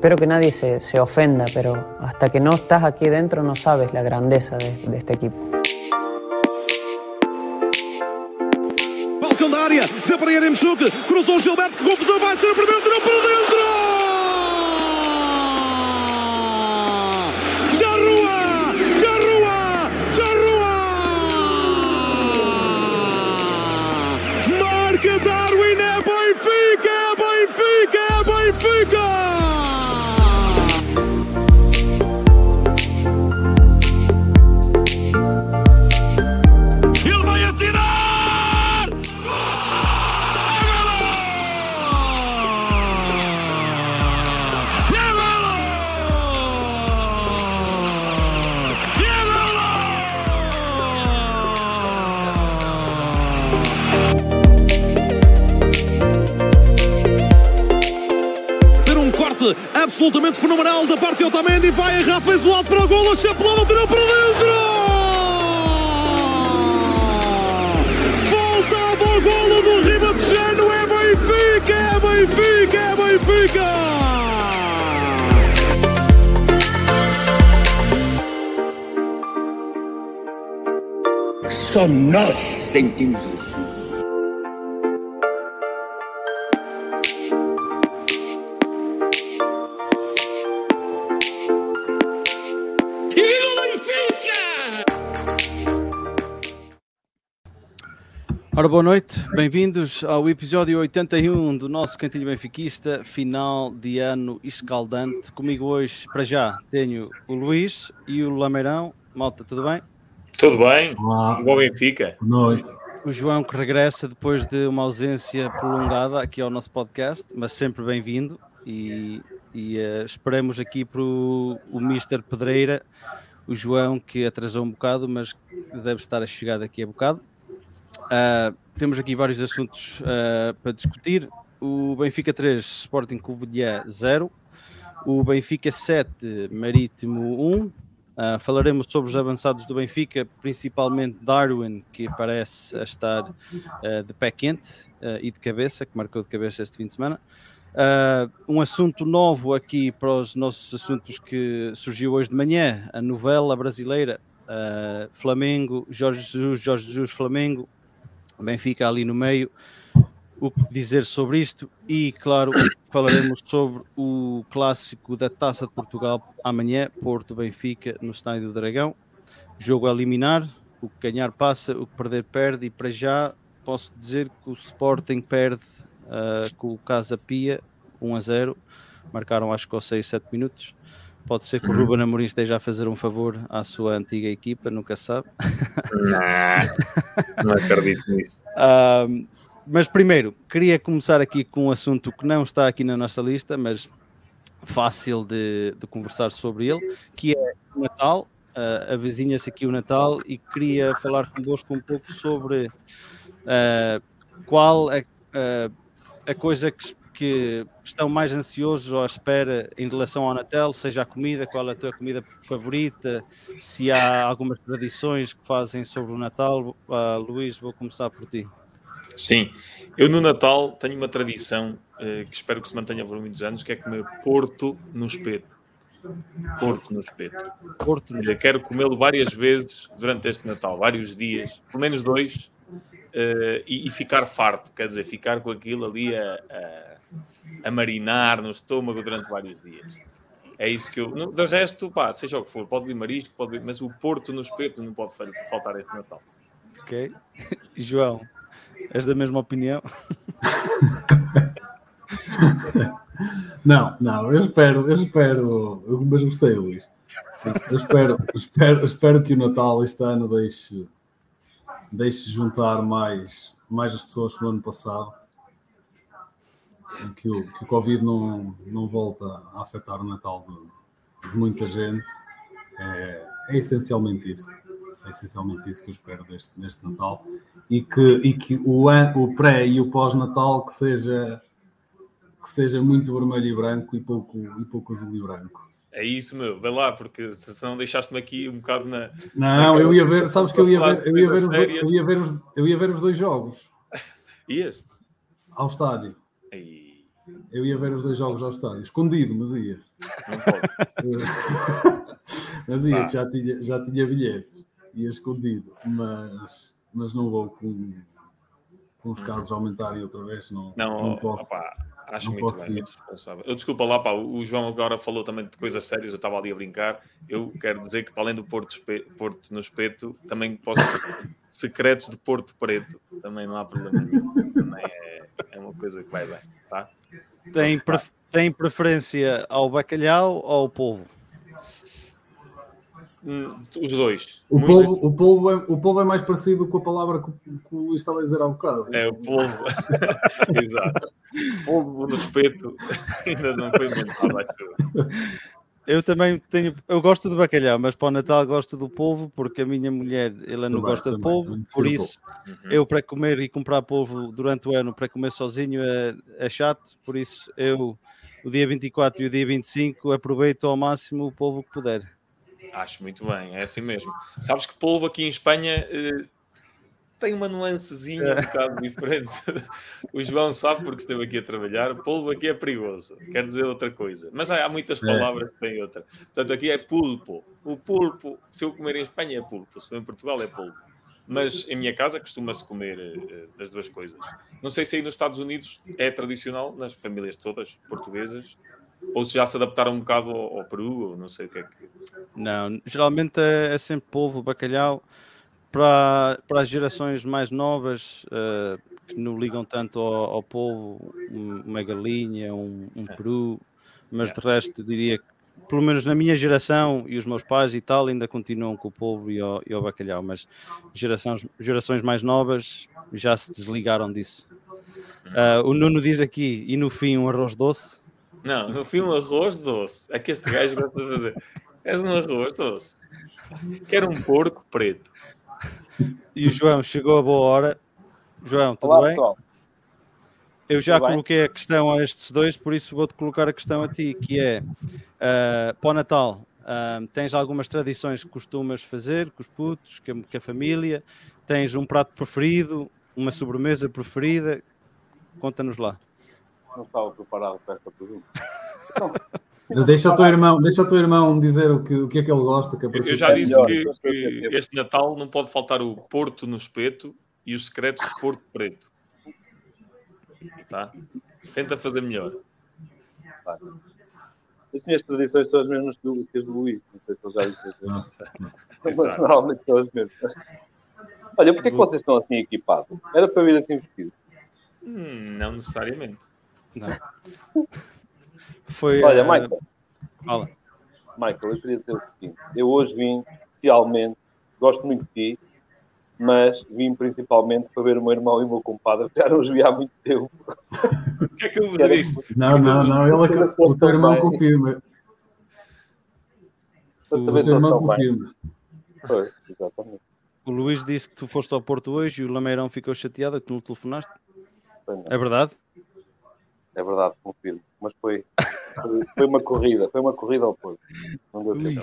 espero que nadie se, se, ofenda, pero hasta que no estás aquí dentro no sabes la grandeza de, de este equipo. Balcão da área, deu para Yeremchuk, cruzou Gilberto, que confusão, vai ser o primeiro, tirou para dentro! Absolutamente fenomenal da parte de Otamendi. Vai errar, fez o alto para o golo, chapelou, tirou para dentro! Voltava o golo do Ribatejano, é Benfica, é Benfica, é Benfica! Só nós sentimos assim. Ora, boa noite, bem-vindos ao episódio 81 do nosso Cantinho Benfiquista, final de ano escaldante. Comigo hoje, para já, tenho o Luís e o Lameirão. Malta, tudo bem? Tudo bem, Olá. bom Benfica. Boa noite. O João que regressa depois de uma ausência prolongada aqui ao nosso podcast, mas sempre bem-vindo e, e uh, esperamos aqui para o, o Mister Pedreira, o João que atrasou um bocado, mas deve estar a chegar daqui a bocado. Uh, temos aqui vários assuntos uh, para discutir. O Benfica 3, Sporting Covilhã 0. O Benfica 7, Marítimo 1. Uh, ah, falaremos sobre os avançados do Benfica, principalmente Darwin, que parece estar uh, de pé quente uh, e de cabeça, que marcou de cabeça este fim de semana. um assunto novo aqui para os nossos assuntos que surgiu hoje de manhã: a novela brasileira Flamengo, Jorge Jesus, Jorge Jesus, Flamengo, Benfica ali no meio. O que dizer sobre isto? E, claro, falaremos sobre o clássico da Taça de Portugal amanhã, Porto-Benfica, no Estádio do Dragão. Jogo a eliminar, o que ganhar passa, o que perder perde, e para já posso dizer que o Sporting perde uh, com o Casa Pia 1 a 0. Marcaram acho que aos 6, 7 minutos. Pode ser que o uhum. Ruben Amorim esteja a fazer um favor à sua antiga equipa, nunca sabe. Não, não acredito nisso. Uh, mas primeiro, queria começar aqui com um assunto que não está aqui na nossa lista, mas fácil de, de conversar sobre ele, que é o Natal. Uh, Avizinha-se aqui o Natal e queria falar convosco um pouco sobre uh, qual é uh, a coisa que que estão mais ansiosos ou à espera em relação ao Natal, seja a comida, qual é a tua comida favorita, se há algumas tradições que fazem sobre o Natal. Uh, Luís, vou começar por ti. Sim, eu no Natal tenho uma tradição uh, que espero que se mantenha por muitos anos, que é comer porto no espeto. Porto no espeto. Porto no. Quero comê-lo várias vezes durante este Natal, vários dias, pelo menos dois, uh, e, e, ficar farto, quer dizer, ficar com aquilo ali a, a marinar no estômago durante vários dias. É isso que eu. No, do resto, pá, seja o que for, pode vir marisco, pode vir, mas o Porto no espeto não pode faltar este Natal. Ok. João, és da mesma opinião? não, não, eu espero, eu espero, eu, mas gostei, Luís. Eu espero, espero, espero que o Natal este ano deixe, deixe juntar mais, mais as pessoas que no ano passado que o, que o Covid não, não volta a afetar o Natal de, de muita gente. É, é, essencialmente isso. É essencialmente isso que eu espero deste, deste Natal. E que, e que o, o pré e o pós-Natal que seja, que seja muito vermelho e branco e pouco, e pouco azul e branco. É isso, meu, vai lá, porque senão deixaste-me aqui um bocado na. Não, na... eu ia ver, sabes que eu ia ver, eu ia ver, os, eu ia ver, os, eu ia ver os dois jogos. Ias? Ao estádio. Aí. Eu ia ver os dois jogos ao estádio, escondido, mas ia. Mas ia, já tinha, já tinha bilhetes, ia escondido, mas, mas não vou com, com os casos aumentarem outra vez, não, Não, não posso. opá, acho não muito posso bem, muito responsável. Eu desculpa lá, pá, o João agora falou também de coisas sérias, eu estava ali a brincar. Eu quero dizer que, para além do Porto, Porto no Espeto, também posso secretos de Porto Preto, também não há problema nenhum. Também é, é uma coisa que vai bem, tá? Tem, pref- tem preferência ao bacalhau ou ao polvo? Hum, Os dois. O polvo, o, polvo é, o polvo é mais parecido com a palavra que, o- que o Luís estava a dizer há bocado. É o polvo. Exato. Polvo no espeto ainda não foi acho eu. Eu também tenho, eu gosto de bacalhau, mas para o Natal gosto do polvo porque a minha mulher ela não Também, gosta de também, polvo, por isso Uhum. eu para comer e comprar polvo durante o ano para comer sozinho é, é chato, por isso eu o dia 24 e o dia 25 aproveito ao máximo o polvo que puder. Acho muito bem, é assim mesmo. Sabes que polvo aqui em Espanha eh, tem uma nuancezinha um bocado diferente. o João sabe porque esteve aqui a trabalhar. Polvo aqui é perigoso, quer dizer outra coisa. Mas há, há muitas É. palavras que têm outra. Portanto, aqui é pulpo. O pulpo, se eu comer em Espanha é pulpo, se for em Portugal é polvo. Mas em minha casa costuma-se comer eh, as duas coisas. Não sei se aí nos Estados Unidos é tradicional, nas famílias todas portuguesas, ou se já se adaptaram um bocado ao, ao Peru, ou não sei o que é que. Não, geralmente é, é sempre polvo, bacalhau. Para, para as gerações mais novas eh, que não ligam tanto ao, ao polvo, um- uma galinha, um, um peru, mas de resto diria que, pelo menos na minha geração e os meus pais e tal, ainda continuam com o polvo e o, e o bacalhau, mas gerações, gerações mais novas já se desligaram disso. Ah, o Nuno diz aqui, e no fim um arroz doce. Não, no um arroz doce. É que este gajo gosta de fazer. És um arroz doce. Quero um porco preto. E o João chegou a boa hora. João, tudo Olá, bem? pessoal. Eu já Tudo bem? coloquei a questão a estes dois, por isso vou-te colocar a questão a ti, que é ah, para o Natal, ah, tens algumas tradições que costumas fazer com os putos, com a, com a família? Tens um prato preferido, uma sobremesa preferida? Conta-nos lá. Não estava preparado para esta pergunta. Deixa o teu irmão, deixa o teu irmão dizer o que, o que é que ele gosta. Que é Eu já É disse melhor, que, eu que o é. este Natal não pode faltar o Porto no espeto e os secretos de Porto Preto. Tá? Tenta fazer melhor. As minhas tradições são as mesmas do, que as do Luís. Não sei se ele já disse. Ah, Mas Exato. normalmente são as mesmas. Olha, porquê que vocês estão assim equipados? Era para vir assim vestido. Hum, não necessariamente. Não. Foi. Olha, ah, Michael, fala. Michael, eu queria dizer o seguinte. Eu hoje vim, especialmente, gosto muito de ti, mas vim principalmente para ver o meu irmão e o meu compadre, que já não os vi há muito tempo. O que é que eu disse? Não, não, não. Ele, é que- o teu irmão confirma. O teu irmão confirma. Pois, exatamente. O Luís disse que tu foste ao Porto hoje e o Lameirão ficou chateado que não telefonaste. É verdade? É verdade, confirmo. Mas foi, foi, foi uma corrida, foi uma corrida ao Porto. Não deu tempo.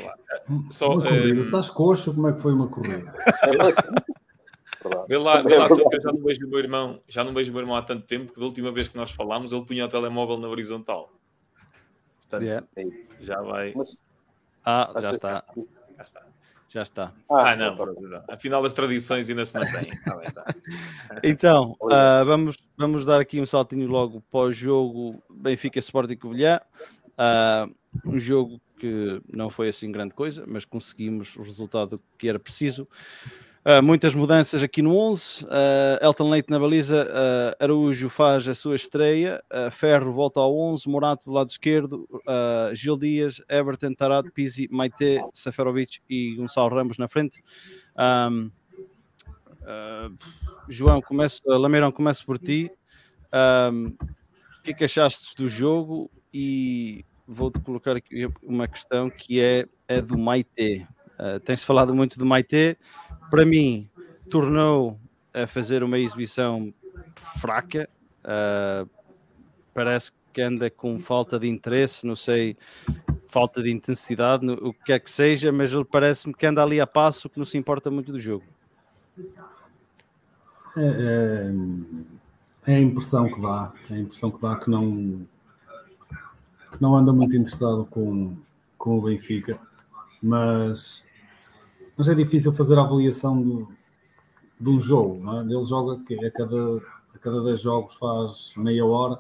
Só, Uma corrida. eh, Estás coxo? Como é que foi uma corrida? Vê lá, vê é lá tu, verdade. que eu já não vejo o meu irmão, já não vejo o meu irmão há tanto tempo que da última vez que nós falámos ele punha o telemóvel na horizontal. Portanto, Yeah. já vai. Mas, Ah, já está, Já está. Já está. Ah, não, pronto, não. afinal as tradições ainda se mantêm. Então, ah, vamos, vamos dar aqui um saltinho logo para o jogo Benfica Sporting Covilhã. Ah, um jogo que não foi assim grande coisa, mas conseguimos o resultado que era preciso. Ah, muitas mudanças aqui no 11. Ah, Elton Leite na baliza. ah, Araújo faz a sua estreia. Ferro volta ao 11. Morato do lado esquerdo. Gil Dias, Everton, Tarado, Pizzi, Maite, Seferovic e Gonçalo Ramos na frente. Ah, João, começo, uh, Lameirão, começo por ti. Ahm, o que é que achaste do jogo? E vou-te colocar aqui uma questão que é, é do Maite. Uh, Tem-se falado muito do Maite. Para mim, tornou a fazer uma exibição fraca. Uh, parece que anda com falta de interesse, não sei, falta de intensidade, no- o que quer que seja, mas ele parece-me que anda ali a passo, que não se importa muito do jogo. É, é- é a impressão que dá, é a impressão que dá que não, não anda muito interessado com, com o Benfica, mas, mas é difícil fazer a avaliação do, de um jogo. Não é? Ele joga que a cada, a cada 10 jogos faz meia hora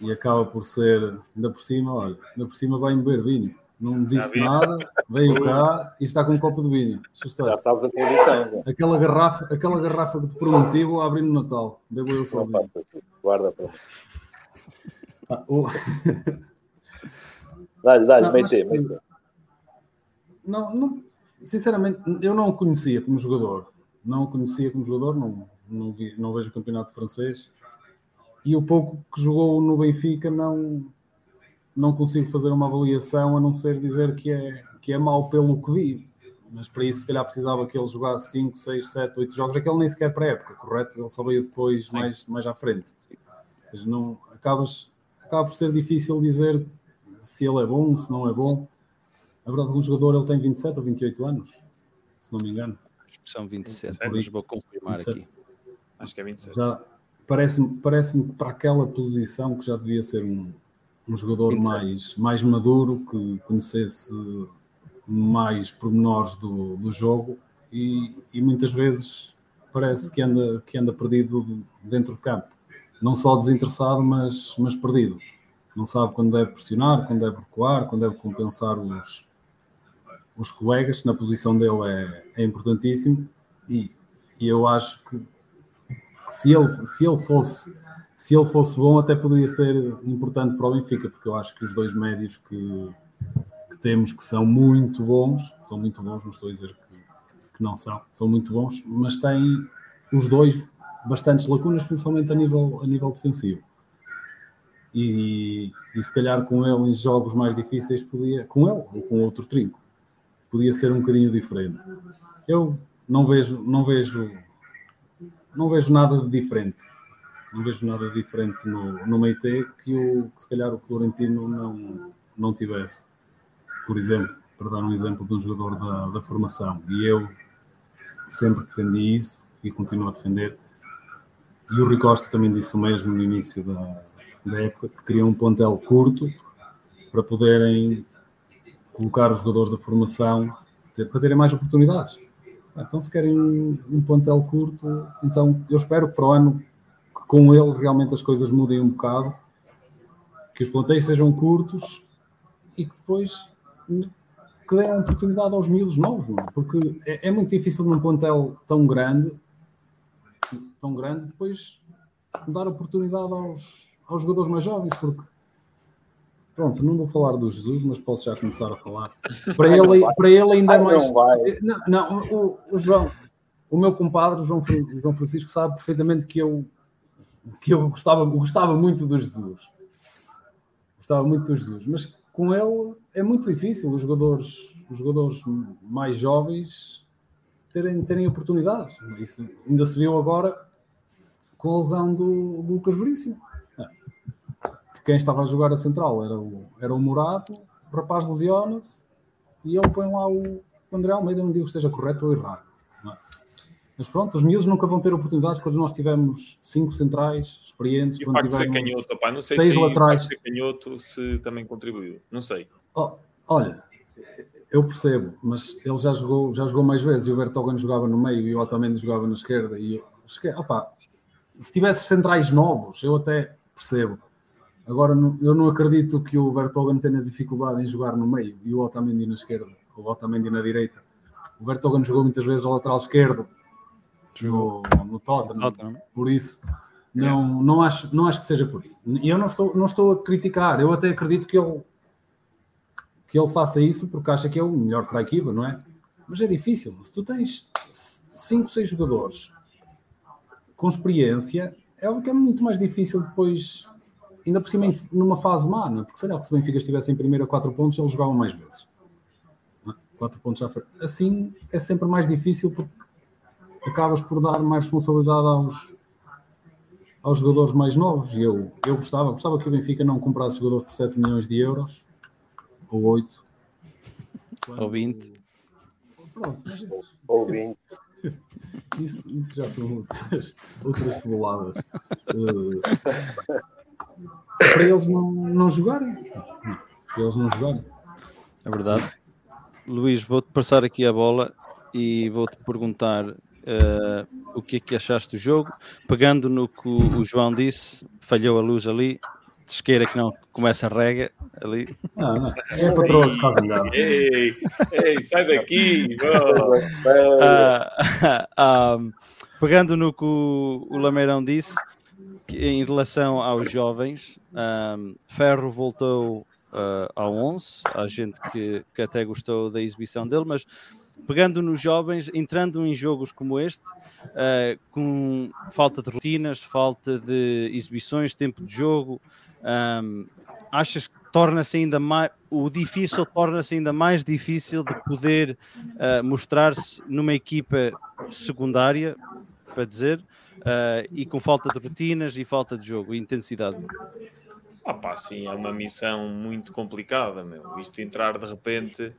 e acaba por ser, ainda por cima, olha, ainda por cima vai beber vinho. Não disse nada, veio cá e está com um copo de vinho. Já sabes a. Aquela garrafa, aquela garrafa que te prometi, vou abrir no Natal. Bebo eu sozinho. Guarda para. Ah, o... dá-lhe, dá-lhe, mete, mete. Não, não, sinceramente, eu não o conhecia como jogador. Não o conhecia como jogador, não, não, vi, não vejo o campeonato francês. E o pouco que jogou no Benfica não, não consigo fazer uma avaliação a não ser dizer que é, que é mau pelo que vi. Mas para isso, se calhar, precisava que ele jogasse 5, 6, 7, 8 jogos. Aquele nem sequer para a época, correto? Ele só veio depois, mais, mais à frente. Mas não, acabas, acaba por ser difícil dizer se ele é bom, se não é bom. A verdade é que um jogador ele tem 27 ou 28 anos, se não me engano. Acho que são 27, 27 mas vou confirmar 27. aqui. Acho que é 27. Já parece-me parece que para aquela posição que já devia ser um, um jogador mais, mais maduro, que conhecesse mais pormenores do, do jogo e, e, muitas vezes parece que anda, que anda perdido dentro do campo. Não só desinteressado, mas, mas perdido. Não sabe quando deve pressionar, quando deve recuar, quando deve compensar os, os colegas, na posição dele é, é importantíssimo e, e eu acho que, se, ele, se ele fosse se ele fosse bom, até poderia ser importante para o Benfica, porque eu acho que os dois médios que, que temos que são muito bons, são muito bons, não estou a dizer que, que, não são, são muito bons, mas têm os dois bastantes lacunas, principalmente a nível, a nível defensivo. E, e se calhar com ele em jogos mais difíceis podia, com ele ou com outro trinco, podia ser um bocadinho diferente. Eu não vejo, não vejo, não vejo nada de diferente não vejo nada diferente no, no Meite que, o, que se calhar o Florentino não, não tivesse. Por exemplo, para dar um exemplo de um jogador da, da formação, e eu sempre defendi isso e continuo a defender. E o Ricosta também disse o mesmo no início da, da época, que queria um plantel curto para poderem colocar os jogadores da formação para terem mais oportunidades. Então, se querem um, um plantel curto, então eu espero que para o ano com ele realmente as coisas mudem um bocado, que os plantéis sejam curtos e que depois que deem oportunidade aos miúdos novos, não? É? porque é, é, muito difícil num plantel tão grande, tão grande, depois dar oportunidade aos, aos jogadores mais jovens, porque pronto, não vou falar do Jesus, mas posso já começar a falar. Para ele, para ele ainda é mais. Não, não o, o, João, o meu compadre, o João, João Francisco, sabe perfeitamente que eu que eu gostava, gostava muito do Jesus. Gostava muito do Jesus, mas com ele é muito difícil os jogadores, os jogadores mais jovens terem, terem oportunidades. Isso ainda se viu agora com a lesão do, do Lucas Veríssimo. Quem estava a jogar a central era o, era o Murato, o rapaz lesiona-se e ele põe lá o André Almeida, não digo que esteja correto ou errado. Mas pronto, os miúdos nunca vão ter oportunidades quando nós tivermos cinco centrais experientes. E o facto de ser canhoto, opá, não sei seis se laterais. o facto canhoto se também contribuiu, não sei. Oh, olha, eu percebo, mas ele já jogou, já jogou mais vezes e o Bertogan jogava no meio e o Otamendi jogava na esquerda. E opa, se tivesse centrais novos, eu até percebo. Agora, eu não acredito que o Bertogan tenha dificuldade em jogar no meio e o Otamendi na esquerda, ou o Otamendi na direita. O Bertogan jogou muitas vezes ao lateral esquerdo, no, no Tottenham. Tottenham. Por isso, não, não, acho, não acho que seja por aí. E eu não estou, não estou a criticar, eu até acredito que ele, que ele faça isso porque acha que é o melhor para a equipa, não é? Mas é difícil. Se tu tens 5, 6 jogadores com experiência, é o que é muito mais difícil depois, ainda por cima numa fase má, não é? Porque será que se o Benfica estivesse em primeiro a 4 pontos, eles jogavam mais vezes. 4 pontos à frente. Assim é sempre mais difícil porque acabas por dar mais responsabilidade aos, aos jogadores mais novos. E eu, eu gostava, gostava que o Benfica não comprasse jogadores por 7 milhões de euros ou 8 ou 20. Pronto, mas isso, ou 20. Isso, isso já são outras, outras ceboladas. Uh, para eles não, não jogarem. eles não jogarem. É verdade. Luís, vou-te passar aqui a bola e vou-te perguntar uh, o que é que achaste do jogo. Pegando no que o, o João disse, falhou a luz ali, de esquerda que não começa a rega ali. Não, não. É a patroa que faz engano. Ei, ei, sai daqui! uh, um, pegando no que o, o Lameirão disse, em relação aos jovens, um, Ferro voltou uh, ao 11, há gente que, que até gostou da exibição dele, mas pegando nos jovens, entrando em jogos como este, uh, com falta de rotinas, falta de exibições, tempo de jogo, um, achas que torna-se ainda mais o difícil torna-se ainda mais difícil de poder uh, mostrar-se numa equipa secundária, para dizer, uh, e com falta de rotinas e falta de jogo e intensidade. Ah pá, sim, é uma missão muito complicada, meu. Isto entrar de repente,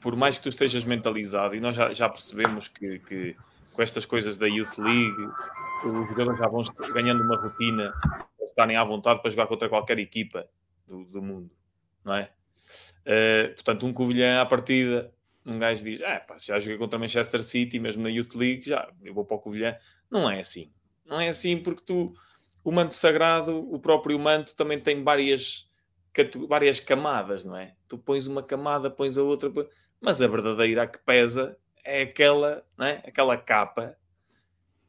por mais que tu estejas mentalizado, e nós já, já percebemos que, que com estas coisas da Youth League, os jogadores já vão ganhando uma rotina estarem à vontade para jogar contra qualquer equipa do, do mundo, não é? Uh, portanto, um Covilhã à partida, um gajo diz: é pá, já joguei contra Manchester City, mesmo na Youth League, já eu vou para o Covilhã. Não é assim. Não é assim porque tu, o manto sagrado, o próprio manto também tem várias, várias camadas, não é? Tu pões uma camada, pões a outra, mas a verdadeira que pesa é aquela, não é? aquela capa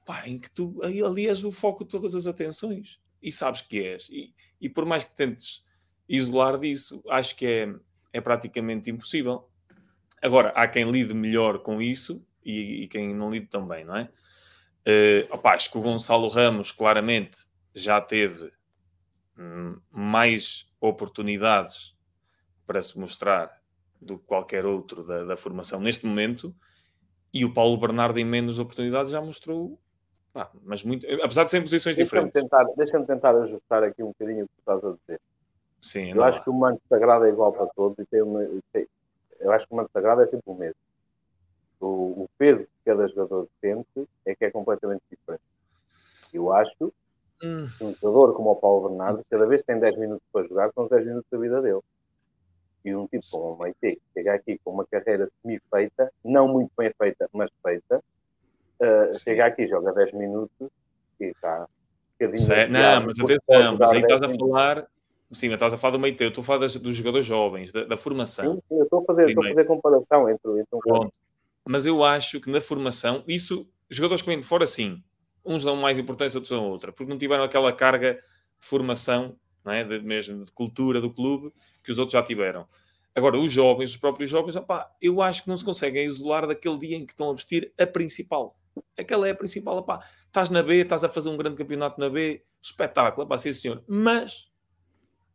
pá, em que tu ali és o foco de todas as atenções e sabes que és. E, e por mais que tentes isolar disso, acho que é, é praticamente impossível. Agora, há quem lide melhor com isso e, e quem não lide também, não é? Uh, opa, acho que o Gonçalo Ramos claramente já teve hum, mais oportunidades para se mostrar do que qualquer outro da, da, formação neste momento e o Paulo Bernardo em menos oportunidades já mostrou ah, mas muito, apesar de serem posições deixa diferentes. Tentar, Deixa-me tentar ajustar aqui um bocadinho o que estás a dizer. Sim, eu acho que o manto sagrado é igual para todos e tem uma, tem, eu acho que o manto sagrado é sempre o mesmo. O, o, peso que cada jogador sente é que é completamente diferente. Eu acho hum. que um jogador como o Paulo Bernardo, cada vez que tem 10 minutos para jogar, são os 10 minutos da vida dele. E um tipo como o Maite, chega aqui com uma carreira semi-feita, não muito bem feita, mas feita, uh, chega aqui, joga 10 minutos e está. Um não, mas atenção, mas aí estás a falar. Sim, mas estás a falar do meio eu estou a falar das, dos jogadores jovens, da, da formação. Sim, eu estou a fazer, estou a fazer comparação entre, entre um Pronto. Mas eu acho que na formação, isso, jogadores que vêm de fora, sim, uns dão mais importância, outros dão outra, porque não tiveram aquela carga de formação, não é? de, mesmo de cultura do clube, que os outros já tiveram. Agora, os jovens, os próprios jovens, opá, eu acho que não se conseguem isolar daquele dia em que estão a vestir a principal. Aquela é a principal. Opá, estás na B, estás a fazer um grande campeonato na B, espetáculo, opá, sim senhor. Mas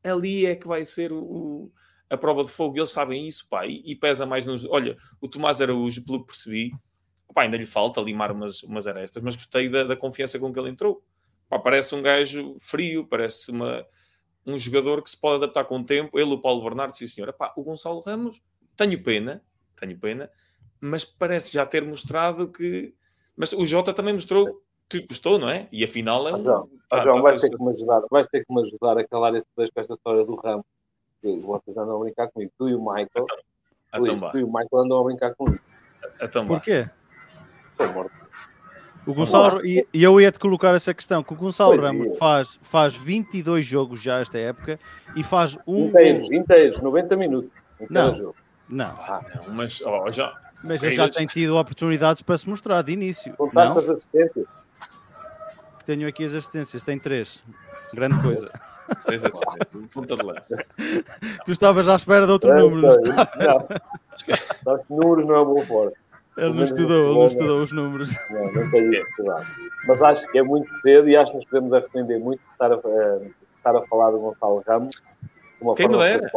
ali é que vai ser o, a prova de fogo. Eles sabem isso, pá, e, e, pesa mais nos. Olha, o Tomás Araújo, pelo que percebi, opá, ainda lhe falta limar umas, umas arestas, mas gostei da, da confiança com que ele entrou. Opá, parece um gajo frio, parece uma, um jogador que se pode adaptar com o tempo. Ele, o Paulo Bernardo, sim senhor. Opá, o Gonçalo Ramos, tenho pena, tenho pena, mas parece já ter mostrado que mas o Jota também mostrou que gostou, não é? E afinal é um. João, tá, João tá, vais, ter que me ajudar, vais ter que me ajudar a calar esse dois com esta história do Ramo. Vocês andam a brincar comigo. Tu e o Michael. Então, tu, tu e o Michael andam a brincar comigo. Então, Porquê? Estou morto. O Gonçalo, e, eu ia-te colocar essa questão, que o Gonçalo pois Ramos é. faz, faz 22 jogos já esta época e faz um. Inteiros, inteiros, 90 minutos. Não, jogo. não. Ah, não, mas oh, já, mas ele já tem tido oportunidades para se mostrar de início. Contaste as assistências? Tenho aqui as assistências, tem três. Grande coisa. Três assistências, um ponta de lança. Tu estavas à espera de outro é, número, não Não, os números não é bom forte. Ele não estudou, ele não estudou os números. Não, não tem isso, Mas acho que é muito cedo e acho que nos podemos arrepender muito de estar a, uh, estar a falar do Gonçalo Ramos. Quem me dera.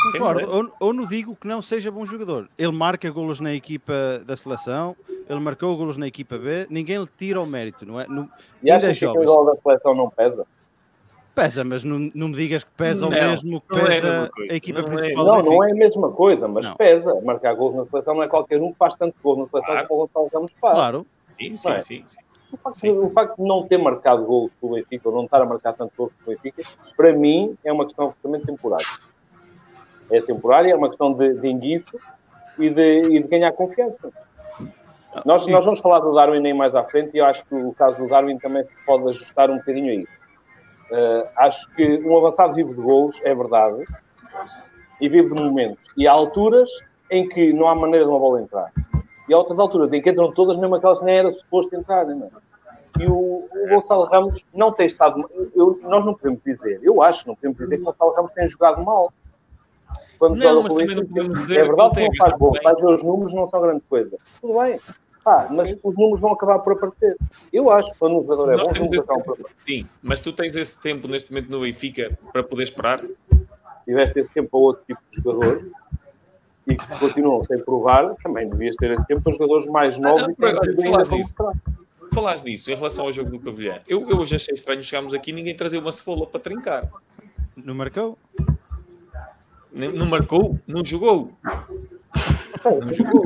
Concordo, ou, ou não digo que não seja bom jogador. Ele marca golos na equipa da seleção, ele marcou golos na equipa B, ninguém lhe tira o mérito, não é? No, e acha que o gol da seleção não pesa? Pesa, mas não, não me digas que pesa não, o mesmo que é pesa é a, a equipa não principal. É. Não, não é a mesma coisa, mas não. pesa. Marcar gols na seleção não é qualquer um que faz tanto gol na seleção claro. como o Gonçalo Ramos faz. Claro. Sim, sim, é? sim, sim. O facto, sim. o facto, de não ter marcado gols pelo Benfica ou não estar a marcar tanto gols pelo Benfica, para mim é uma questão absolutamente temporária. É temporária, é uma questão de, de enguiço e de, e de ganhar confiança. Nós, nós vamos falar do Darwin nem mais à frente e eu acho que o caso do Darwin também se pode ajustar um bocadinho a isso. Uh, acho que um avançado vive de gols, é verdade, e vive de momentos. E há alturas em que não há maneira de uma bola entrar. E há outras alturas em que entram todas, mesmo aquelas que nem era suposto entrar. Não é? E o, o Gonçalo Ramos não tem estado. Eu, nós não podemos dizer, eu acho, não podemos dizer que o Gonçalo Ramos tem jogado mal. Quando não, joga com isso, é verdade que não faz bom, faz ver os números, não são grande coisa. Tudo bem. Ah, mas os números vão acabar por aparecer. Eu acho que quando um jogador é bom, os números acabam por aparecer. Sim, mas tu tens esse tempo neste momento no Benfica para poder esperar? Tiveste esse tempo para outro tipo de jogador e que continuam sem provar, também devias ter esse tempo para jogadores mais ah, novos ah, e que ainda falaste disso em relação ao jogo do Cavilhã. Eu, eu hoje achei estranho chegarmos aqui e ninguém trazer uma cebola para trincar. Não marcou? Não, marcou? Não jogou? Não jogou.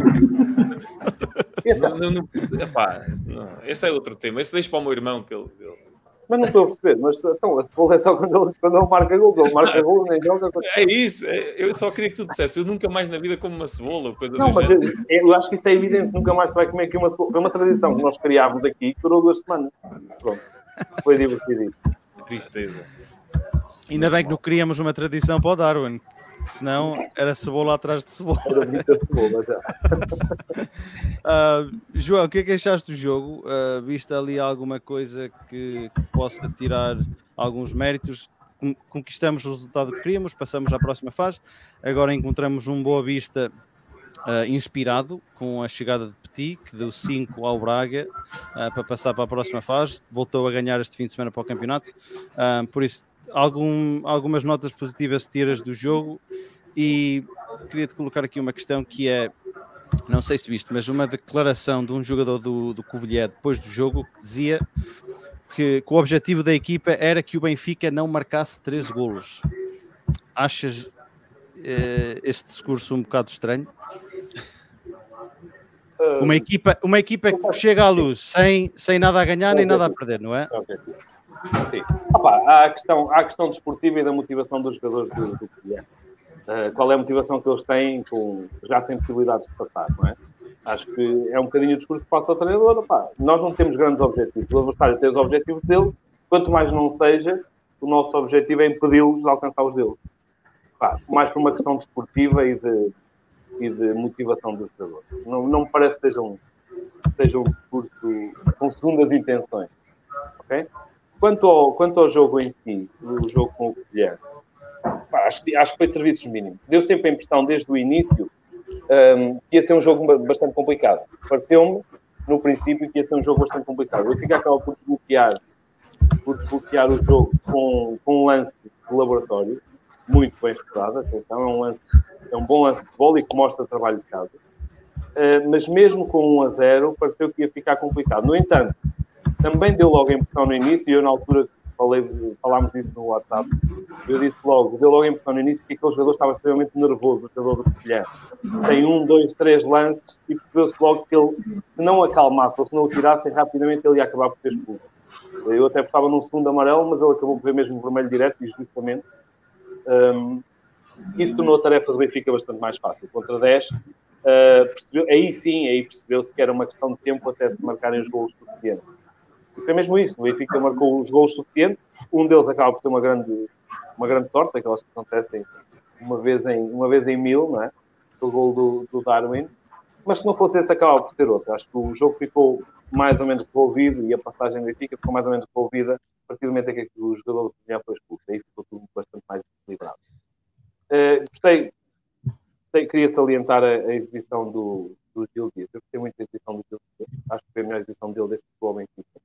não, não, não, epá, não, esse é outro tema. Esse deixa para o meu irmão que ele, ele mas não estou a perceber, mas então, a cebola é só quando ele, quando ele marca gol, ele marca gol, nem joga. É isso, é, eu só queria que tu dissesse, eu nunca mais na vida como uma cebola, coisa Não, mas eu, eu, acho que isso é evidente, nunca mais se vai comer aqui uma cebola. Foi uma tradição que nós criávamos aqui que durou duas semanas. Pronto, foi divertido. Tristeza. Ainda bem que não criamos uma tradição para o Darwin, senão era cebola atrás de cebola. Era muita cebola já. uh, João, o que é que achaste do jogo? Uh, viste ali alguma coisa que, que possa tirar alguns méritos? Conquistamos o resultado que queríamos, passamos à próxima fase. Agora encontramos um Boa Vista uh, inspirado com a chegada de Petit, que deu 5 ao Braga para passar para a próxima fase. Voltou a ganhar este fim de semana para o campeonato. por isso, algum, algumas notas positivas tiras do jogo e queria-te colocar aqui uma questão que é, não sei se viste, mas uma declaração de um jogador do, do Covilhã depois do jogo que dizia que, que, o objetivo da equipa era que o Benfica não marcasse 13 golos. Achas eh, este discurso um bocado estranho? Uma equipa, uma equipa que chega à luz sem, sem nada a ganhar nem nada a perder, não é? Sim. Opa, há, a questão, há a questão desportiva e da motivação dos jogadores do, do Uh, qual é a motivação que eles têm com, já sem possibilidades de passar, não é? Acho que é um bocadinho o discurso que passa ao treinador. Opa, nós não temos grandes objetivos. O adversário tem os objetivos dele, quanto mais não seja, o nosso objetivo é impedi-los de alcançar os deles. Opa, mais por uma questão desportiva e de, e de motivação dos jogadores. Não, não me parece que seja um, seja um discurso com segundas intenções. Ok? Quanto ao, quanto ao jogo em si, o jogo com o Guilherme, acho, acho que foi serviços mínimos. Deu sempre a impressão, desde o início, um, que ia ser um jogo bastante complicado. Pareceu-me, no princípio, que ia ser um jogo bastante complicado. Eu fico acaba por desbloquear, por desbloquear o jogo com, com um lance de laboratório, muito bem estudado, atenção, é um, lance, é um bom lance de bola e que mostra trabalho de casa. Uh, mas mesmo com 1 a 0, pareceu que ia ficar complicado. No entanto, também deu logo a impressão no início, e eu na altura falei, falámos disso no WhatsApp, eu disse logo, deu logo a impressão no início que aquele jogador estava extremamente nervoso, o jogador do Covilhã. Tem um, dois, três lances e percebeu-se logo que ele, se não acalmasse ou se não o tirassem rapidamente, ele ia acabar por ter expulso. Eu até estava num segundo amarelo, mas ele acabou por ver mesmo vermelho direto e justamente. Um, isso tornou a tarefa do Benfica bastante mais fácil. Contra 10, uh, percebeu, aí sim, aí percebeu-se que era uma questão de tempo até se marcarem os gols suficientes. E foi mesmo isso. O Benfica marcou os gols suficientes. Um deles acaba por ter uma grande, uma grande torta, aquelas que acontecem uma vez em, uma vez em mil, não é? O gol do, do Darwin. Mas se não fosse esse, acabava por ter outro. Acho que o jogo ficou mais ou menos devolvido e a passagem do Benfica ficou mais ou menos devolvida a partir do momento em que o jogador do Pinhão foi expulso. Aí ficou tudo bastante mais equilibrado. Uh, gostei, gostei, queria salientar a, a exibição do, do Gil Dias. Eu gostei muito da exibição do Gil Dias. Acho que foi a melhor exibição dele desde que Benfica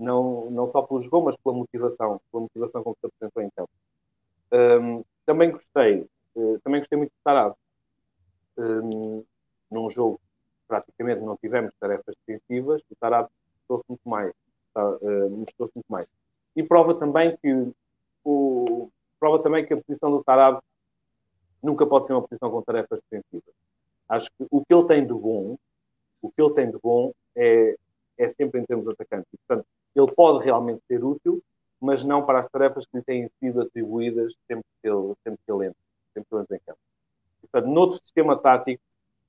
não, não só pelo jogo, mas pela motivação, pela motivação com que se apresentou em campo. Um, também gostei, uh, também gostei muito de Tarado. Um, num jogo praticamente não tivemos tarefas defensivas, o Tarado mostrou-se muito mais, uh, mostrou-se muito mais. E prova também que o, prova também que a posição do Tarado nunca pode ser uma posição com tarefas defensivas. Acho que o que ele tem de bom, o que ele tem de bom é, é sempre em termos atacantes. E, portanto, ele pode realmente ser útil, mas não para as tarefas que lhe têm sido atribuídas sempre que ele, sempre que ele entra, sempre que ele entra em campo. noutro sistema tático,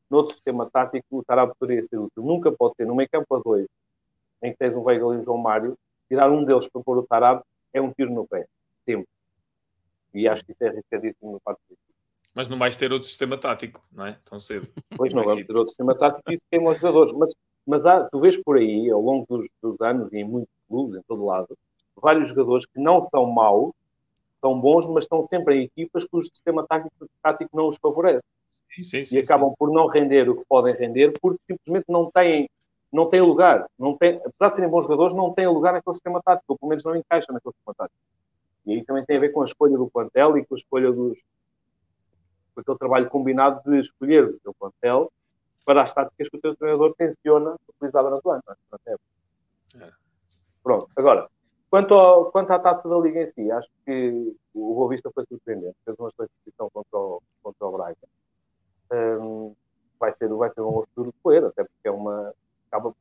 noutro sistema tático, o Tarab poderia ser útil. Nunca pode ser no meio campo a dois, em que tens um Weigl e um João Mário, tirar um deles para pôr o Tarab é um tiro no pé. Sempre. E acho que isso é arriscadíssimo no parte do Mas não vais ter outro sistema tático, não é? Tão cedo. Pois não, vamos ter outro sistema tático e isso queima os jogadores. Mas, mas há, tu vês por aí, ao longo dos, dos anos e em muitos clubes, em todo lado, vários jogadores que não são maus, são bons, mas estão sempre em equipas cujo sistema tático, tático não os favorece. Sim, sim, sim, e acabam por não render o que podem render porque simplesmente não têm, não têm lugar. Não têm, apesar de serem bons jogadores, não têm lugar naquele sistema tático, ou pelo menos não encaixam naquele sistema tático. E aí também tem a ver com a escolha do plantel e com a escolha dos. com aquele trabalho combinado de escolher o teu plantel para as táticas que o teu treinador tenciona utilizar durante o ano. É? É. Pronto, agora, quanto, ao, quanto à taça da Liga em si, acho que o Boa Vista foi surpreendente, fez uma excelente posição contra o, contra o Braga. Um, vai, ser, vai ser um futuro de Coelho, até porque é uma. acaba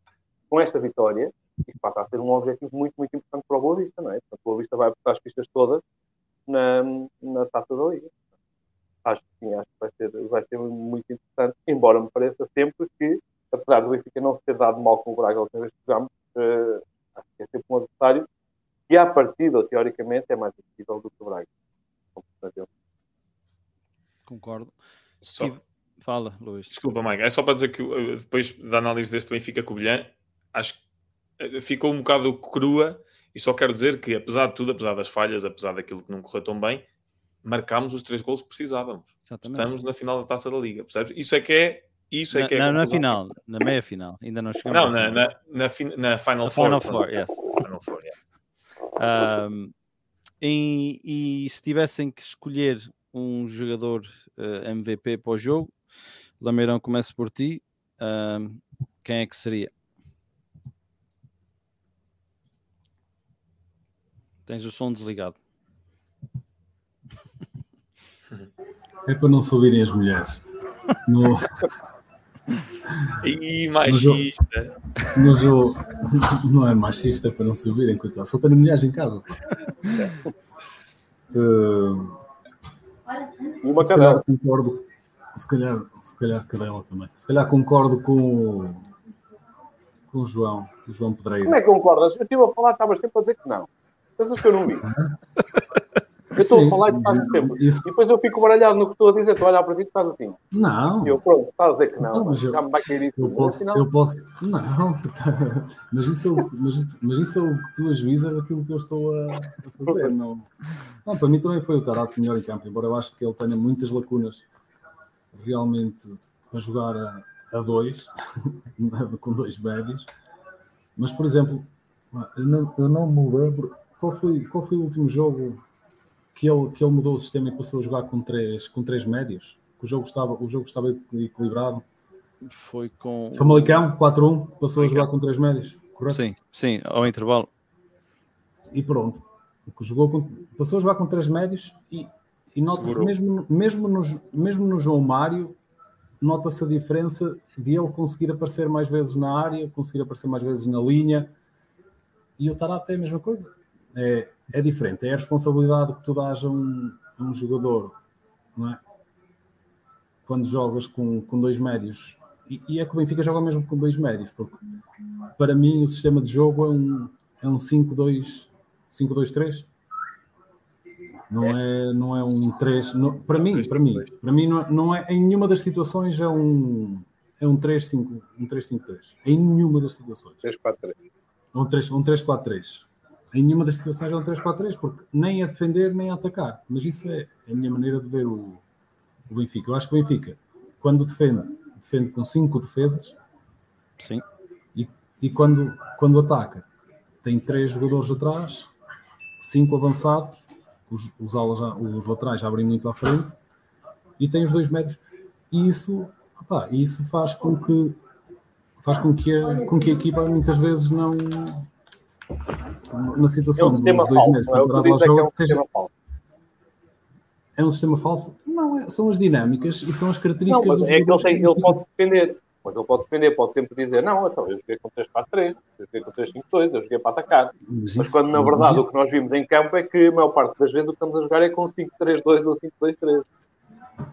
com esta vitória e passa a ser um objetivo muito, muito importante para o Boa Vista, não é? Portanto, o Boa Vista vai apostar as pistas todas na, na taça da Liga. Acho que sim, acho que vai ser, vai ser muito interessante, embora me pareça sempre que, apesar do Benfica não se ter dado mal com o Braga a última vez que jogámos, uh, acho que é sempre um adversário que, à partida, ou teoricamente, é mais acessível do que o Braga. Concordo. Só- Fala, Luís. Desculpa, Mike. É só para dizer que uh, depois da análise deste Benfica Covilhã, acho que uh, ficou um bocado crua e só quero dizer que, apesar de tudo, apesar das falhas, apesar daquilo que não correu tão bem, marcámos os três golos que precisávamos. Exatamente. Estamos na final da Taça da Liga, percebes? Isso é que é. Isso é na, que é na, na final, na meia final. Ainda não chegamos. Não, na, final. na, na, na Final Na Four. Final Four, yes. Final Four, yeah. Ahm, e, e se tivessem que escolher um jogador eh, MVP para o jogo, Lameirão começa por ti. ahm, quem é que seria? Tens o som desligado. É para não se ouvirem as mulheres. No, Ih, machista. no jogo, não é machista é para não se ouvirem, coitado. Só tenho mulheres em casa. Uh, E uma se calhar concordo, se calhar, se calhar cadela também. Se calhar concordo com, o- com o João, o João Pedreira. Como é que concordas? Eu estive a falar, estavas sempre a dizer que não. Pensas que eu não vi? Eu estou a falar e tu estás sempre. isso- E depois eu fico baralhado no que estou a dizer, estou a olhar para ti e tu estás assim. Não, E eu, pronto, estás a dizer que não. Não, mas eu- já me vai cair isso. eu posso, eu posso. Não, mas isso, é o- mas, isso, mas isso é o que tu avisas daquilo que eu estou a, a fazer. Não, não, para mim também foi o Tarato melhor em campo, embora eu acho que ele tenha muitas lacunas realmente a jogar a, a dois, com dois médios. Mas, por exemplo, eu não, eu não me lembro qual foi, qual foi o último jogo que ele, que ele mudou o sistema e passou a jogar com três, com três médios. Que o jogo estava, o jogo estava equilibrado. Foi com. Famalicão, 4-1, passou a jogar com três médios, correto? Sim, sim, ao intervalo. E pronto. Jogou com- passou a jogar com três médios e, e nota-se mesmo, mesmo, no, mesmo no João Mário, nota-se a diferença de ele conseguir aparecer mais vezes na área, conseguir aparecer mais vezes na linha. E o Tarate é a mesma coisa. É, é diferente. É a responsabilidade que tu dás a um, a um jogador, não é? Quando jogas com, com dois médios. E, e é que o Benfica joga mesmo com dois médios, porque para mim o sistema de jogo é um, é um 5-2 5-2-3. Não é, não é um 3. não- para mim, para mim, para mim não, é- não é em nenhuma das situações é um é um 3-5, um 3-5-3. Em nenhuma das situações. 3, 4, 3. É um 3, um 3-4-3. Em nenhuma das situações é um 3-4-3, porque nem a defender nem a atacar. Mas isso é a minha maneira de ver o, o Benfica. Eu acho que o Benfica, quando defende, defende com 5 defesas Sim. e, e quando, quando ataca, tem três jogadores atrás, cinco avançados, os, os, alas, já- os laterais já abrem muito à frente e tem os dois médios. E isso, opá, isso faz com que faz com que, a, com que a equipa muitas vezes não na É situação um dos sistema dois falso. médios não é? O para dizes é é jogo, um seja, sistema falso. é um sistema falso? Não, é- são as dinâmicas e são as Não, características mas dos é que ele, tem, ele pode defender. Mas ele pode defender, pode sempre dizer: Não, então eu joguei com 3, 4, 3, eu joguei com 3, 5, 2, eu joguei para atacar. Mas Mas isso- quando na mas verdade isso- o que nós vimos em campo é que a maior parte das vezes o que estamos a jogar é com 5, 3, 2 ou 5, 2, 3.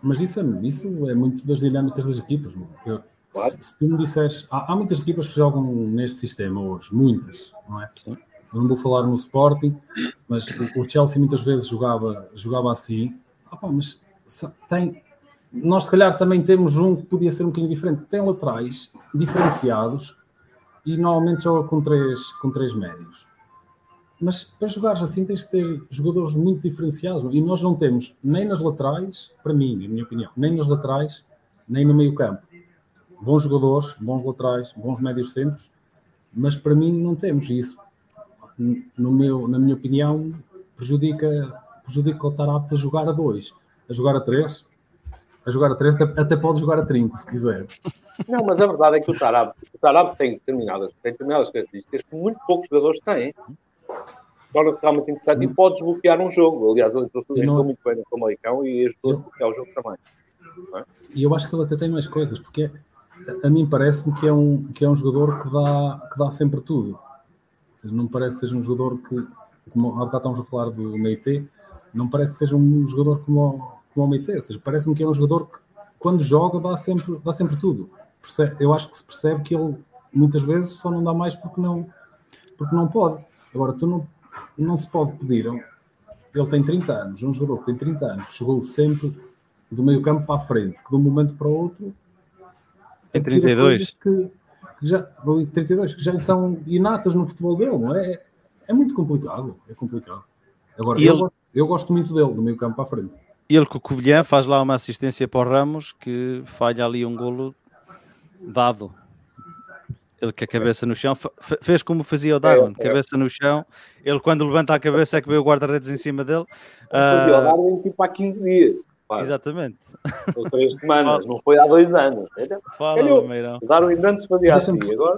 Mas isso é, isso é muito das dinâmicas das equipas. Eu, claro. se, se, tu me disseres, há, há, muitas equipas que jogam neste sistema hoje, muitas, não é? Sim. Não vou falar no Sporting, mas o, Chelsea muitas vezes jogava, jogava assim. Ah, mas tem, nós se calhar também temos um que podia ser um bocadinho diferente. Tem laterais diferenciados e normalmente joga com três, com três médios. Mas para jogares assim tens de ter jogadores muito diferenciados e nós não temos nem nas laterais, para mim, na minha opinião, nem nas laterais, nem no meio campo. Bons jogadores, bons laterais, bons médios centros, mas para mim não temos isso. No meu, na minha opinião, prejudica, prejudica o estar apto a jogar a dois. A jogar a três, a jogar a 3, até, até pode jogar a 30, se quiser. Não, mas a verdade é que o Tarab, o Tarab tem, determinadas, tem determinadas características que muito poucos jogadores têm. Torna-se realmente interessante e pode desbloquear um jogo. Aliás, ele entrou, entrou muito bem no Famalicão e ajudou a desbloquear o jogo também. É? E eu acho que ele até tem mais coisas, porque a mim parece-me que, é um, que é um jogador que dá, que dá sempre tudo. Seja, não parece que seja um jogador que, como há bocado estamos a falar do Meite, não parece que seja um jogador como como o Meite. Ou seja, parece-me que é um jogador que, quando joga, dá sempre, dá sempre tudo. Eu acho que se percebe que ele, muitas vezes, só não dá mais porque não, porque não pode. Agora, tu não, não se pode pedir. Ele tem 30 anos, um jogador que tem 30 anos, chegou sempre do meio campo para a frente, que de um momento para o outro. Tem 32. Que, que já, 32, que já são inatas no futebol dele, não é? É muito complicado. É complicado. Agora, eu, ele... eu gosto muito dele, do meio campo para a frente ele com o Covilhã faz lá uma assistência para o Ramos que falha ali um golo dado. Ele com a cabeça no chão fez como fazia o Darwin, é, é. cabeça no chão. Ele, quando levanta a cabeça, é que vê o guarda-redes em cima dele. Uh... o Darwin tipo há 15 dias. Claro. Exatamente. Ou três semanas, não foi há dois anos. Fala, Calhou. Darwin antes fazia assim, agora.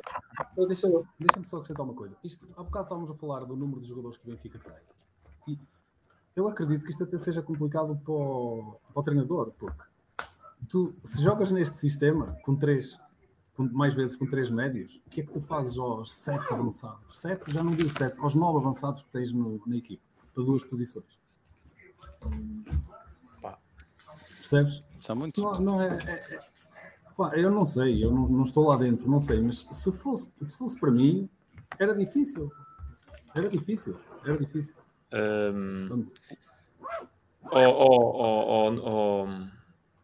Deixa-me deixa só acrescentar uma coisa. Isto, há bocado estávamos a falar do número de jogadores que o Benfica tem. E eu acredito que isto até seja complicado para o, para o treinador, porque tu, se jogas neste sistema com três, com, mais vezes com três médios, o que é que tu fazes aos sete avançados? Sete, já não digo sete, aos nove avançados que tens no, na equipe, para duas posições. Percebes? São muitos. Não, não é, é, é pá, eu não sei, eu não, não, estou lá dentro, não sei, mas se fosse, se fosse para mim, era difícil. Era difícil, era difícil. Um, oh, oh, oh,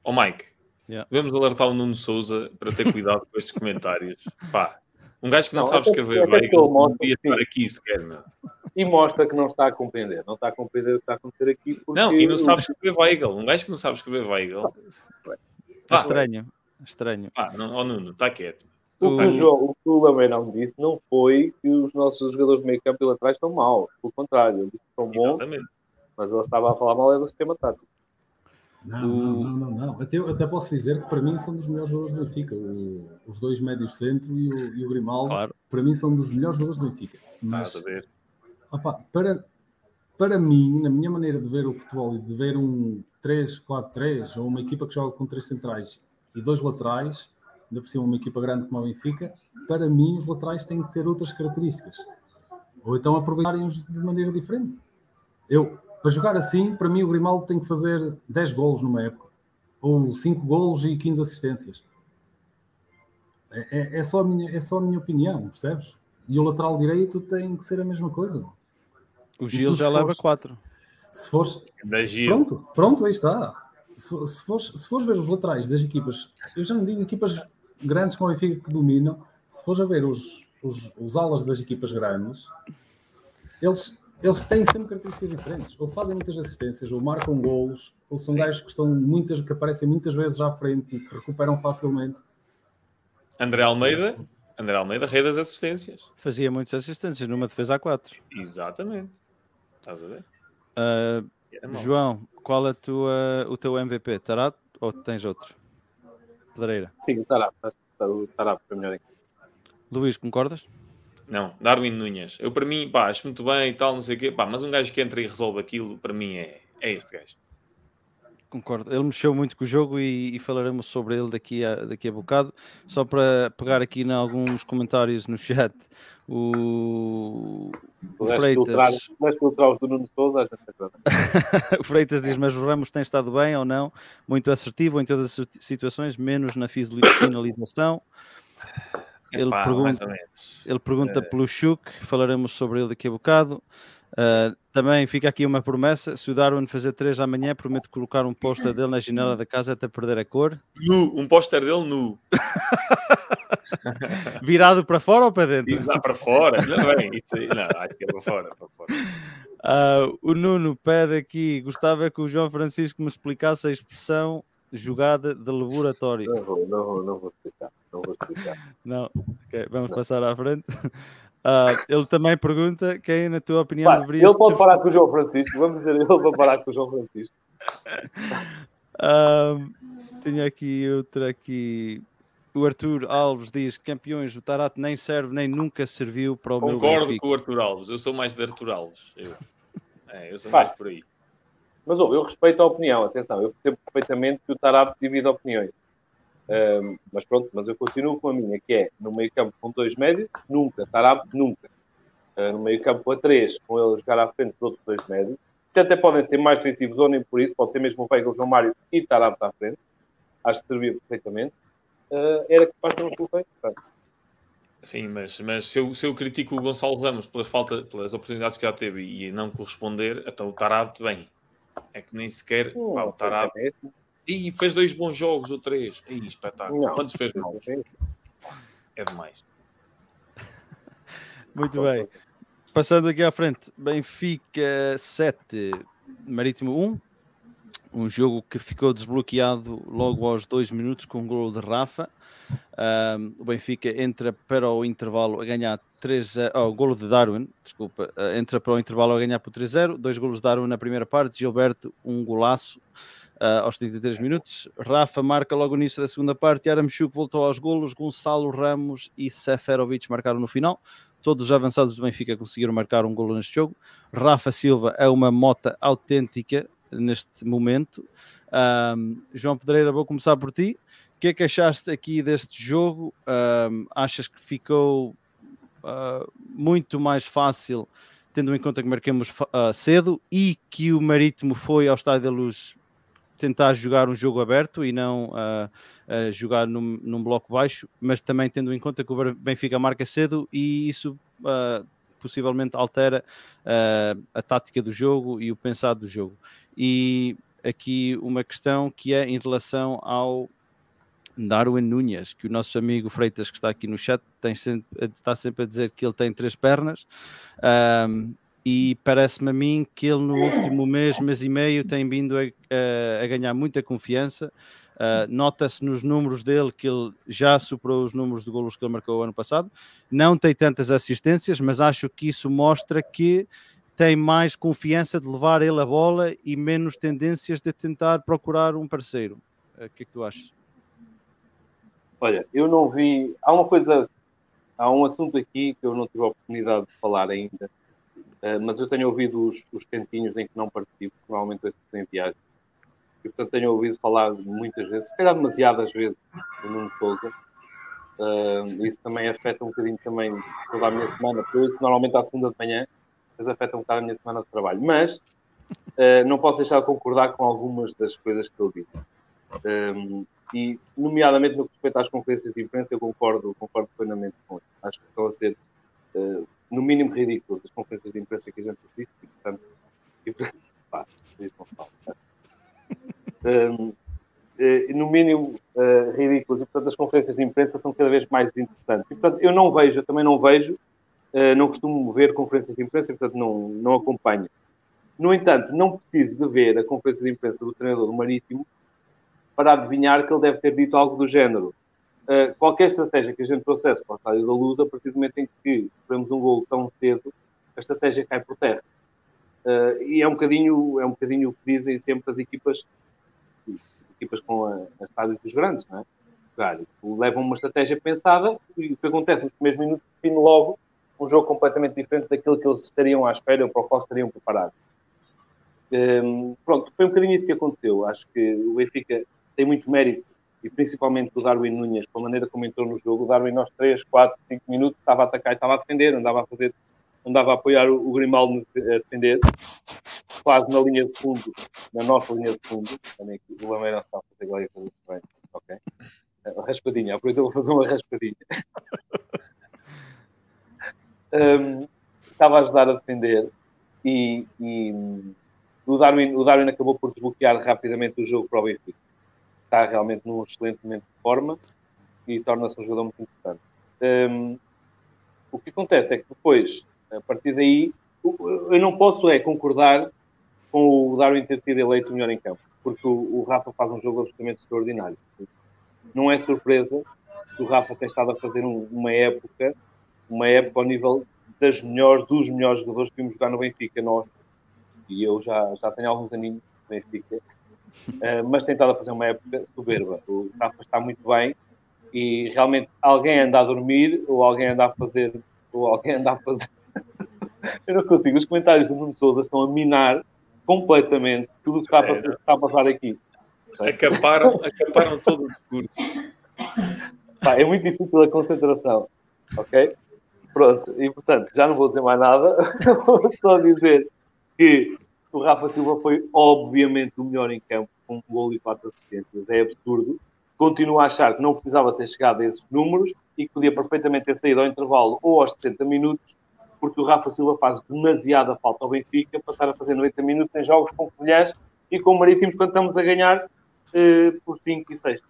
oh, Mike, yeah. devemos alertar o Nuno Souza para ter cuidado com estes comentários. Pá, um gajo que não, não sabe escrever bem, não podia estar aqui sequer, meu. E mostra que não está a compreender. Não está a compreender o que está a acontecer aqui. Porque... Não, e não sabe escrever Weigel. Um gajo que não sabe escrever Weigel. É estranho. Estranho. Pá, não, oh, Nuno, está quieto. O que o, João, o que o Lameirão disse não foi que os nossos jogadores de meio campo e laterais estão mal. Pelo contrário, ele disse que estão bons. Exatamente. Mas ele estava a falar mal é do sistema tático. Não, não, não, não, não. Até, até posso dizer que para mim são dos melhores jogadores do Benfica. O, os dois médios centro e o, e o Grimaldo, claro. para mim, são dos melhores jogadores do Benfica. Mas, a ver. Opa, para, para mim, na minha maneira de ver o futebol e de ver um 3-4-3 ou uma equipa que joga com três centrais e dois laterais, ainda por cima uma equipa grande como a Benfica, para mim os laterais têm que ter outras características. Ou então aproveitarem-os de maneira diferente. Eu, para jogar assim, para mim o Grimaldo tem que fazer 10 golos numa época. Ou 5 golos e 15 assistências. É, é, é, só a minha, é só a minha opinião, percebes? E o lateral direito tem que ser a mesma coisa. O Gil já leva 4. Se fores. Pronto, pronto, aí está. Se, se, fores, se fores ver os laterais das equipas, eu já não digo equipas grandes como a Benfica que dominam, se fores a ver os, os, os alas das equipas grandes, eles, eles têm sempre características diferentes. Ou fazem muitas assistências, ou marcam golos, ou são Sim. gajos que, estão muitas, que aparecem muitas vezes à frente e que recuperam facilmente. André Almeida, André Almeida, rei das assistências. Fazia muitas assistências numa defesa a 4. Exatamente. Estás a ver? Uh, João, qual é tua, o teu MVP? Tarap ou tens outro? Pedreira. Sim, o Tarap. O Tarap foi melhor aqui. Luís, concordas? Não, Darwin Nunes. Eu, para mim, pá, acho muito bem e tal, não sei o quê, pá, mas um gajo que entra e resolve aquilo, para mim, é, é este gajo. Concordo. Ele mexeu muito com o jogo e, e, falaremos sobre ele daqui a, daqui a bocado. Só para pegar aqui em alguns comentários no chat. O, o Freitas. o Freitas diz: Mas o Ramos tem estado bem ou não? Muito assertivo em todas as situações, menos na finalização. Ele, Epá, pergunta, ele pergunta é... pelo Chuk, falaremos sobre ele daqui a bocado. Uh, também fica aqui uma promessa: se o Darwin fazer 3 amanhã, prometo colocar um póster dele na janela da casa até perder a cor. Nu, um póster dele nu. Virado para fora ou para dentro? Isso lá para fora. Não, bem, isso aí, não, acho que é para fora. Para fora. Uh, o Nuno pede aqui: gostava que o João Francisco me explicasse a expressão jogada de laboratório. Não vou, não vou, não vou explicar. Não vou explicar. Não, okay, vamos não. passar à frente. Uh, ele também pergunta quem, na tua opinião, Pá, deveria Ele pode parar com o João Francisco, vamos dizer, ele pode parar com o João Francisco. Uh, tenho aqui outra aqui. O Arthur Alves diz: campeões, o Tarato nem serve nem nunca serviu para o Concordo meu Concordo com o Arthur Alves, eu sou mais de Arthur Alves. Eu, é, eu sou Pá, mais por aí. Mas oh, eu respeito a opinião, atenção, eu percebo perfeitamente que o Tarato divide opiniões. Um, mas pronto, mas eu continuo com a minha, que é no meio campo com dois médios, nunca, Tarab, nunca. Uh, no meio campo a três, com ele jogar à frente dos outros dois médios, que até podem ser mais defensivos ou nem por isso, pode ser mesmo o Feigl, João Mário e Tarab à frente, acho que servia perfeitamente. Uh, era que passa uma solução importante. Sim, mas, mas se, eu, se eu critico o Gonçalo Ramos pela falta, pelas oportunidades que já teve e não corresponder, então o Tarab bem. É que nem sequer hum, pá, o Tarab. É e fez dois bons jogos ou três. Ih, espetáculo. Não, Quantos fez mal? É demais. Muito bem. Passando aqui à frente, Benfica 7, Marítimo 1. Um jogo que ficou desbloqueado logo aos dois minutos com um gol de Rafa. Um, o Benfica entra para o intervalo a ganhar 3 0 oh, golo de Darwin, desculpa, uh, entra para o intervalo a ganhar por 3-0, dois golos de Darwin na primeira parte, Gilberto, um golaço uh, aos 33 minutos. Rafa marca logo no início da segunda parte. Aramchuk voltou aos golos. Gonçalo Ramos e Seferovic marcaram no final. Todos os avançados do Benfica conseguiram marcar um golo neste jogo. Rafa Silva é uma mota autêntica neste momento. João Pedreira, vou começar por ti. O que é que achaste aqui deste jogo? Achas que ficou uh, muito mais fácil, tendo em conta que marcamos uh, cedo e que o Marítimo foi ao Estádio da Luz tentar jogar um jogo aberto e não uh, uh, jogar num, num, bloco baixo, mas também tendo em conta que o Benfica marca cedo e isso uh, possivelmente altera a tática do jogo e o pensado do jogo. E aqui uma questão que é em relação ao Darwin Nunes, que o nosso amigo Freitas, que está aqui no chat, tem sempre, está sempre a dizer que ele tem três pernas. E parece-me a mim que ele no último mês, mês e meio, tem vindo a, a, a ganhar muita confiança. Uh, Nota-se nos números dele que ele já superou os números de golos que ele marcou ano passado. Não tem tantas assistências, mas acho que isso mostra que tem mais confiança de levar ele a bola e menos tendências de tentar procurar um parceiro. Uh, o que é que tu achas? Olha, eu não vi. Há uma coisa, há um assunto aqui que eu não tive a oportunidade de falar ainda, Uh, mas eu tenho ouvido os, os cantinhos em que não participo, normalmente eu em viagem. E, portanto, tenho ouvido falar muitas vezes, se calhar demasiadas vezes, do Nuno Souza. Uh, isso também afeta um bocadinho também toda a minha semana, porque eu isso normalmente à segunda de manhã, mas afeta um bocado a minha semana de trabalho. Mas uh, não posso deixar de concordar com algumas das coisas que eu disse. Um, e, nomeadamente no que respeita às conferências de imprensa, eu concordo, concordo plenamente com isso. Acho que estão a ser uh, no mínimo ridículo das conferências de imprensa que a gente assiste, e portanto, e, pá, não um, eh, no mínimo uh, ridículos, e portanto as conferências de imprensa são cada vez mais interessantes. E portanto eu não vejo, eu também não vejo, não costumo ver conferências de imprensa, e portanto não, não acompanho. No entanto, não preciso de ver a conferência de imprensa do treinador do Marítimo para adivinhar que ele deve ter dito algo do género uh, qualquer estratégia que a gente trouxesse para o estádio da luz, a partir do momento em que sofremos um gol tão cedo, a estratégia cai por terra. Uh, e é um bocadinho, é um bocadinho o que dizem sempre as equipas, as equipas com a, estádios dos grandes, não é? Levam uma estratégia pensada e o que acontece nos primeiros minutos define logo um jogo completamente diferente daquilo que eles estariam à espera ou para o qual estariam preparados. Um, pronto, foi um bocadinho isso que aconteceu. Acho que o Benfica tem muito mérito, e principalmente o Darwin Nunes, pela maneira como entrou no jogo. O Darwin, aos 3, 4, 5 minutos, estava a atacar e estava a defender, andava a fazer, andava a apoiar o, Grimaldo a defender, quase na linha de fundo, na nossa linha de fundo. Também aqui, o Lameira está a fazer agora fazer bem. Ok. A raspadinha, aproveita vou fazer uma raspadinha. um, estava a ajudar a defender e, e o, Darwin, o Darwin acabou por desbloquear rapidamente o jogo para o Benfica. Está realmente num excelente momento de forma e torna-se um jogador muito importante. Um, o que acontece é que depois, a partir daí, eu não posso é concordar com o Darwin ter sido eleito melhor em campo, porque o, o Rafa faz um jogo absolutamente extraordinário. Não é surpresa que o Rafa tenha estado a fazer um, uma época, uma época ao nível das melhores, dos melhores jogadores que vimos jogar no Benfica, nós, e eu já, já tenho alguns aninhos no Benfica, uh, mas tentado a fazer uma época soberba. O Rafa está muito bem e realmente alguém anda a dormir ou alguém anda a fazer, ou alguém anda a fazer. eu não consigo. Os comentários do Bruno Souza estão a minar completamente tudo o que está a, passar, está a passar aqui. Acaparam, acaparam todo o discurso. é muito difícil a concentração, ok? Pronto, e portanto, já não vou dizer mais nada, vou só dizer que o Rafa Silva foi obviamente o melhor em campo, com um gol e quatro assistências, é absurdo. Continuo a achar que não precisava ter chegado a esses números e que podia perfeitamente ter saído ao intervalo ou aos 70 minutos, porque o Rafa Silva faz demasiada falta ao Benfica para estar a fazer 90 minutos em jogos com colheres e com marítimos quando estamos a ganhar eh, por 5 e 6.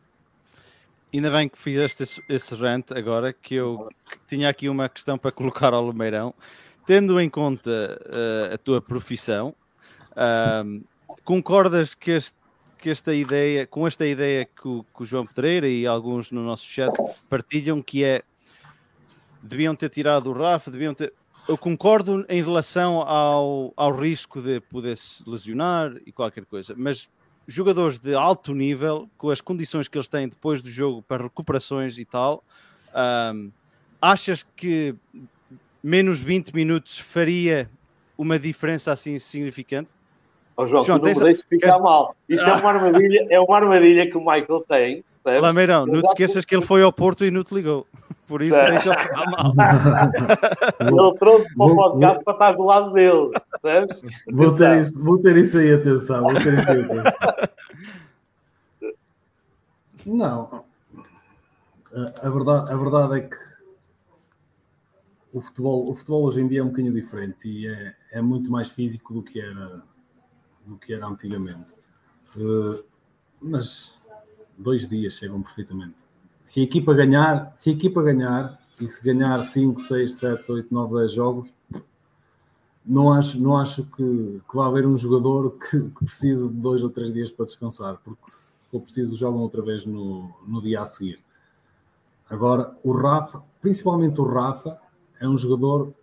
Ainda bem que fizeste esse, esse rant agora, que eu tinha aqui uma questão para colocar ao Lumeirão. Tendo em conta uh, a tua profissão, uh, concordas que, este, que, esta ideia, com esta ideia que o, que o, João Pedreira e alguns no nosso chat partilham, que é deviam ter tirado o Rafa, deviam ter. Eu concordo em relação ao, ao risco de poder se lesionar e qualquer coisa, mas jogadores de alto nível, com as condições que eles têm depois do jogo para recuperações e tal, um, achas que menos 20 minutos faria uma diferença assim significante? Oh, João, João tu não me ficar queres... mal. Isto é uma armadilha, é uma armadilha que o Michael tem. Lameirão, não te esqueças que ele foi ao Porto e não te ligou. Por isso é. deixa ficar mal. ele trouxe para o podcast para estar do lado dele. Sabes? Vou ter, isso, vou ter isso aí atenção. Vou ter isso aí atenção. Não. A, a, verdade, a verdade é que o futebol, o futebol hoje em dia é um bocadinho diferente e é, é muito mais físico do que era, do que era antigamente. Uh, mas dois dias chegam perfeitamente. Se a equipa ganhar, se a equipa ganhar e se ganhar 5, 6, 7, 8, 9, 10 jogos, não acho, não acho que, que vai haver um jogador que, que precise de dois ou três dias para descansar, porque se for preciso jogam outra vez no, no dia a seguir. Agora, o Rafa, principalmente o Rafa, é um jogador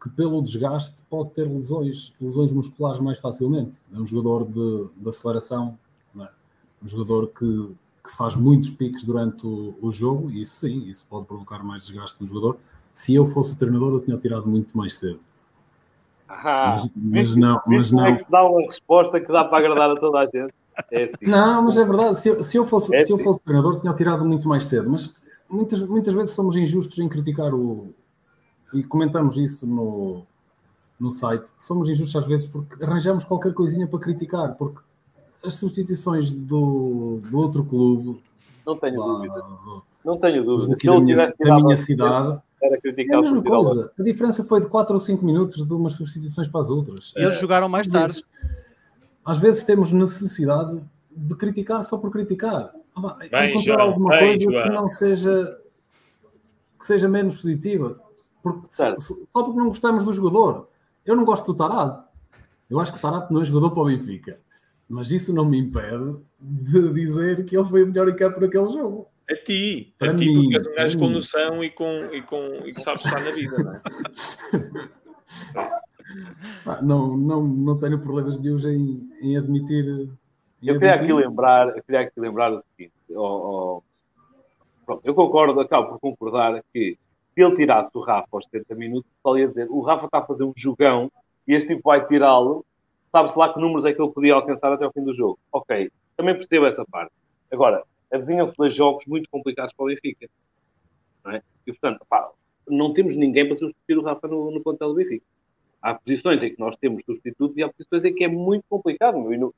que pelo desgaste pode ter lesões, lesões musculares mais facilmente. É um jogador de, de aceleração, é? um jogador que, que, faz muitos piques durante o, o, jogo, e isso sim, isso pode provocar mais desgaste no jogador. Se eu fosse o treinador, eu tinha tirado muito mais cedo. Ah, mas, mas não, mas não. É que se dá uma resposta que dá para agradar a toda a gente. É assim. Não, mas é verdade. Se eu, se eu fosse, é se eu assim. fosse treinador, tinha tirado muito mais cedo. Mas muitas, muitas vezes somos injustos em criticar o. E comentamos isso no, no site. Somos injustos às vezes porque arranjamos qualquer coisinha para criticar. Porque as substituições do, do outro clube. Não tenho lá, dúvida. Não tenho dúvida. Se eu tivesse da minha cidade era criticar é a mesma coisa. A diferença foi de 4 ou 5 minutos de umas substituições para as outras. E eles jogaram mais tarde. Às vezes temos necessidade de criticar só por criticar. Ah, bem, encontrar João, alguma bem, coisa João. que não seja que seja menos positiva. Porque, só porque não gostamos do jogador. Eu não gosto do Tarado. Eu acho que o Tarado não é jogador para o Benfica. Mas isso não me impede de dizer que ele foi o melhor em campo naquele jogo. A ti, para a ti, mim, porque és um gajo com noção e, com, e, com, e que sabes estar na vida, não é? Ah, não, não, não tenho problemas nenhums em, em admitir. Em eu queria aqui lembrar, eu queria aqui lembrar o seguinte: oh, oh, pronto, eu concordo, acabo por concordar que se ele tirasse o Rafa aos 70 minutos, só ia dizer: o Rafa está a fazer um jogão e este tipo vai tirá-lo sabe-se lá que números é que ele podia alcançar até o fim do jogo. Ok, também percebo essa parte. Agora, a vizinha dois jogos muito complicados para o Benfica. Não é? E, portanto, pá, não temos ninguém para substituir o Rafa no, no plantel do Benfica. Há posições em que nós temos substitutos e há posições em que é muito complicado. no-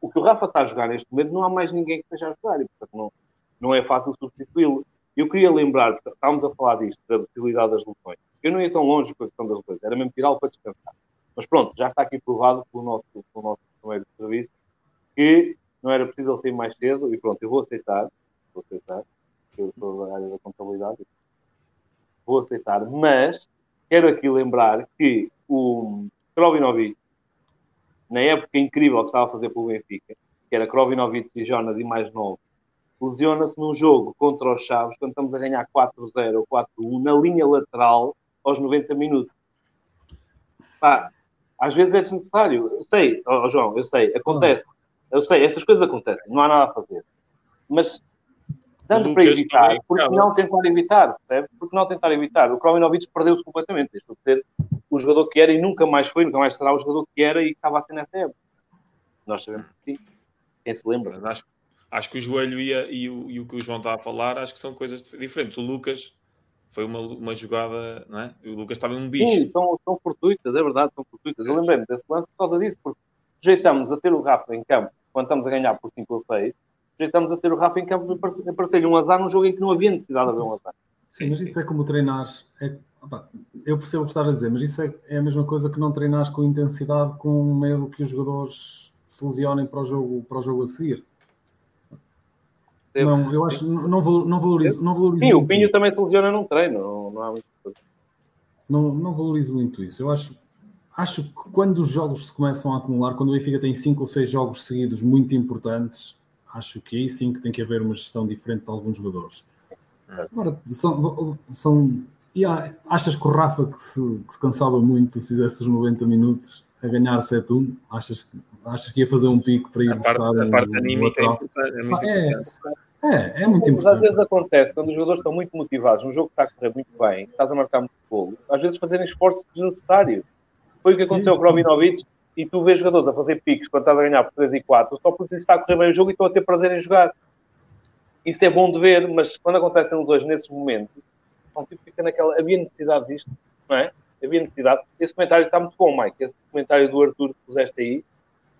o que o Rafa está a jogar neste momento não há mais ninguém que esteja a jogar e, portanto, não, não é fácil substituí-lo. Eu queria lembrar, estávamos a falar disto, da possibilidade das lesões. Eu não ia tão longe com a questão das lesões, era mesmo tirá-lo para descansar. Mas pronto, já está aqui provado pelo nosso, pelo nosso de serviço que não era preciso ele sair mais cedo e pronto, eu vou aceitar, vou aceitar, eu sou da área da contabilidade, vou aceitar, mas quero aqui lembrar que o Krovinovic, na época incrível que estava a fazer pelo Benfica, que era Krovinovic e Jonas e mais novo, lesiona-se num jogo contra os Chaves, quando estamos a ganhar 4-0 ou 4-1, na linha lateral, aos 90 minutos. Pá, às vezes é desnecessário. Eu sei, ó, João, eu sei, acontece. Eu sei, essas coisas acontecem, não há nada a fazer. Mas, dando O para evitar, porque não tentar evitar, percebe? Porque não tentar evitar. O Krovinovic perdeu-se completamente. Deixou de ser o jogador que era e nunca mais foi, nunca mais será o jogador que era e que estava a ser nessa época. Nós sabemos que sim. Quem se lembra? Mas acho, acho que o joelho e, a- e o, e o que o João está a falar, acho que são coisas dif- diferentes. O Lucas foi uma, uma jogada, não é? O Lucas estava um bicho. Sim, são, são fortuitas, é verdade, são fortuitas. Eu lembrei-me desse lance por causa disso, porque sujeitamos a ter o Rafa em campo quando estamos a ganhar por 5 ou 6, sujeitamos a ter o Rafa em campo e aparecer- aparecer-lhe um azar num jogo em que não havia necessidade de haver um azar. Sim, mas isso é como treinar. É, opá, eu percebo o que estás a dizer, mas isso é, é a mesma coisa que não treinar com intensidade, com medo que os jogadores se lesionem para o jogo, para o jogo a seguir. Eu- Não, eu acho não, não val- não valorizo, não valorizo Sim, o Pinho também se lesiona num treino, não, não há muito coisa. Não, não valorizo muito isso. Eu acho, acho que quando os jogos se começam a acumular, quando o Benfica tem cinco ou seis jogos seguidos muito importantes, acho que aí sim que tem que haver uma gestão diferente de alguns jogadores. Agora, são, são, e há- achas que o Rafa que se, que se cansava muito se fizesse os 90 minutos a ganhar 7-1? Achas, que- achas que ia fazer um pico para ir A parte, buscar a parte um anímica é importante. É muito Ah, é, importante. É, é muito Mas às importante. vezes acontece, quando os jogadores estão muito motivados, um jogo que está a correr muito bem, estás a marcar muito golo, às vezes fazerem esforços desnecessários. Foi o que aconteceu Sim. com o Krovinovic e tu vês jogadores a fazer picos quando estás a ganhar por 3 e 4, só porque está a correr bem o jogo e estão a ter prazer em jogar. Isso é bom de ver, mas quando acontecem os dois nesses momentos, então, tipo, fica naquela. Havia necessidade disto, não é? Havia necessidade. Esse comentário está muito bom, Mike. Esse comentário do Arthur que puseste aí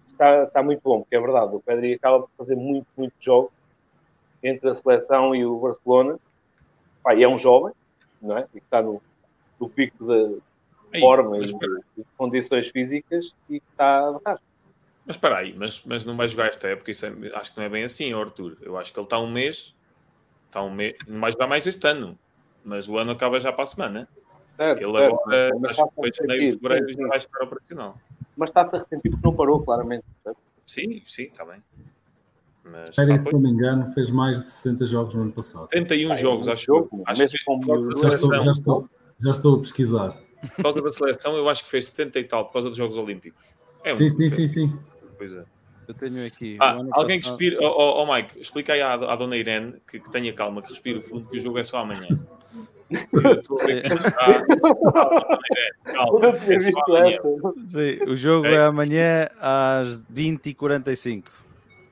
está, está muito bom, porque é verdade. O Pedri acaba por fazer muito, muito jogo entre a seleção e o Barcelona. Pá, e é um jovem, não é? E que está no, no pico de Ei, forma mas e de, condições físicas e que está a dar. Mas espera aí, mas, mas não vai jogar esta época, isso é- acho que não é bem assim, Arthur. Eu acho que ele está um mês, está um mês, não vai jogar mais este ano, mas o ano acaba já para a semana. Certo, Ele certo, agora, mas- mas acho que a depois de janeiro, fevereiro, já vai estar operacional. Mas está-se a ressentir porque não parou, claramente. certo? Sim, sim, está bem. Mas Pérez, ah, se não me engano, fez mais de 60 jogos no ano passado. 31 Pá, é jogos, acho jogo, eu. Acho Mesmo que com da Já estou, já, estou, já estou a pesquisar. por causa da seleção, eu acho que fez 70 e tal, por causa dos Jogos Olímpicos. É Sim, sim, sim, sim. Pois é. Eu tenho aqui. Ah, alguém que respire. Oh, oh, oh, Mike, explica aí à, à dona Irene que, que tenha calma, que respire o fundo, que o jogo é só amanhã. Que é. Sim, o jogo Ok. é amanhã às 20h45.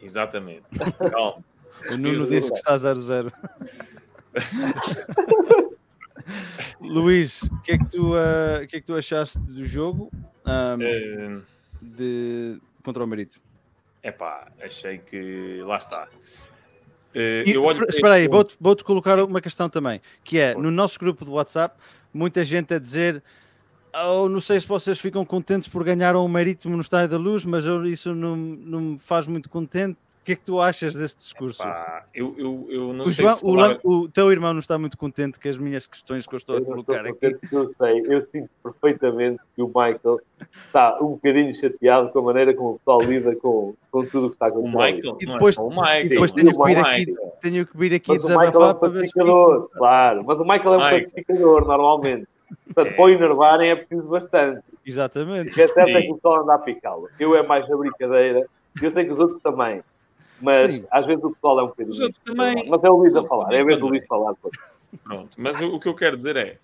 Exatamente. Calma. O Nuno disse que está 0-0. Luís, o que, é que, tu, o que é que tu achaste do jogo É de, contra o Marito? pá, achei que. Lá está. Eh, E, olho espera aí, vou-te vou-te colocar uma questão também, que é, no nosso grupo de WhatsApp, muita gente a dizer "Oh, não sei se vocês ficam contentes por ganhar um Marítimo no Estádio da Luz, mas eu- isso não, não me faz muito contente. O que é que tu achas deste discurso? Pá, eu, eu, eu não o, sei João- se o falar- o teu irmão não está muito contente com as minhas questões que eu estou a Eu não colocar estou aqui. contente, Eu sei, eu sinto perfeitamente que o Michael está um bocadinho chateado com a maneira como o pessoal lida com, com tudo o que está O acontecendo. Michael, E não depois- é só o Michael. E depois tenho o que vir aqui, tenho que vir aqui Mas o Michael é desabafar um para ver se pacificador, claro. Mas o Michael é um Michael. pacificador, normalmente. Portanto, É. para o enervarem é preciso bastante. Exatamente. O que é certo é Sim. que o pessoal anda a picá-lo. Eu é mais na brincadeira. Eu sei que os outros também. Mas Sim. às vezes o pessoal é um bocadinho. Os outros também. Mas é o Luís a falar. É a vez do. Luís falar. pô. Pronto, mas o, que eu quero dizer é,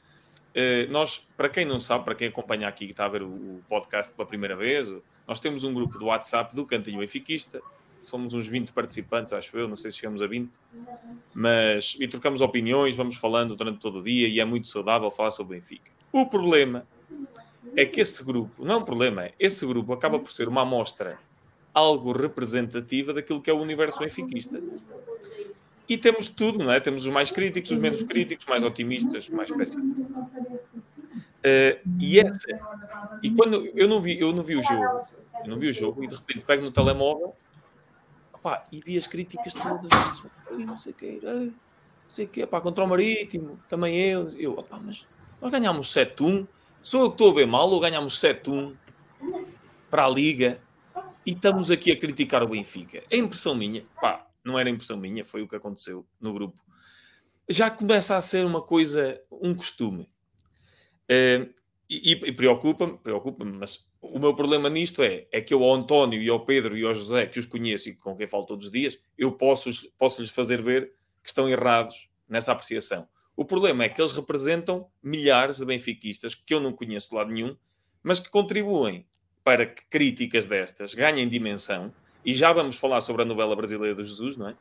eh, nós, para quem não sabe, para quem acompanha aqui que está a ver o, podcast pela primeira vez, nós Nós temos um grupo do WhatsApp do Cantinho Benfiquista, somos uns 20 participantes, acho eu, não sei se chegamos a 20, mas e trocamos opiniões, vamos falando durante todo o dia e é muito saudável falar sobre o Benfica. O problema é que esse grupo, não é um problema, é esse grupo acaba por ser uma amostra algo representativa daquilo que é o universo benfiquista. E temos tudo, não é? Temos os mais críticos, os menos críticos, mais otimistas, mais pessimistas. Uh, e essa, e quando eu não vi, eu não vi o jogo, eu não vi o jogo e de repente pego no telemóvel opá, e vi as críticas todas, não sei o que, não sei o que, opá, contra o Marítimo, também eu, eu, mas nós ganhámos 7-1, sou eu que estou a ver mal ou ganhámos 7-1 para a Liga e estamos aqui a criticar o Benfica. É impressão minha, pá, não era impressão minha, foi o que aconteceu no grupo. Já começa a ser uma coisa, um costume. Uh, e, e preocupa-me, preocupa-me, mas o meu problema nisto é, é que eu ao António e ao Pedro e ao José, que os conheço e com quem falo todos os dias, eu posso, posso-lhes fazer ver que estão errados nessa apreciação. O problema é que eles representam milhares de benfiquistas que eu não conheço de lado nenhum, mas que contribuem para que críticas destas ganhem dimensão, e já vamos falar sobre a novela brasileira do Jesus, não é?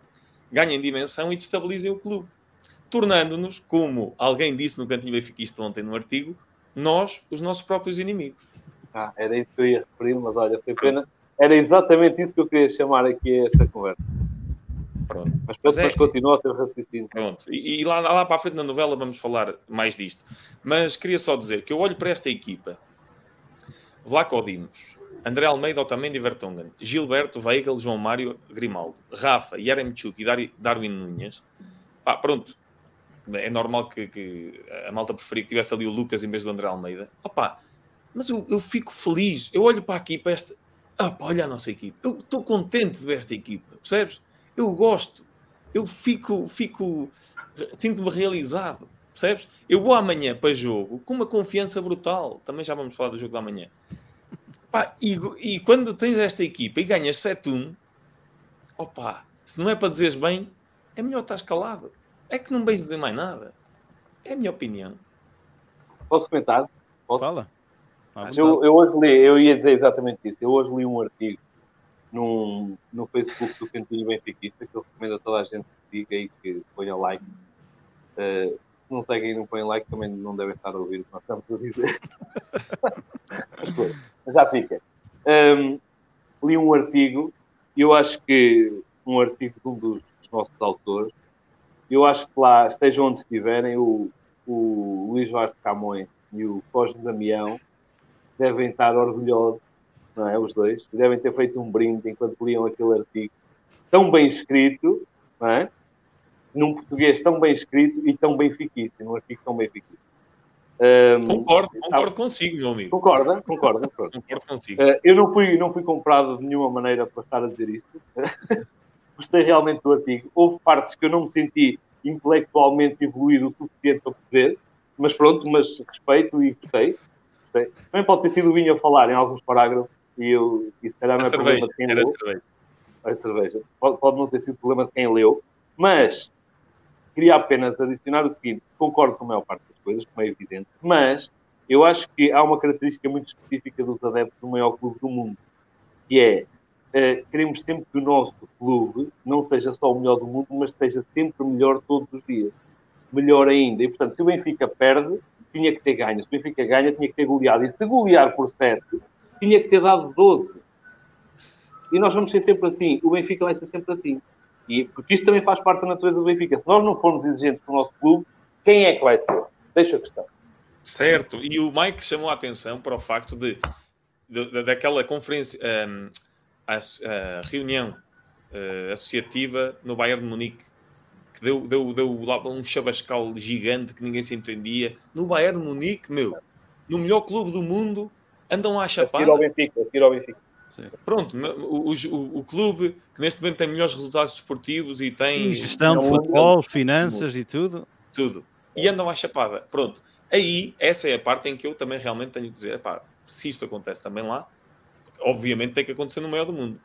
Ganhem dimensão e destabilizem o clube tornando-nos, como alguém disse no Cantinho Benfiquista ontem no artigo, nós, os nossos próprios inimigos. Ah, era isso que eu ia referir, mas olha, foi pena. Era exatamente isso que eu queria chamar aqui a esta conversa. Pronto. Mas depois é... continua a ter raciocínio. Pronto. E, e, lá, lá para a frente na novela vamos falar mais disto. Mas queria só dizer que eu olho para esta equipa. Vlaco Dimos, André Almeida, Otamendi Vertonghen, Gilberto, Weigel, João Mário, Grimaldo, Rafa, Yaremchuk e Darwin Nunes. Pá, pronto é normal que, que, a malta preferia que tivesse ali o Lucas em vez do André Almeida. Opa, mas eu, eu fico feliz. Eu olho para aqui, para esta. Opa, olha a nossa equipe. Eu estou contente de ver esta equipa, percebes? Eu gosto. Eu fico, fico sinto-me realizado, percebes? Eu vou amanhã para jogo com uma confiança brutal. Também já vamos falar do jogo da manhã. Pá, e, e, quando tens esta equipa e ganhas 7-1, opa, se não é para dizeres bem, é melhor estar calado. É que não vais dizer mais nada. É a minha opinião. Posso comentar? Posso? Fala. eu, eu, hoje li, eu ia dizer exatamente isso. Eu hoje li um artigo num, no Facebook do Cantinho Benfiquista que eu recomendo a toda a gente que diga e que ponha like. Uh, se não seguem e não põem like, também não devem estar a ouvir o que nós estamos a dizer. Mas já fica. Um, li um artigo, e eu acho que um artigo de um dos, dos nossos autores, eu acho que lá, estejam onde estiverem, o, o Luís Vaz de Camões e o Cosme Damião devem estar orgulhosos, não é? Os dois, devem ter feito um brinde enquanto liam aquele artigo tão bem escrito, não é? Num português tão bem escrito e tão bem fictício, num artigo tão bem fictício. Um, concordo, concordo consigo, meu amigo. Concorda? Concordo, concordo. concordo consigo. Uh, eu não fui, não fui comprado de nenhuma maneira para estar a dizer isto. gostei realmente do artigo. Houve partes que eu não me senti intelectualmente evoluído o suficiente para perceber, mas pronto, mas respeito e gostei. gostei. Também pode ter sido o Vinho a falar em alguns parágrafos e eu, e se calhar não é cerveja, problema de quem leu. Cerveja. A cerveja. Pode, pode não ter sido problema de quem leu, mas queria apenas adicionar o seguinte: concordo com a maior parte das coisas, como é evidente, mas eu acho que há uma característica muito específica dos adeptos do maior clube do mundo, que é Uh, queremos sempre que o nosso clube não seja só o melhor do mundo, mas seja sempre melhor todos os dias. Melhor ainda. E, portanto, se o Benfica perde, tinha que ter ganho. Se o Benfica ganha, tinha que ter goleado. E se golear por 7, tinha que ter dado 12. E nós vamos ser sempre assim. O Benfica vai ser sempre assim. E, porque isto também faz parte da natureza do Benfica. Se nós não formos exigentes com o nosso clube, quem é que vai ser? Deixa a questão. Certo. E o Mike chamou a atenção para o facto de, de, de daquela conferência... Um, a, a reunião uh, associativa no Bayern de Munique, que deu, deu, deu lá um chabascal gigante que ninguém se entendia. No Bayern de Munique, meu, no melhor clube do mundo, andam à chapada. A seguir ao Benfica, a seguir ao Benfica. Pronto, o, o, o, clube que neste momento tem melhores resultados desportivos e tem gestão de futebol, finanças e tudo. Tudo. E andam à chapada. Pronto. Aí, essa é a parte em que eu também realmente tenho que dizer: epá, se isto acontece também lá, obviamente tem que acontecer no maior do mundo.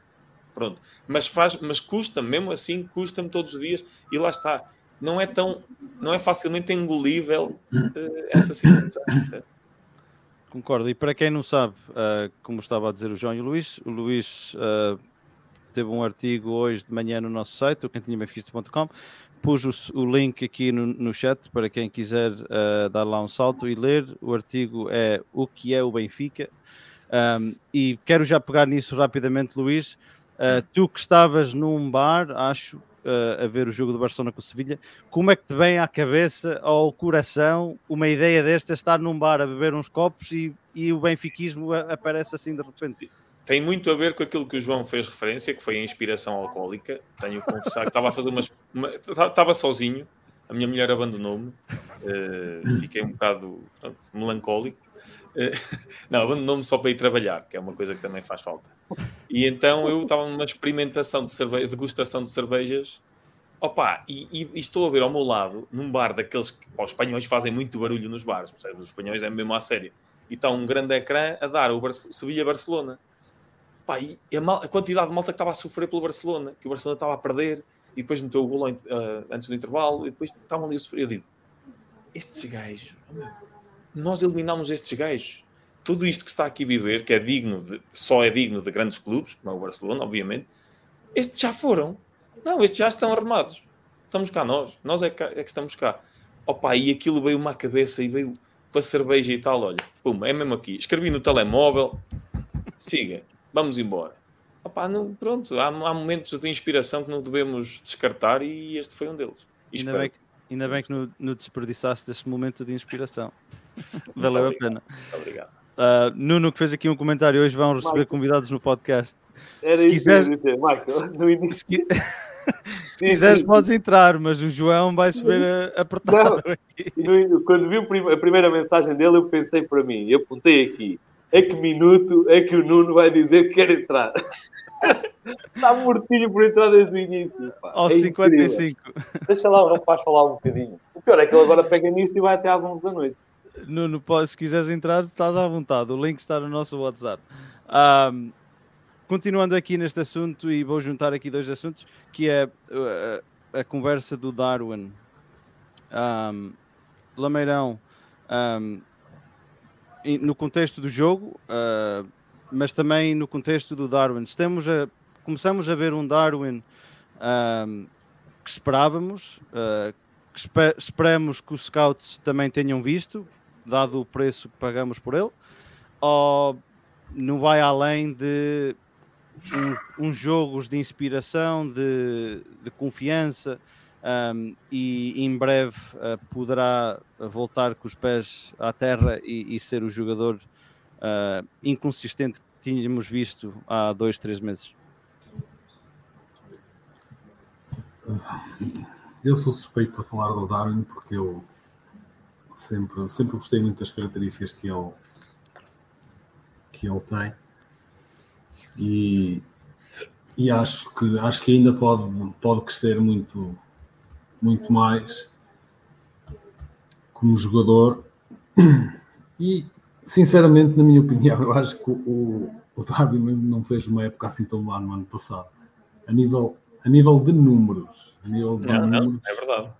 Pronto. Mas faz, mas custa, mesmo assim, custa-me todos os dias. E lá está. Não é tão, não é facilmente engolível uh, essa situação. Concordo. E para quem não sabe, uh, como estava a dizer o João e o Luís, o Luís uh, teve um artigo hoje de manhã no nosso site, o cantinhabenfiquista.com. Pus o, o, link aqui no, no, chat para quem quiser dar lá um salto e ler. O artigo é O que é o Benfica. Um, e quero já pegar nisso rapidamente, Luís. tu que estavas num bar, acho, uh, a ver o jogo do Barcelona com o Sevilha, como é que te vem à cabeça, ao coração, uma ideia desta, estar num bar a beber uns copos e, e o benfiquismo aparece assim de repente? Tem muito a ver com aquilo que o João fez referência, que foi a inspiração alcoólica. Tenho que confessar que estava a fazer umas. Uma, sozinho, a minha mulher abandonou-me, uh, fiquei um bocado pronto, melancólico. Uh, não, abandonou-me só para ir trabalhar, que é uma coisa que também faz falta. E então eu estava numa experimentação de cerveja, degustação de cervejas. Opa, e, e, e, estou a ver ao meu lado, num bar daqueles que os espanhóis fazem muito barulho nos bares, os espanhóis é mesmo à sério. E está um grande ecrã a dar o, Bar Sevilha-Barcelona. E a, mal, a, quantidade de malta que estava a sofrer pelo Barcelona, que o Barcelona estava a perder, e depois meteu o gol uh, antes do intervalo, e depois estavam ali a sofrer. Eu digo, estes gajos, oh nós eliminámos estes gajos tudo isto que está aqui a viver, que é digno de, só é digno de grandes clubes, como é o Barcelona, obviamente, estes já foram. Não, estes já estão armados. Estamos cá nós. Nós é que, é que estamos cá. Opa, e aquilo veio-me à cabeça e veio com a cerveja e tal. Olha, pum, é mesmo aqui. Escrevi no telemóvel. Siga, vamos embora. Opa, não, pronto, há, há momentos de inspiração que não devemos descartar e este foi um deles. Ainda bem, que, ainda bem que no, no desperdiçaste deste momento de inspiração. Valeu a pena. Muito obrigado. Uh, Nuno, que fez aqui um comentário, hoje vão receber convidados no podcast. Era se quiseres, dizer, início. Se, qui... se quiseres, podes entrar, mas o João vai se ver apertado. No, quando vi a primeira mensagem dele, eu pensei para mim, eu apontei aqui, é que minuto é que o Nuno vai dizer que quer entrar? Está mortinho por entrar desde o início. Pá. Aos é 55. Incrível. Deixa lá o rapaz falar um bocadinho. O pior é que ele agora pega nisto e vai até às 11 da noite. Nuno, se quiseres entrar, estás à vontade. O link está no nosso WhatsApp. Um, continuando aqui neste assunto, e vou juntar aqui dois assuntos, que é a, uh, a conversa do Darwin. Um, Lameirão, um, no contexto do jogo, uh, mas também no contexto do Darwin. Estamos a, começamos a ver um Darwin um, que esperávamos, uh, que esper esperamos que os scouts também tenham visto, dado o preço que pagamos por ele, ou não vai além de um, uns jogos de inspiração, de, de confiança, um, e em breve uh, poderá voltar com os pés à terra e, e ser o jogador uh, inconsistente que tínhamos visto há dois, três meses? Eu sou suspeito a falar do Darwin porque eu Sempre, sempre gostei muito das características que ele, que ele tem. E, e acho, que, acho que ainda pode, pode crescer muito, muito mais como jogador. E, sinceramente, na minha opinião, eu acho que o, o Darwin não fez uma época assim tão má no ano passado. A nível, a nível de números. A nível de não, números, não, é verdade.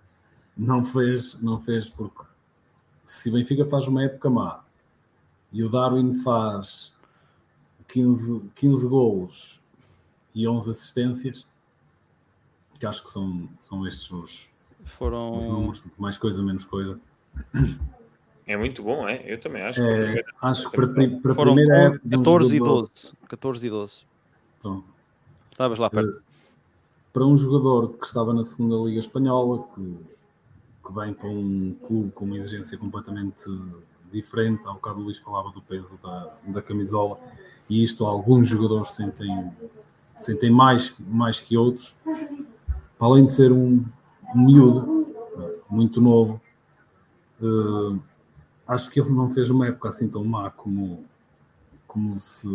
Não fez, não fez porque se o Benfica faz uma época má e o Darwin faz 15, 15 golos e 11 assistências, que acho que são, são estes os, Foram... os números, mais coisa, menos coisa. É muito bom, é? Eu também acho. É, que acho que para, para a primeira época. 14 e 12. 14 e 12. Então, Estavas lá perto. Para um jogador que estava na segunda Liga Espanhola, que que vem com um clube com uma exigência completamente diferente. Um bocado o Luís falava do peso da, da camisola e isto alguns jogadores sentem, sentem mais, mais que outros. Para além de ser um, miúdo, muito novo, uh, acho que ele não fez uma época assim tão má como, como, se,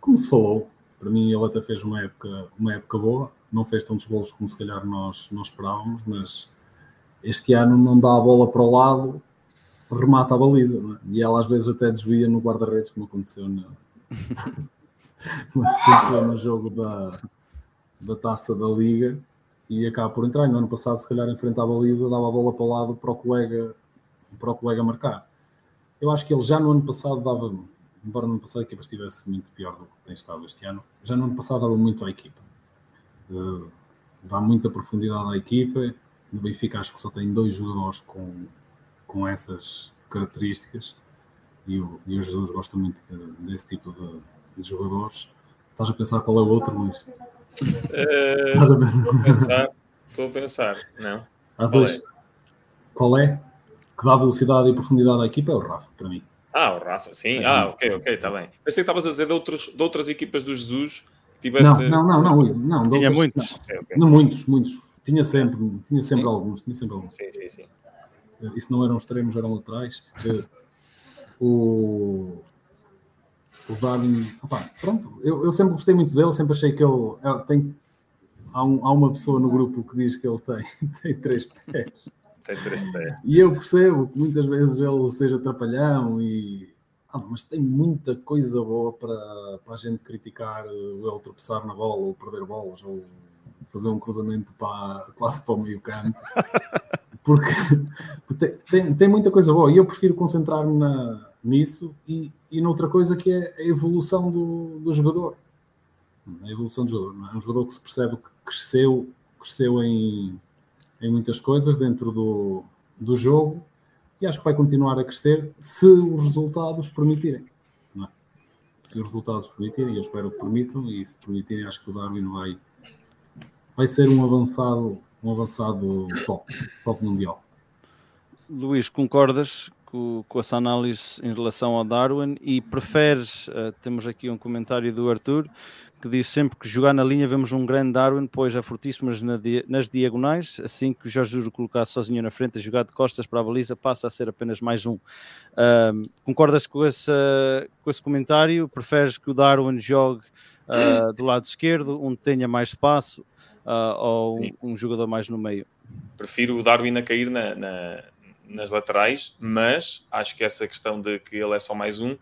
como se falou. Para mim, ele até fez uma época, uma época boa. Não fez tantos golos como se calhar nós, nós esperávamos, mas este ano não dá a bola para o lado, remata a baliza, é? e ela às vezes até desvia no guarda-redes, como aconteceu como aconteceu no jogo da, da taça da Liga, e acaba por entrar. No ano passado, se calhar, em frente à baliza, dava a bola para o lado para o colega, para o colega marcar. eu acho que ele já no ano passado dava, embora no ano passado a equipa estivesse muito pior do que tem estado este ano, já no ano passado dava muito à equipa. Uh, dá muita profundidade à equipa. No Benfica acho que só tem dois jogadores com, com essas características e o, e o Jesus gosta muito de, desse tipo de, de, jogadores. Estás a pensar qual é o outro, Luís? Uh, estou a pensar, estou a pensar, não. Há dois. É? Qual é? Que dá velocidade e profundidade à equipa é o Rafa, para mim. Ah, o Rafa, sim. sim. Ah, ok, ok, está bem. Pensei que estavas a dizer de, outros, de outras equipas do Jesus que tivesse. Não, não, não, não. não Tinha muitos. Não, okay, okay. não, muitos, muitos. Tinha sempre, tinha sempre alguns. Tinha sempre alguns. Sim, sim, sim. Isso não eram extremos, eram laterais. o, o Darwin, opa, pronto, eu, eu, sempre gostei muito dele, sempre achei que ele, ele tem. Há, um, há, uma pessoa no grupo que diz que ele tem, tem três pés. Tem três pés. E eu percebo que muitas vezes ele seja trapalhão e. Ah, mas tem muita coisa boa para, para a gente criticar ele tropeçar na bola ou perder bolas ou fazer um cruzamento para, quase para o meio campo. Porque tem, tem, tem, muita coisa boa e eu prefiro concentrar-me nisso e, e noutra coisa que é a evolução do, do jogador. A evolução do jogador. É? um jogador que se percebe que cresceu, cresceu em, em muitas coisas dentro do, do jogo e acho que vai continuar a crescer se os resultados permitirem. É? Se os resultados permitirem, eu espero que permitam, e se permitirem, acho que o Darwin vai, vai ser um avançado, um avançado top, top mundial. Luís, concordas com, com essa análise em relação ao Darwin e preferes, uh, temos aqui um comentário do Arthur, que diz sempre que jogar na linha vemos um grande Darwin, pois é fortíssimo nas, nas diagonais, assim que o Jorge Jesus o colocar sozinho na frente a jogar de costas para a baliza passa a ser apenas mais um. Uh, concordas com, esse, com esse comentário? Preferes que o Darwin jogue uh, do lado esquerdo, onde tenha mais espaço? uh, ou um, um, jogador mais no meio? Prefiro o Darwin a cair na, na, nas laterais, mas acho que essa questão de que ele é só mais um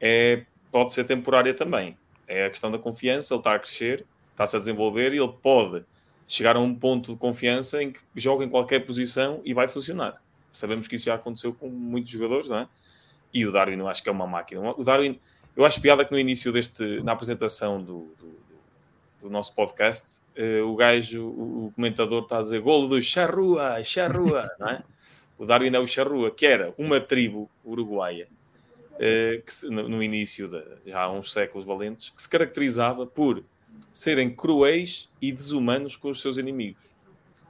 é, pode ser temporária também. É a questão da confiança, ele está a crescer, está-se a desenvolver e ele pode chegar a um ponto de confiança em que joga em qualquer posição e vai funcionar. Sabemos que isso já aconteceu com muitos jogadores, não é? E o Darwin, eu acho que é uma máquina. O Darwin, eu acho piada que no início deste, na apresentação do, do do nosso podcast, uh, o gajo, o, o, comentador está a dizer golo do Charrua, Charrua, não é? O Darwin é o Charrua, que era uma tribo uruguaia, uh, que se, no, início, de, já há uns séculos valentes, que se caracterizava por serem cruéis e desumanos com os seus inimigos.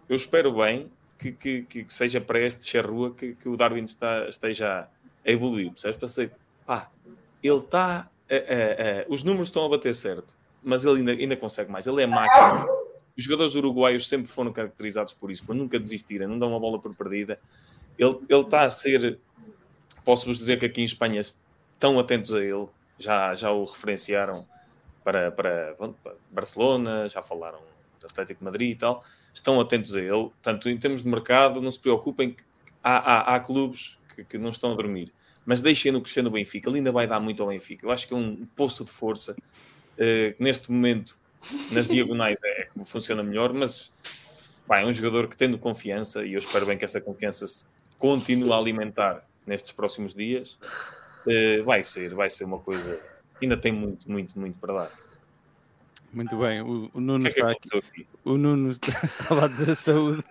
Eu espero bem que, que, que, seja para este Charrua que, que o Darwin está, esteja a evoluir, percebes? Pensei, pá, ele está, os números estão a bater certo mas ele ainda, ainda consegue mais. Ele é máquina. Os jogadores uruguaios sempre foram caracterizados por isso, por nunca desistirem, não dão uma bola por perdida. Ele, ele está a ser, posso-vos dizer que aqui em Espanha estão atentos a ele, já, já o referenciaram para, para, para Barcelona, já falaram do Atlético de Madrid e tal, estão atentos a ele. Portanto, em termos de mercado, não se preocupem, há, há, há clubes que, que não estão a dormir mas deixem-no crescer no Benfica. Ele ainda vai dar muito ao Benfica. Eu acho que é um poço de força uh, neste momento nas diagonais é como funciona melhor, mas pá, é um jogador que tendo confiança e eu espero bem que essa confiança se continue a alimentar nestes próximos dias, uh, vai ser, vai ser uma coisa. Ainda tem muito, muito, muito para dar. Muito bem, o, o Nuno que é que está aqui. aqui. O Nuno estava a dizer saúde.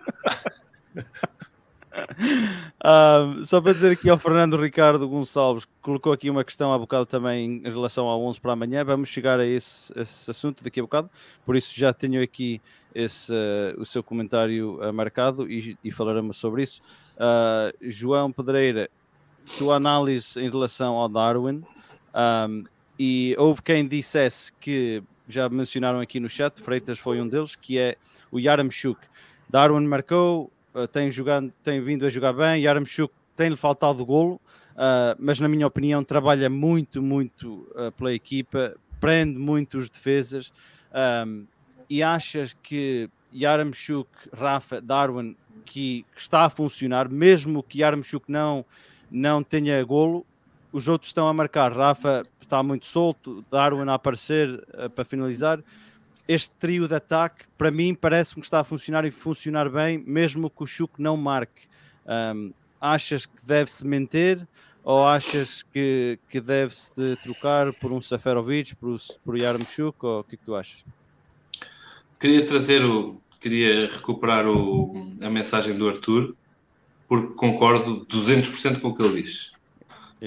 Uh, só para dizer aqui ao Fernando Ricardo Gonçalves, que colocou aqui uma questão há bocado também em relação ao 11 para amanhã. Vamos chegar a esse, esse assunto daqui a bocado, por isso já tenho aqui esse, uh, o seu comentário uh, marcado e, e, falaremos sobre isso. João Pedreira, tua análise em relação ao Darwin, um, e houve quem dissesse que já mencionaram aqui no chat, Freitas foi um deles, que é o Yaramchuk. Darwin marcou, uh, tem, jogado, tem vindo a jogar bem, Yaramchuk tem-lhe faltado golo, uh, mas na minha opinião trabalha muito, muito uh, pela equipa, prende muito os defesas um, e achas que Yaramchuk, Rafa, Darwin, que, que, está a funcionar, mesmo que Yaramchuk não, não tenha golo, os outros estão a marcar. Rafa está muito solto, Darwin a aparecer uh, para finalizar este trio de ataque, para mim, parece-me que está a funcionar e funcionar bem, mesmo que o Chuck não marque. Um, achas que deve-se manter ou achas que, que deve-se de trocar por um Seferovic, por, por Yarmchuk, ou o que, é que tu achas? Queria trazer o. Queria recuperar o, a mensagem do Arthur, porque concordo 200% com o que ele diz.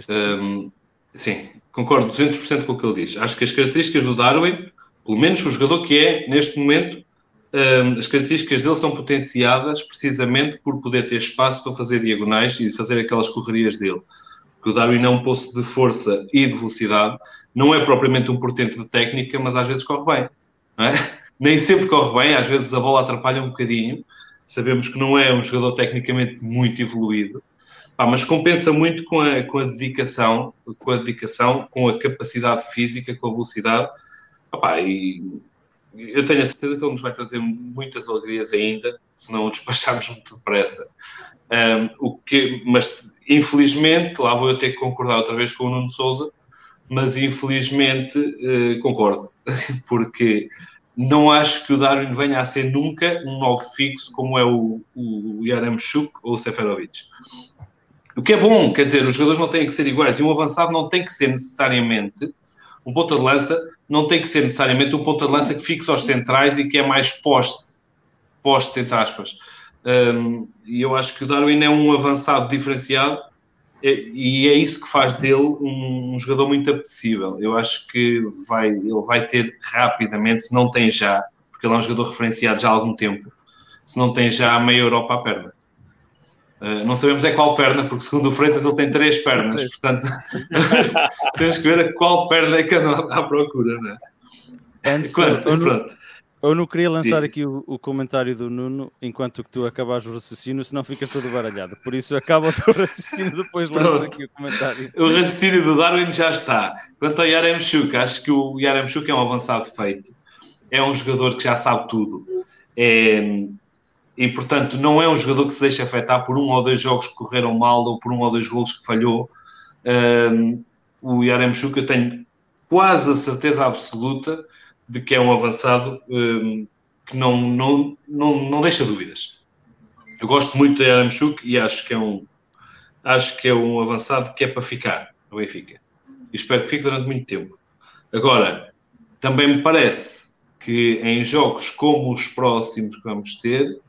Um, sim, concordo 200% com o que ele diz. Acho que as características do Darwin, pelo menos o jogador que é, neste momento, um, as características dele são potenciadas precisamente por poder ter espaço para fazer diagonais e fazer aquelas correrias dele. Porque o Darwin é um poço de força e de velocidade, não é propriamente um portento de técnica, mas às vezes corre bem. É? Nem sempre corre bem, às vezes a bola atrapalha um bocadinho. Sabemos que não é um jogador tecnicamente muito evoluído, mas compensa muito com a, com a dedicação, com a dedicação, com a capacidade física, com a velocidade. Pá, e eu tenho a certeza que ele nos vai trazer muitas alegrias ainda, se não o despacharmos muito depressa. Um, o que, mas infelizmente, lá vou eu ter que concordar outra vez com o Nuno Souza, mas infelizmente uh, concordo, porque não acho que o Darwin venha a ser nunca um novo fixo como é o, o Yaramchuk ou o Seferovic. O que é bom, quer dizer, os jogadores não têm que ser iguais e um avançado não tem que ser necessariamente um ponta de lança, não tem que ser necessariamente um ponta de lança que fixa aos centrais e que é mais poste, poste entre aspas. Um, e eu acho que o Darwin é um avançado diferenciado e é isso que faz dele um, um, jogador muito apetecível. Eu acho que vai, ele vai ter rapidamente, se não tem já, porque ele é um jogador referenciado já há algum tempo, se não tem já a meia Europa à perna. Uh, não sabemos é qual perna, porque segundo o Freitas ele tem três pernas, portanto temos que ver a qual perna é que anda à procura, não é? Antes, Quanto, eu, não, eu não queria lançar Diz. aqui o, o, comentário do Nuno enquanto que tu acabas o raciocínio, senão ficas todo baralhado. Por isso acaba o teu raciocínio, depois lança aqui o comentário. O raciocínio do Darwin já está. Quanto ao Yaremchuk, acho que o Yaremchuk é um avançado feito. É um jogador que já sabe tudo. É, e portanto não é um jogador que se deixa afetar por um ou dois jogos que correram mal ou por um ou dois golos que falhou. Um, o Yaremchuk eu tenho quase a certeza absoluta de que é um avançado um, que não, não, não, não deixa dúvidas. Eu gosto muito do Yaremchuk e acho que é um acho que é um avançado que é para ficar no Benfica. E espero que fique durante muito tempo. Agora, também me parece que em jogos como os próximos que vamos ter,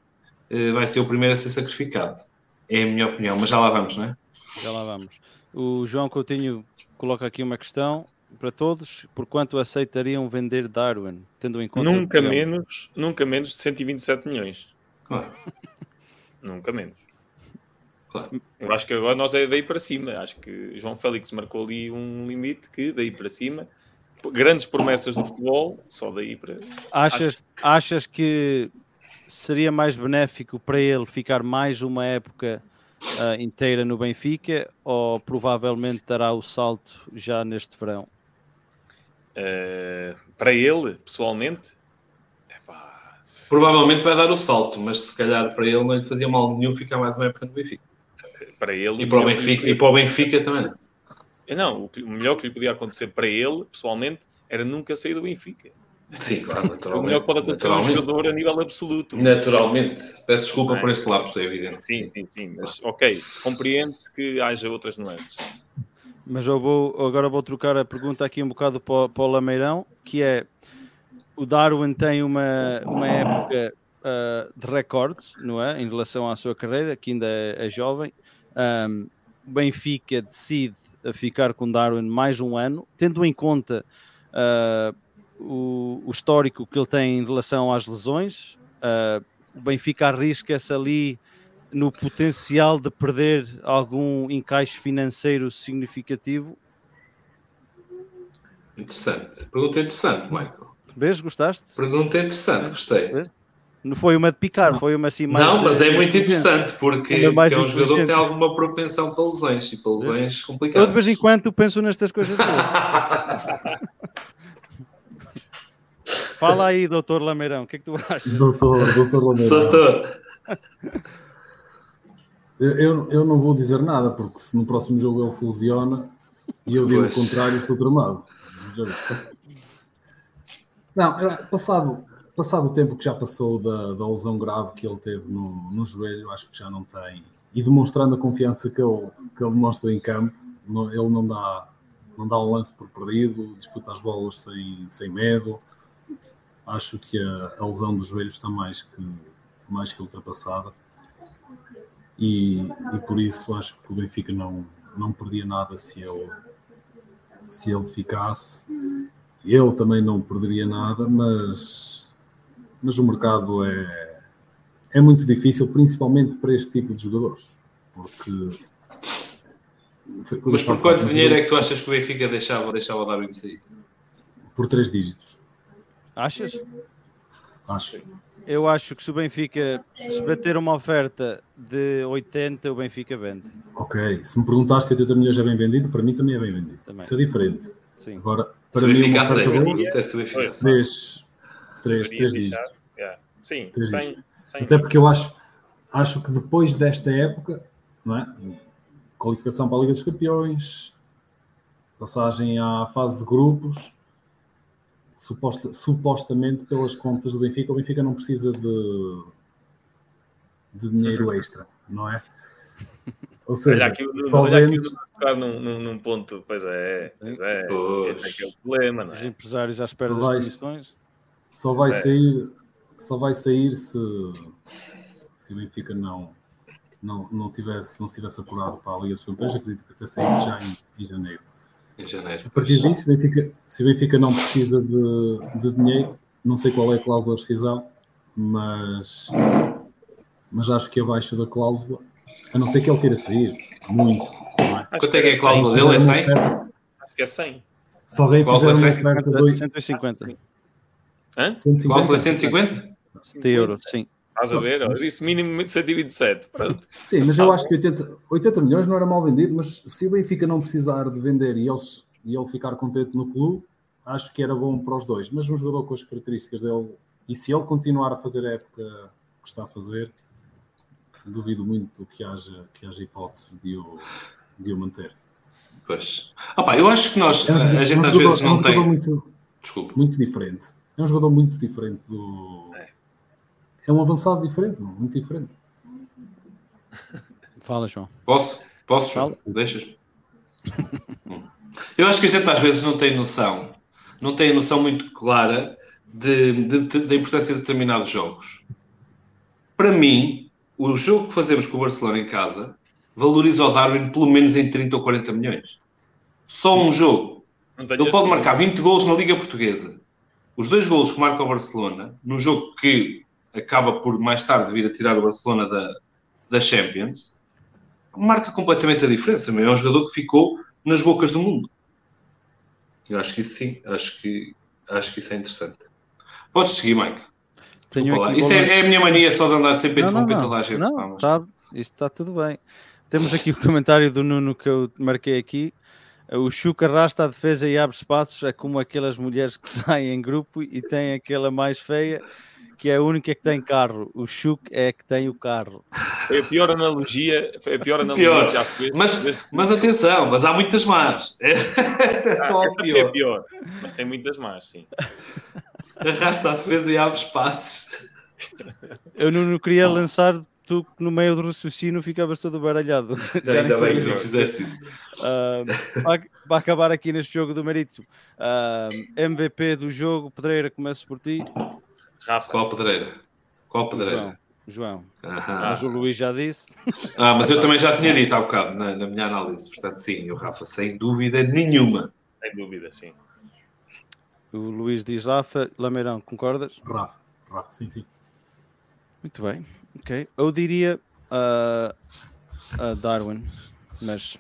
eh, vai ser o primeiro a ser sacrificado. É a minha opinião, mas já lá vamos, não é? Já lá vamos. O João Coutinho coloca aqui uma questão para todos: por quanto aceitariam vender Darwin, tendo em conta. Nunca menos, nunca menos de 127 milhões. Claro. nunca menos. Claro. Eu acho que agora nós é daí para cima. Acho que João Félix marcou ali um limite que daí para cima. Grandes promessas do futebol, só daí para. Achas, acho... achas que seria mais benéfico para ele ficar mais uma época uh, inteira no Benfica ou provavelmente dará o salto já neste verão? Uh, para ele, pessoalmente, epá... provavelmente vai dar o salto, mas se calhar para ele não lhe fazia mal nenhum ficar mais uma época no Benfica. Para ele e para o Benfica, e para o Benfica também. Não, o melhor que lhe podia acontecer para ele, pessoalmente, era nunca sair do Benfica. Sim, claro, naturalmente. O melhor que pode acontecer a um jogador a nível absoluto. Naturalmente. Peço desculpa é? por este lapso, é evidente. Sim, sim, sim. Mas, ok, compreende-se que haja outras nuances. Mas eu vou, agora vou trocar a pergunta aqui um bocado para, para o Lameirão, que é, o Darwin tem uma, uma época uh, de recordes, não é? Em relação à sua carreira, que ainda é, é jovem. Um, Benfica decide ficar com Darwin mais um ano, tendo em conta... Uh, o, o, histórico que ele tem em relação às lesões. Uh, o Benfica arrisca-se ali no potencial de perder algum encaixe financeiro significativo. Interessante. Pergunta interessante, Michael. Vês? Gostaste? Pergunta interessante, gostei. Não foi uma de picar, foi uma assim mais. Não, mas é muito interessante porque, porque é um jogador que tem alguma propensão para lesões e para lesões complicadas. Eu de vez em quando penso nestas coisas Fala aí, doutor Lameirão, o que é que tu achas? Doutor, doutor Lameirão. Eu, eu não vou dizer nada, porque se no próximo jogo ele se lesiona e eu digo pois. o contrário, estou tramado. Não, é, passado, passado o tempo que já passou da, da lesão grave que ele teve no, no joelho, acho que já não tem. E demonstrando a confiança que ele, que ele demonstra em campo, não, ele não dá, não dá um lance por perdido, disputa as bolas sem, sem medo. Acho que a, a lesão dos joelhos está mais que, mais que ultrapassada. E, e por isso acho que o Benfica não, não perdia nada se ele, se ele ficasse. Ele também não perderia nada, mas, mas o mercado é, é muito difícil, principalmente para este tipo de jogadores. Porque. Mas por quanto dinheiro é que tu achas que o Benfica deixava, deixava o Darwin sair? Por três dígitos. Achas? Acho. Eu acho que se o Benfica se bater uma oferta de 80, o Benfica vende. Ok, se me perguntaste se 80 milhões é bem vendido, para mim também é bem vendido. Também. Isso é diferente. Sim. Agora, Se para o mim, Benfica uma oferta até se três, três, Poderia três deixar. dígitos. Yeah. Sim, Três sem, dígitos. sem Até porque eu acho, acho que depois desta época, não é? qualificação para a Liga dos Campeões, passagem à fase de grupos, suposta, supostamente pelas contas do Benfica, o Benfica não precisa de, de dinheiro extra, não é? Ou seja, Olha aqui, só olha aqui num, num, num ponto. Pois é, pois é. Pois. Este é que é o problema, não Os é? empresários à espera Se das comissões. só vai É. sair só vai sair se, se o Benfica não, não, não, tivesse, não se tivesse apurado para a Liga dos Campeões, acredito que até saísse já em, em janeiro. Em janeiro. A partir disso, o Benfica, se o Benfica não precisa de, de dinheiro, não sei qual é a cláusula de rescisão, mas, mas acho que abaixo da cláusula, a não ser que ele queira sair, muito. é? Quanto é que é a cláusula dele? É 100? Acho que é 100. Se alguém fizer uma é 100? oferta de oito- 150 Hã? 150, Cláusula é 150? de euros, sim. Estás a ver? Eu disse mínimo de 127. Pronto. Sim, mas eu acho que 80, 80 milhões não era mal vendido, mas se o Benfica não precisar de vender e, eles, e ele ficar contente no clube, acho que era bom para os dois. Mas um jogador com as características dele, e se ele continuar a fazer a época que está a fazer, duvido muito que haja, que haja hipótese de o, de o manter. Pois. Ah pá, eu acho que nós, É um- a é um gente às jogador- vezes é um não jogador tem. Muito, Desculpa. muito diferente. É um jogador muito diferente do. É um avançado diferente, não? muito diferente. Fala, João. Posso? Posso? Fala. Deixas? Eu acho que a gente às vezes não tem noção, não tem a noção muito clara de, de- de- da importância de determinados jogos. Para mim, o jogo que fazemos com o Barcelona em casa valoriza o Darwin pelo menos em 30 ou 40 milhões. Só um jogo. Ele pode marcar 20 golos na Liga Portuguesa. Os dois golos que marca o Barcelona, num jogo que acaba por mais tarde vir a tirar o Barcelona da, da Champions, marca completamente a diferença. É um jogador que ficou nas bocas do mundo. Eu acho que isso sim, acho que, acho que isso é interessante. Podes seguir, Mike. Isso é, é a minha mania só de andar sempre a Não, não, interromper não. toda a gente. Não, Vamos. tá, isto está tudo bem. Temos aqui o comentário do Nuno que eu marquei aqui. O Chuca arrasta a defesa e abre espaços, é como aquelas mulheres que saem em grupo e tem aquela mais feia, que é a única que tem carro. O Chuca é a que tem o carro. Foi a pior analogia, foi a pior analogia Pior. já fez. Mas, mas atenção, mas há muitas más. Esta é só a é pior. pior. Mas tem muitas más, sim. Arrasta a defesa e abre espaços. Eu não, não queria lançar, tu que no meio do raciocínio ficavas todo baralhado. Já nem Ainda bem que não fizeste isso. Ah, vai, vai acabar aqui neste jogo do Marítimo. Ah, MVP do jogo, Pedreira, começo por ti. Rafa, Qual pedreira? Qual João. pedreira? João. Aham. Mas o Luís já disse. Ah, mas eu também já tinha dito há bocado na, na minha análise. Portanto, sim, o Rafa, sem dúvida nenhuma. sem dúvida, sim. O Luís diz Rafa. Lameirão, concordas? Rafa, Rafa, sim, sim. Muito bem. Ok. Eu diria ah, a Darwin, mas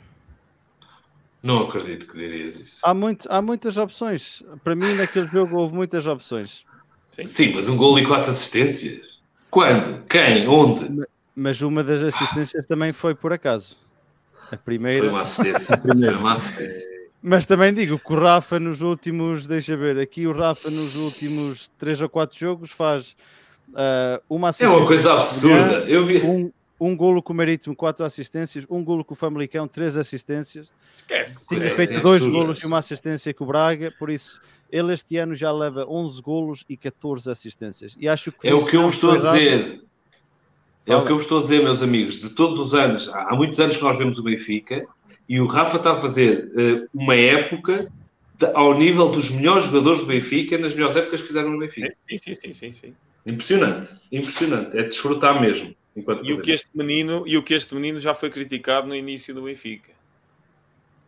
Não acredito que dirias isso. há, muito, há muitas opções. Para mim, naquele jogo houve muitas opções. Sim, mas um gol e quatro assistências? Quando? Quem? Onde? Mas uma das assistências também foi por acaso. A Foi primeira. uma assistência. Foi uma assistência. Mas também digo que o Rafa nos últimos, deixa ver, aqui o Rafa nos últimos 3 ou 4 jogos faz ah, uma É assistência. uma coisa absurda. Eu vi. Um, um golo com o Marítimo, 4 assistências, um golo com o Famalicão, 3 assistências. Esquece. Tinha Coisa feito assim dois absurda. golos e uma assistência com o Braga, por isso ele este ano já leva 11 golos e 14 assistências. E acho que É o que eu vos estou a dizer. É o Fala. que eu vos estou a dizer, meus amigos. De todos os anos, há muitos anos que nós vemos o Benfica E o Rafa está a fazer uh, uma época de, ao nível dos melhores jogadores do Benfica nas melhores épocas que fizeram no Benfica. Sim, sim, sim, sim, sim. Impressionante, impressionante. É desfrutar mesmo. E o, que este menino, e o que este menino já foi criticado no início do Benfica.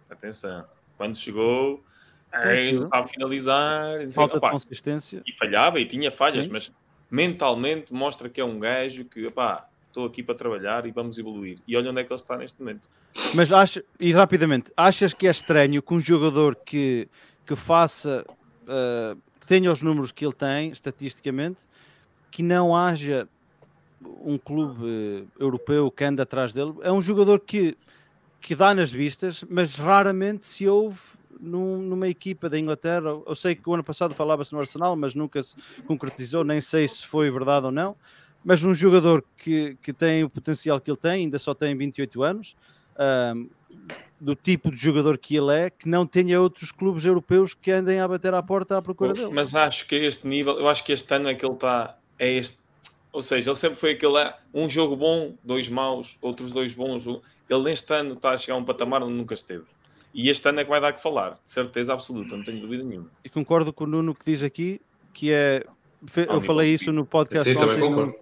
Atenção. Quando chegou, é, não sabe finalizar. Falta de consistência. E falhava e tinha falhas, Sim. mas mentalmente mostra que é um gajo que, opá, estou aqui para trabalhar e vamos evoluir. E olha onde é que ele está neste momento. Mas acha, e rapidamente, achas que é estranho que um jogador que, que faça, uh, que tenha os números que ele tem, estatisticamente, que não haja um clube europeu que anda atrás dele, é um jogador que, que dá nas vistas, mas raramente se ouve num, numa equipa da Inglaterra. Eu sei que o ano passado falava-se no Arsenal, mas nunca se concretizou, nem sei se foi verdade ou não. Mas um jogador que, que tem o potencial que ele tem, ainda só tem 28 anos, um, do tipo de jogador que ele é, que não tenha outros clubes europeus que andem a bater à porta à procura dele. Mas acho que a este nível, eu acho que este ano é que ele está. É este, ou seja, ele sempre foi aquele um jogo bom, dois maus, outros dois bons. Ele neste ano está a chegar a um patamar onde nunca esteve. E este ano é que vai dar que falar, certeza absoluta, não tenho dúvida nenhuma. E concordo com o Nuno que diz aqui, que é. Eu falei isso no podcast. Sim, também concordo.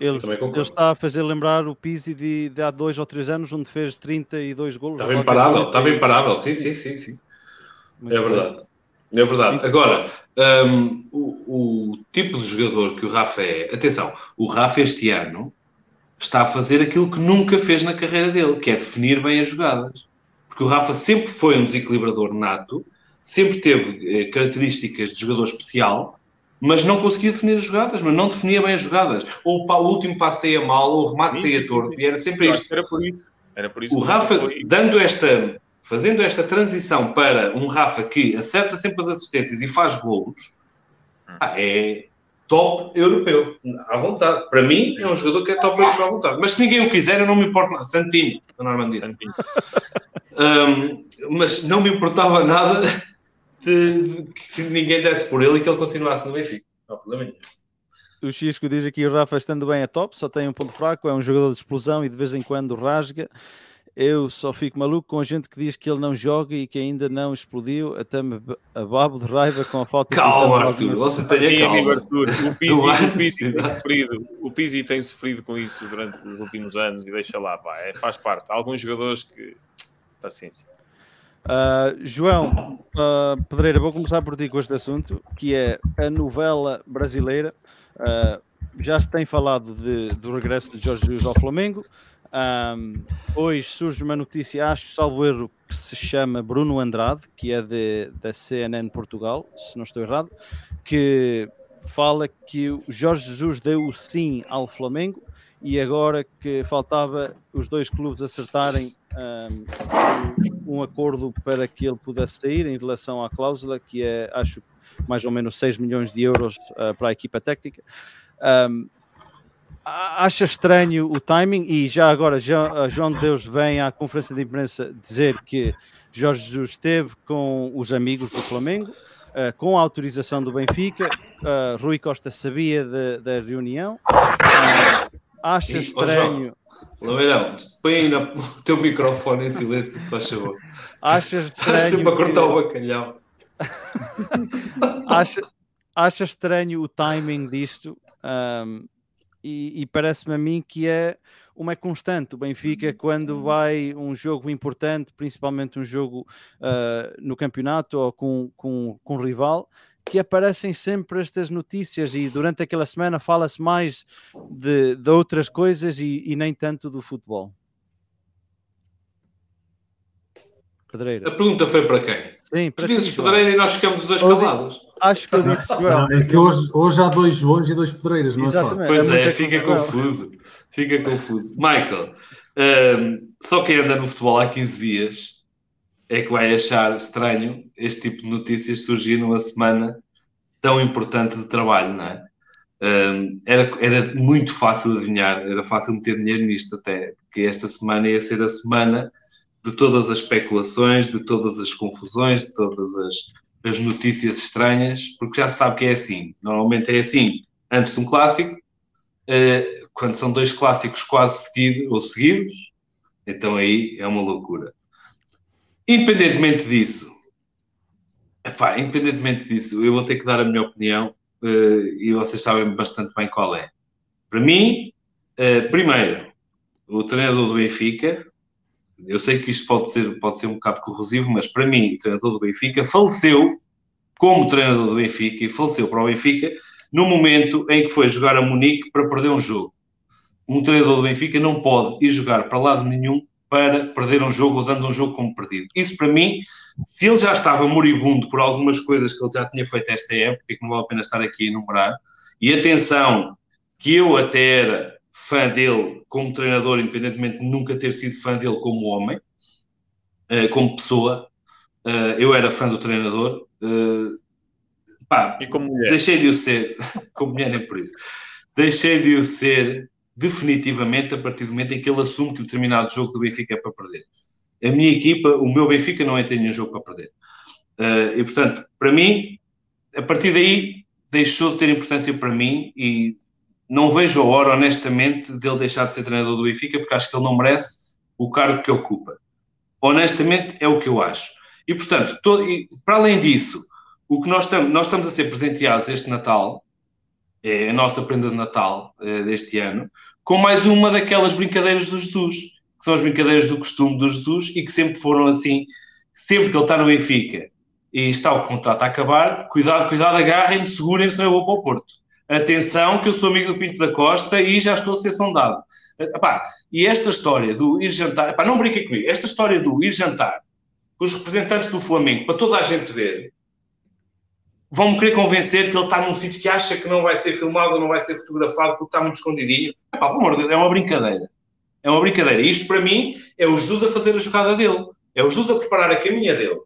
Ele, ele, está a fazer lembrar o Pizzi de, de, há dois ou três anos, onde fez 32 golos. Estava imparável, estava imparável, sim, sim, sim, sim. é verdade. É verdade. Agora, um, o, o, tipo de jogador que o Rafa é, atenção, o Rafa este ano está a fazer aquilo que nunca fez na carreira dele, que é definir bem as jogadas. Porque o Rafa sempre foi um desequilibrador nato, sempre teve eh, características de jogador especial, mas não conseguia definir as jogadas, mas não definia bem as jogadas. Ou o último passo saía mal, ou o remate saía torto, e era sempre isto. Era por isso. Era por isso o Rafa, dando esta, fazendo esta transição para um Rafa que acerta sempre as assistências e faz golos, hum. é top europeu, à vontade. Para mim, é um jogador que é top europeu à vontade. Mas se ninguém o quiser, eu não me importo nada. Santinho, a Normandia. Santinho. um, mas não me importava nada de, de, que ninguém desse por ele e que ele continuasse no Benfica. Não há problema nenhum. O Xisco diz aqui o Rafa estando bem a top, só tem um ponto fraco, é um jogador de explosão e de vez em quando rasga. Eu só fico maluco com a gente que diz que ele não joga e que ainda não explodiu, até me ababo de raiva com a falta calma, de Arthur, você tem calma. Arthur. O Pizzi, o, Pizzi tem sofrido, o Pizzi tem sofrido com isso durante os últimos anos e deixa lá, pá, é, faz parte. Há alguns jogadores que paciência. Uh, João uh, Pedreira, vou começar por ti com este assunto, que é a novela brasileira. Uh, já se tem falado de, do regresso de Jorge Jesus ao Flamengo. Um, hoje surge uma notícia, acho, salvo erro, que se chama Bruno Andrade, que é de, da CNN Portugal, se não estou errado, que fala que o Jorge Jesus deu o sim ao Flamengo e agora que faltava os dois clubes acertarem um, um, acordo para que ele pudesse sair em relação à cláusula, que é, acho, mais ou menos 6 milhões de euros uh, para a equipa técnica. Um, acha estranho o timing e já agora João de Deus vem à conferência de imprensa dizer que Jorge Jesus esteve com os amigos do Flamengo, uh, com a autorização do Benfica, uh, Rui Costa sabia da reunião. Uh, acha estranho. Lameirão, põe aí no teu microfone em silêncio, se faz favor. Achas estranho. Estás sempre a cortar o bacalhau. acha, acha estranho o timing disto? Um, e, e parece-me a mim que é uma constante. O Benfica, quando vai um jogo importante, principalmente um jogo uh, no campeonato ou com, com, com um rival, que aparecem sempre estas notícias e durante aquela semana fala-se mais de, de, outras coisas e, e, nem tanto do futebol. Pedreira. A pergunta foi para quem? Sim, para ti, Pedreira e nós ficamos os dois calados. Acho que eu disse João. É que hoje, hoje há dois Joões e dois Pedreiras, não é Exatamente, é Pois é, é fica confuso. Fica confuso. Michael, um, só quem anda no futebol há 15 dias é que vai achar estranho este tipo de notícias surgir numa semana tão importante de trabalho, não é? Um, era, era muito fácil adivinhar, era fácil meter dinheiro nisto até, que esta semana ia ser a semana de todas as especulações, de todas as confusões, de todas as, as notícias estranhas, porque já se sabe que é assim. Normalmente é assim antes de um clássico, uh, quando são dois clássicos quase seguidos ou seguidos, então aí é uma loucura. independentemente disso, epá, independentemente disso, eu vou ter que dar a minha opinião uh, e vocês sabem bastante bem qual é. Para mim, uh, primeiro, o treinador do Benfica, eu sei que isto pode ser, pode ser um bocado corrosivo, mas para mim, o treinador do Benfica faleceu como treinador do Benfica e faleceu para o Benfica no momento em que foi jogar a Munique para perder um jogo. Um treinador do Benfica não pode ir jogar para lado nenhum para perder um jogo ou dando um jogo como perdido. Isso para mim, se ele já estava moribundo por algumas coisas que ele já tinha feito esta época, que não vale a pena estar aqui a enumerar, e atenção, que eu até era fã dele como treinador, independentemente de nunca ter sido fã dele como homem, uh, como pessoa, uh, eu era fã do treinador. Uh, pá, e como mulher? Deixei de o ser, como mulher nem por isso, deixei de o ser definitivamente a partir do momento em que ele assume que o determinado jogo do Benfica é para perder. A minha equipa, o meu Benfica não é ter nenhum jogo para perder. E portanto, para mim, a partir daí deixou de ter importância para mim e não vejo a hora, honestamente, dele deixar de ser treinador do Benfica, porque acho que ele não merece o cargo que ocupa. Honestamente, é o que eu acho. E portanto, todo, e, para além disso, o que nós estamos, nós estamos a ser presenteados este Natal é a nossa prenda de Natal é, deste ano, com mais uma daquelas brincadeiras do Jesus, que são as brincadeiras do costume do Jesus e que sempre foram assim, sempre que ele está no Benfica e está o contrato a acabar, cuidado, cuidado, agarrem-me, segurem-me, senão eu vou para o Porto. Atenção, que eu sou amigo do Pinto da Costa e já estou a ser sondado. Epá, e esta história do ir jantar, epá, não brinquem comigo, esta história do ir jantar com os representantes do Flamengo, para toda a gente ver, vão-me querer convencer que ele está num sítio que acha que não vai ser filmado não vai ser fotografado porque está muito escondidinho. Epá, amor de Deus, é uma brincadeira. É uma brincadeira. E isto, para mim, é o Jesus a fazer a jogada dele. É o Jesus a preparar a caminha dele.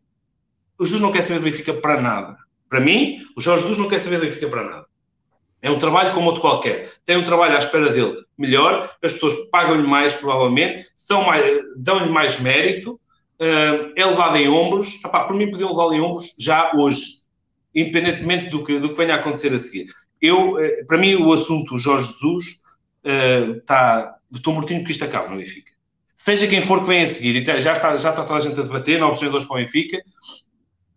O Jesus não quer saber do Benfica para nada. Para mim, o Jorge Jesus não quer saber do Benfica para nada. É um trabalho como outro qualquer. Tem um trabalho à espera dele melhor, as pessoas pagam-lhe mais, provavelmente, dão-lhe mais mérito, uh, é levado em ombros. Epá, por mim, podiam levá-lo em ombros já hoje independentemente do que, do que venha a acontecer a seguir. Eu, eh, para mim, o assunto Jorge Jesus está. Uh, estou mortinho que isto acabe no Benfica. Seja quem for que venha a seguir, já está, já está toda a gente a debater, novos treinadores para o Benfica,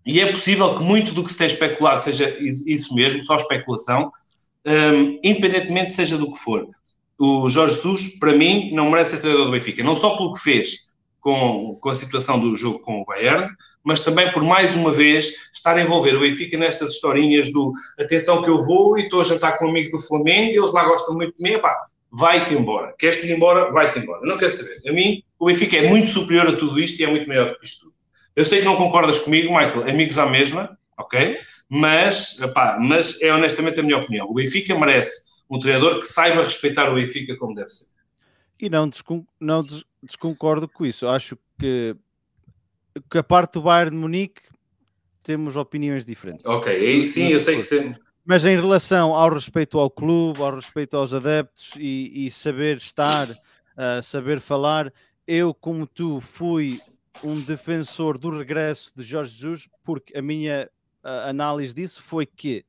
e é possível que muito do que se tem especulado seja isso mesmo, só especulação, um, independentemente seja do que for. O Jorge Jesus, para mim, não merece ser treinador do Benfica, não só pelo que fez com, com a situação do jogo com o Bayern, mas também por mais uma vez estar a envolver o Benfica nestas historinhas do atenção que eu vou e estou a jantar com um amigo do Flamengo, eles lá gostam muito de mim, vai-te embora. Queres-te ir embora? Vai-te embora. Não quero saber. A mim, o Benfica é muito superior a tudo isto e é muito maior do que isto tudo. Eu sei que não concordas comigo, Michael, amigos à mesma, ok? Mas, pá, mas é honestamente a minha opinião. O Benfica merece um treinador que saiba respeitar o Benfica como deve ser. E não, descon não des desconcordo com isso. Acho que, que a parte do Bayern de Munique temos opiniões diferentes. Ok, aí sim, eu sei que sim. Mas em relação ao respeito ao clube, ao respeito aos adeptos e, e saber estar, uh, saber falar, eu, como tu, fui um defensor do regresso de Jorge Jesus, porque a minha análise disso foi que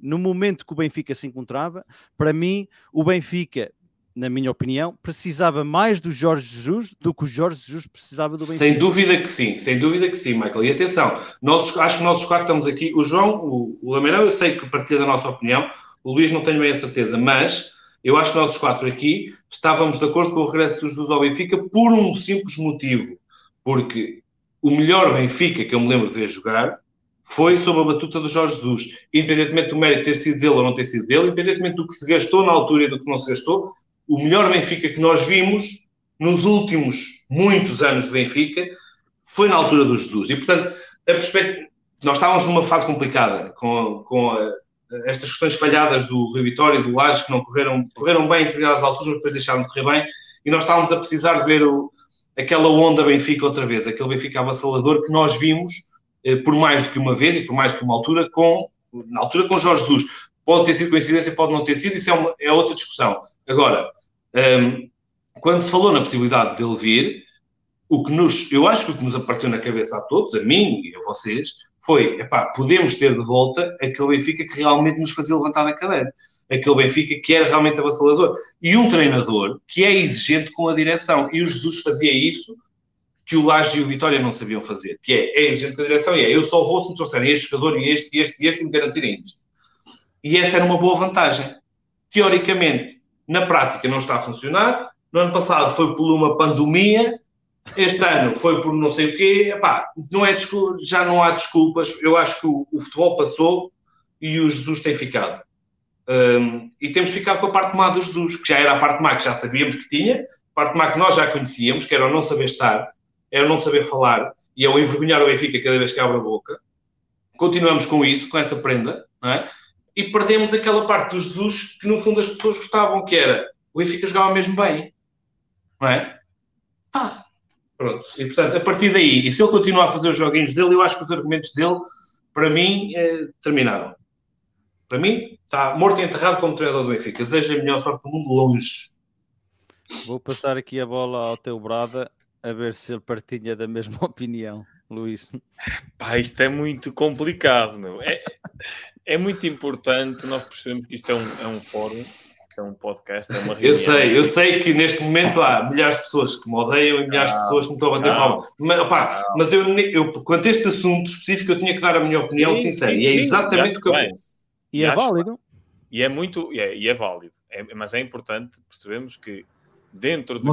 no momento que o Benfica se encontrava, para mim, o Benfica na minha opinião, precisava mais do Jorge Jesus do que o Jorge Jesus precisava do Benfica. Sem dúvida que sim, sem dúvida que sim, Michael. E atenção, nós, acho que nós os quatro estamos aqui. O João, o, o Lameirão, eu sei que partilha da nossa opinião, o Luís não tenho bem a certeza, mas eu acho que nós os quatro aqui estávamos de acordo com o regresso do Jesus ao Benfica por um simples motivo. Porque o melhor Benfica que eu me lembro de ver jogar foi sob a batuta do Jorge Jesus. Independentemente do mérito ter sido dele ou não ter sido dele, independentemente do que se gastou na altura e do que não se gastou, o melhor Benfica que nós vimos nos últimos muitos anos de Benfica foi na altura do Jesus. E, portanto, a perspectiva... nós estávamos numa fase complicada com, com a, estas questões falhadas do Rio Vitória e do Lages que não correram, correram bem em determinadas alturas, mas depois deixaram de correr bem. E nós estávamos a precisar de ver o, aquela onda Benfica outra vez, aquele Benfica avassalador que nós vimos eh, por mais do que uma vez e por mais do que uma altura com, na altura com Jorge Jesus. Pode ter sido coincidência, pode não ter sido, isso é, uma, é outra discussão. Agora, um, quando se falou na possibilidade dele vir, o que nos, eu acho que o que nos apareceu na cabeça a todos, a mim e a vocês, foi, epá, podemos ter de volta aquele Benfica que realmente nos fazia levantar da cadeira. Aquele Benfica que era realmente avassalador. E um treinador que é exigente com a direção. E o Jesus fazia isso que o Laje e o Vitória não sabiam fazer, que é, é exigente com a direção e é, eu só vou se me trouxerem este jogador e este, e este, e este e me garantirem isto. E essa era uma boa vantagem. Teoricamente, na prática não está a funcionar. No ano passado foi por uma pandemia, este ano foi por não sei o quê. Epá, não é já não há desculpas. Eu acho que o, o futebol passou e o Jesus tem ficado. Um, e temos ficado com a parte má do Jesus, que já era a parte má que já sabíamos que tinha, a parte má que nós já conhecíamos, que era o não saber estar, era o não saber falar e é o envergonhar o Benfica cada vez que abre a boca. Continuamos com isso, com essa prenda, não é? E perdemos aquela parte do Jesus que no fundo as pessoas gostavam, que era o Benfica jogava mesmo bem, não é? Ah, pronto. E portanto, a partir daí, e se ele continuar a fazer os joguinhos dele, eu acho que os argumentos dele, para mim, eh, terminaram. Para mim, está morto e enterrado como treinador do Benfica. Desejo a melhor sorte do mundo longe. Vou passar aqui a bola ao teu brada a ver se ele partilha da mesma opinião, Luís. Pá, isto é muito complicado, meu. É, é muito importante nós percebemos que isto é um, é um fórum, é um podcast, é uma reunião. Eu sei, eu sei que neste momento há milhares de pessoas que me odeiam e milhares de pessoas que me estão a bater palma. Mas, opá, mas eu, eu, quanto a este assunto específico, eu tinha que dar a minha opinião sim, sincera. Sim, e é exatamente o que eu penso. E, é válido. E é muito, e é, e é válido. É, mas é importante percebemos que dentro de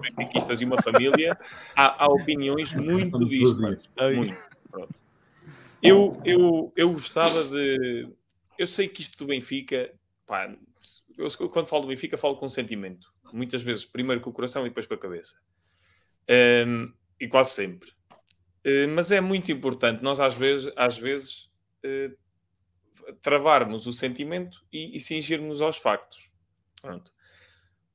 benfiquistas e uma família há, há opiniões muito distintas. Muito. Eu, eu, eu gostava de. Eu sei que isto do Benfica, pá, eu, quando falo do Benfica, falo com sentimento. Muitas vezes, primeiro com o coração e depois com a cabeça. Um, e quase sempre. Uh, mas é muito importante nós, às vezes, às vezes uh, travarmos o sentimento e, e cingirmos aos factos. Pronto.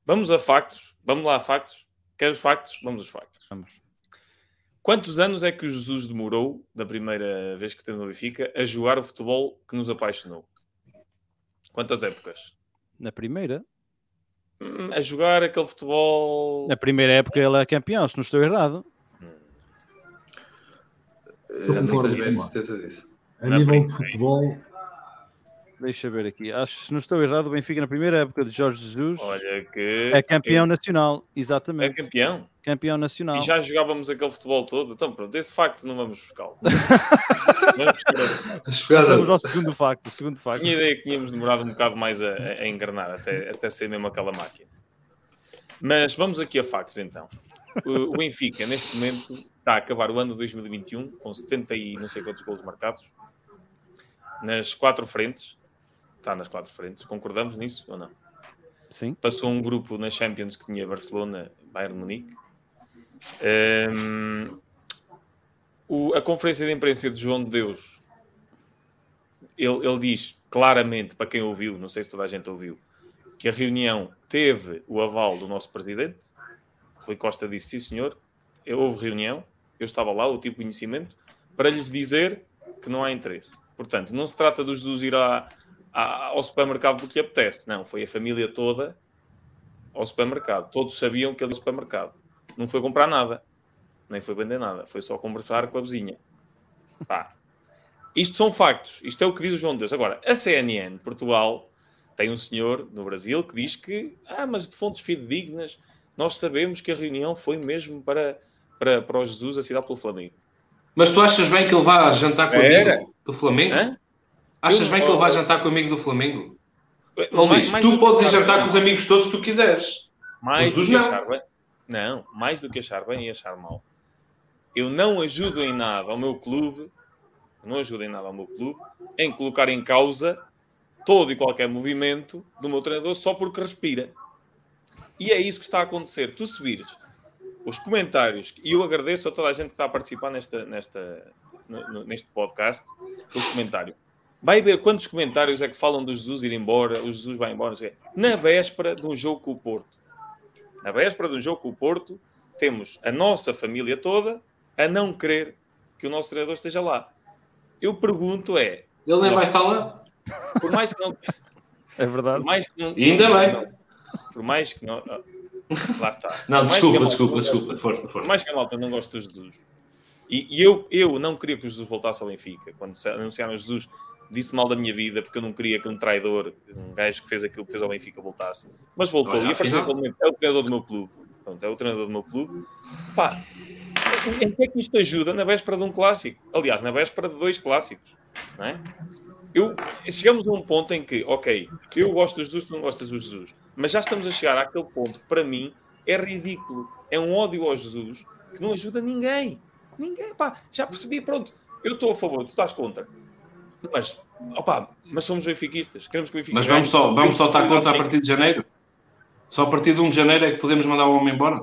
Vamos a factos. Vamos lá a factos. Quer os factos? Vamos aos factos. Vamos. Quantos anos é que o Jesus demorou, da primeira vez que teve no Benfica, a jogar o futebol que nos apaixonou? Quantas épocas? Na primeira? Hum, a jogar aquele futebol. Na primeira época ele é campeão, se não estou errado. Eu concordo com certeza disso. A nível de futebol, Deixa eu ver aqui. Acho, se não estou errado, o Benfica na primeira época de Jorge Jesus Olha que é campeão nacional, exatamente. É campeão? Campeão nacional. E já jogávamos aquele futebol todo. Então pronto, esse facto não vamos buscá-lo. Passamos ao segundo facto. Segundo facto. Tinha ideia que tínhamos demorado um bocado mais a, a engarnar, até, até ser mesmo aquela máquina. Mas vamos aqui a factos então. O, Benfica, neste momento, está a acabar o ano de 2021 com 70 e não sei quantos golos marcados nas quatro frentes está nas quatro frentes. Concordamos nisso ou não? Sim. Passou um grupo na Champions que tinha Barcelona, Bayern Munique. Um, o, a conferência de imprensa de João de Deus, ele, ele diz claramente, para quem ouviu, não sei se toda a gente ouviu, que a reunião teve o aval do nosso presidente. Rui Costa disse: sim, senhor, houve reunião, eu estava lá, eu tive conhecimento, para lhes dizer que não há interesse. Portanto, não se trata de Jesus ir à, ao supermercado porque apetece. Não, foi a família toda ao supermercado. Todos sabiam que ele ia ao supermercado. Não foi comprar nada, nem foi vender nada, foi só conversar com a vizinha. Pá. Isto são factos, isto é o que diz o João de Deus. Agora, a CNN Portugal tem um senhor no Brasil que diz que, ah, mas de fontes fidedignas, nós sabemos que a reunião foi mesmo para, para, para o Jesus assinado pelo Flamengo. Mas tu achas bem que ele vá jantar com o do Flamengo? Hã? Achas eu, bem que ele vai jantar com o amigo do Flamengo? Oh, mais, mais tu podes ir jantar bem. com os amigos todos que tu quiseres. Mais do que não. achar bem. Não, mais do que achar bem e achar mal. Eu não ajudo em nada ao meu clube, não ajudo em nada ao meu clube, em colocar em causa todo e qualquer movimento do meu treinador só porque respira. E é isso que está a acontecer. Tu subires os comentários, e eu agradeço a toda a gente que está a participar nesta, nesta, neste podcast, pelos comentários. Vai ver quantos comentários é que falam do Jesus ir embora, o Jesus vai embora, na véspera de um jogo com o Porto. Na véspera de um jogo com o Porto, temos a nossa família toda a não querer que o nosso treinador esteja lá. Eu pergunto é... Ele nem vai estar lá? Por mais que não... É verdade. Por mais que não, e ainda bem. Não, por mais que não... Lá está. Não, desculpa, desculpa, desculpa. Força, força. Por mais que a malta não goste do Jesus. E, e, eu, eu não queria que o Jesus voltasse ao Benfica. Quando anunciaram o Jesus, disse mal da minha vida porque eu não queria que um traidor, um gajo que fez aquilo que fez ao Benfica, voltasse. Mas voltou. Olha, e a partir daquele momento é o treinador do meu clube. Pronto, é o treinador do meu clube. Pá, em que é que isto ajuda na véspera de um clássico? Aliás, na véspera de dois clássicos. Não é? eu, chegamos a um ponto em que, ok, eu gosto do Jesus, tu não gostas do Jesus, mas já estamos a chegar àquele ponto para mim, é ridículo. É um ódio ao Jesus que não ajuda ninguém. Ninguém, pá, já percebi, pronto. Eu estou a favor, tu estás contra. Mas, opa, mas somos benfiquistas, queremos que o Benfica Mas vamos só, vamos só estar contra a partir de janeiro? Só a partir de 1 de janeiro é que podemos mandar o homem embora?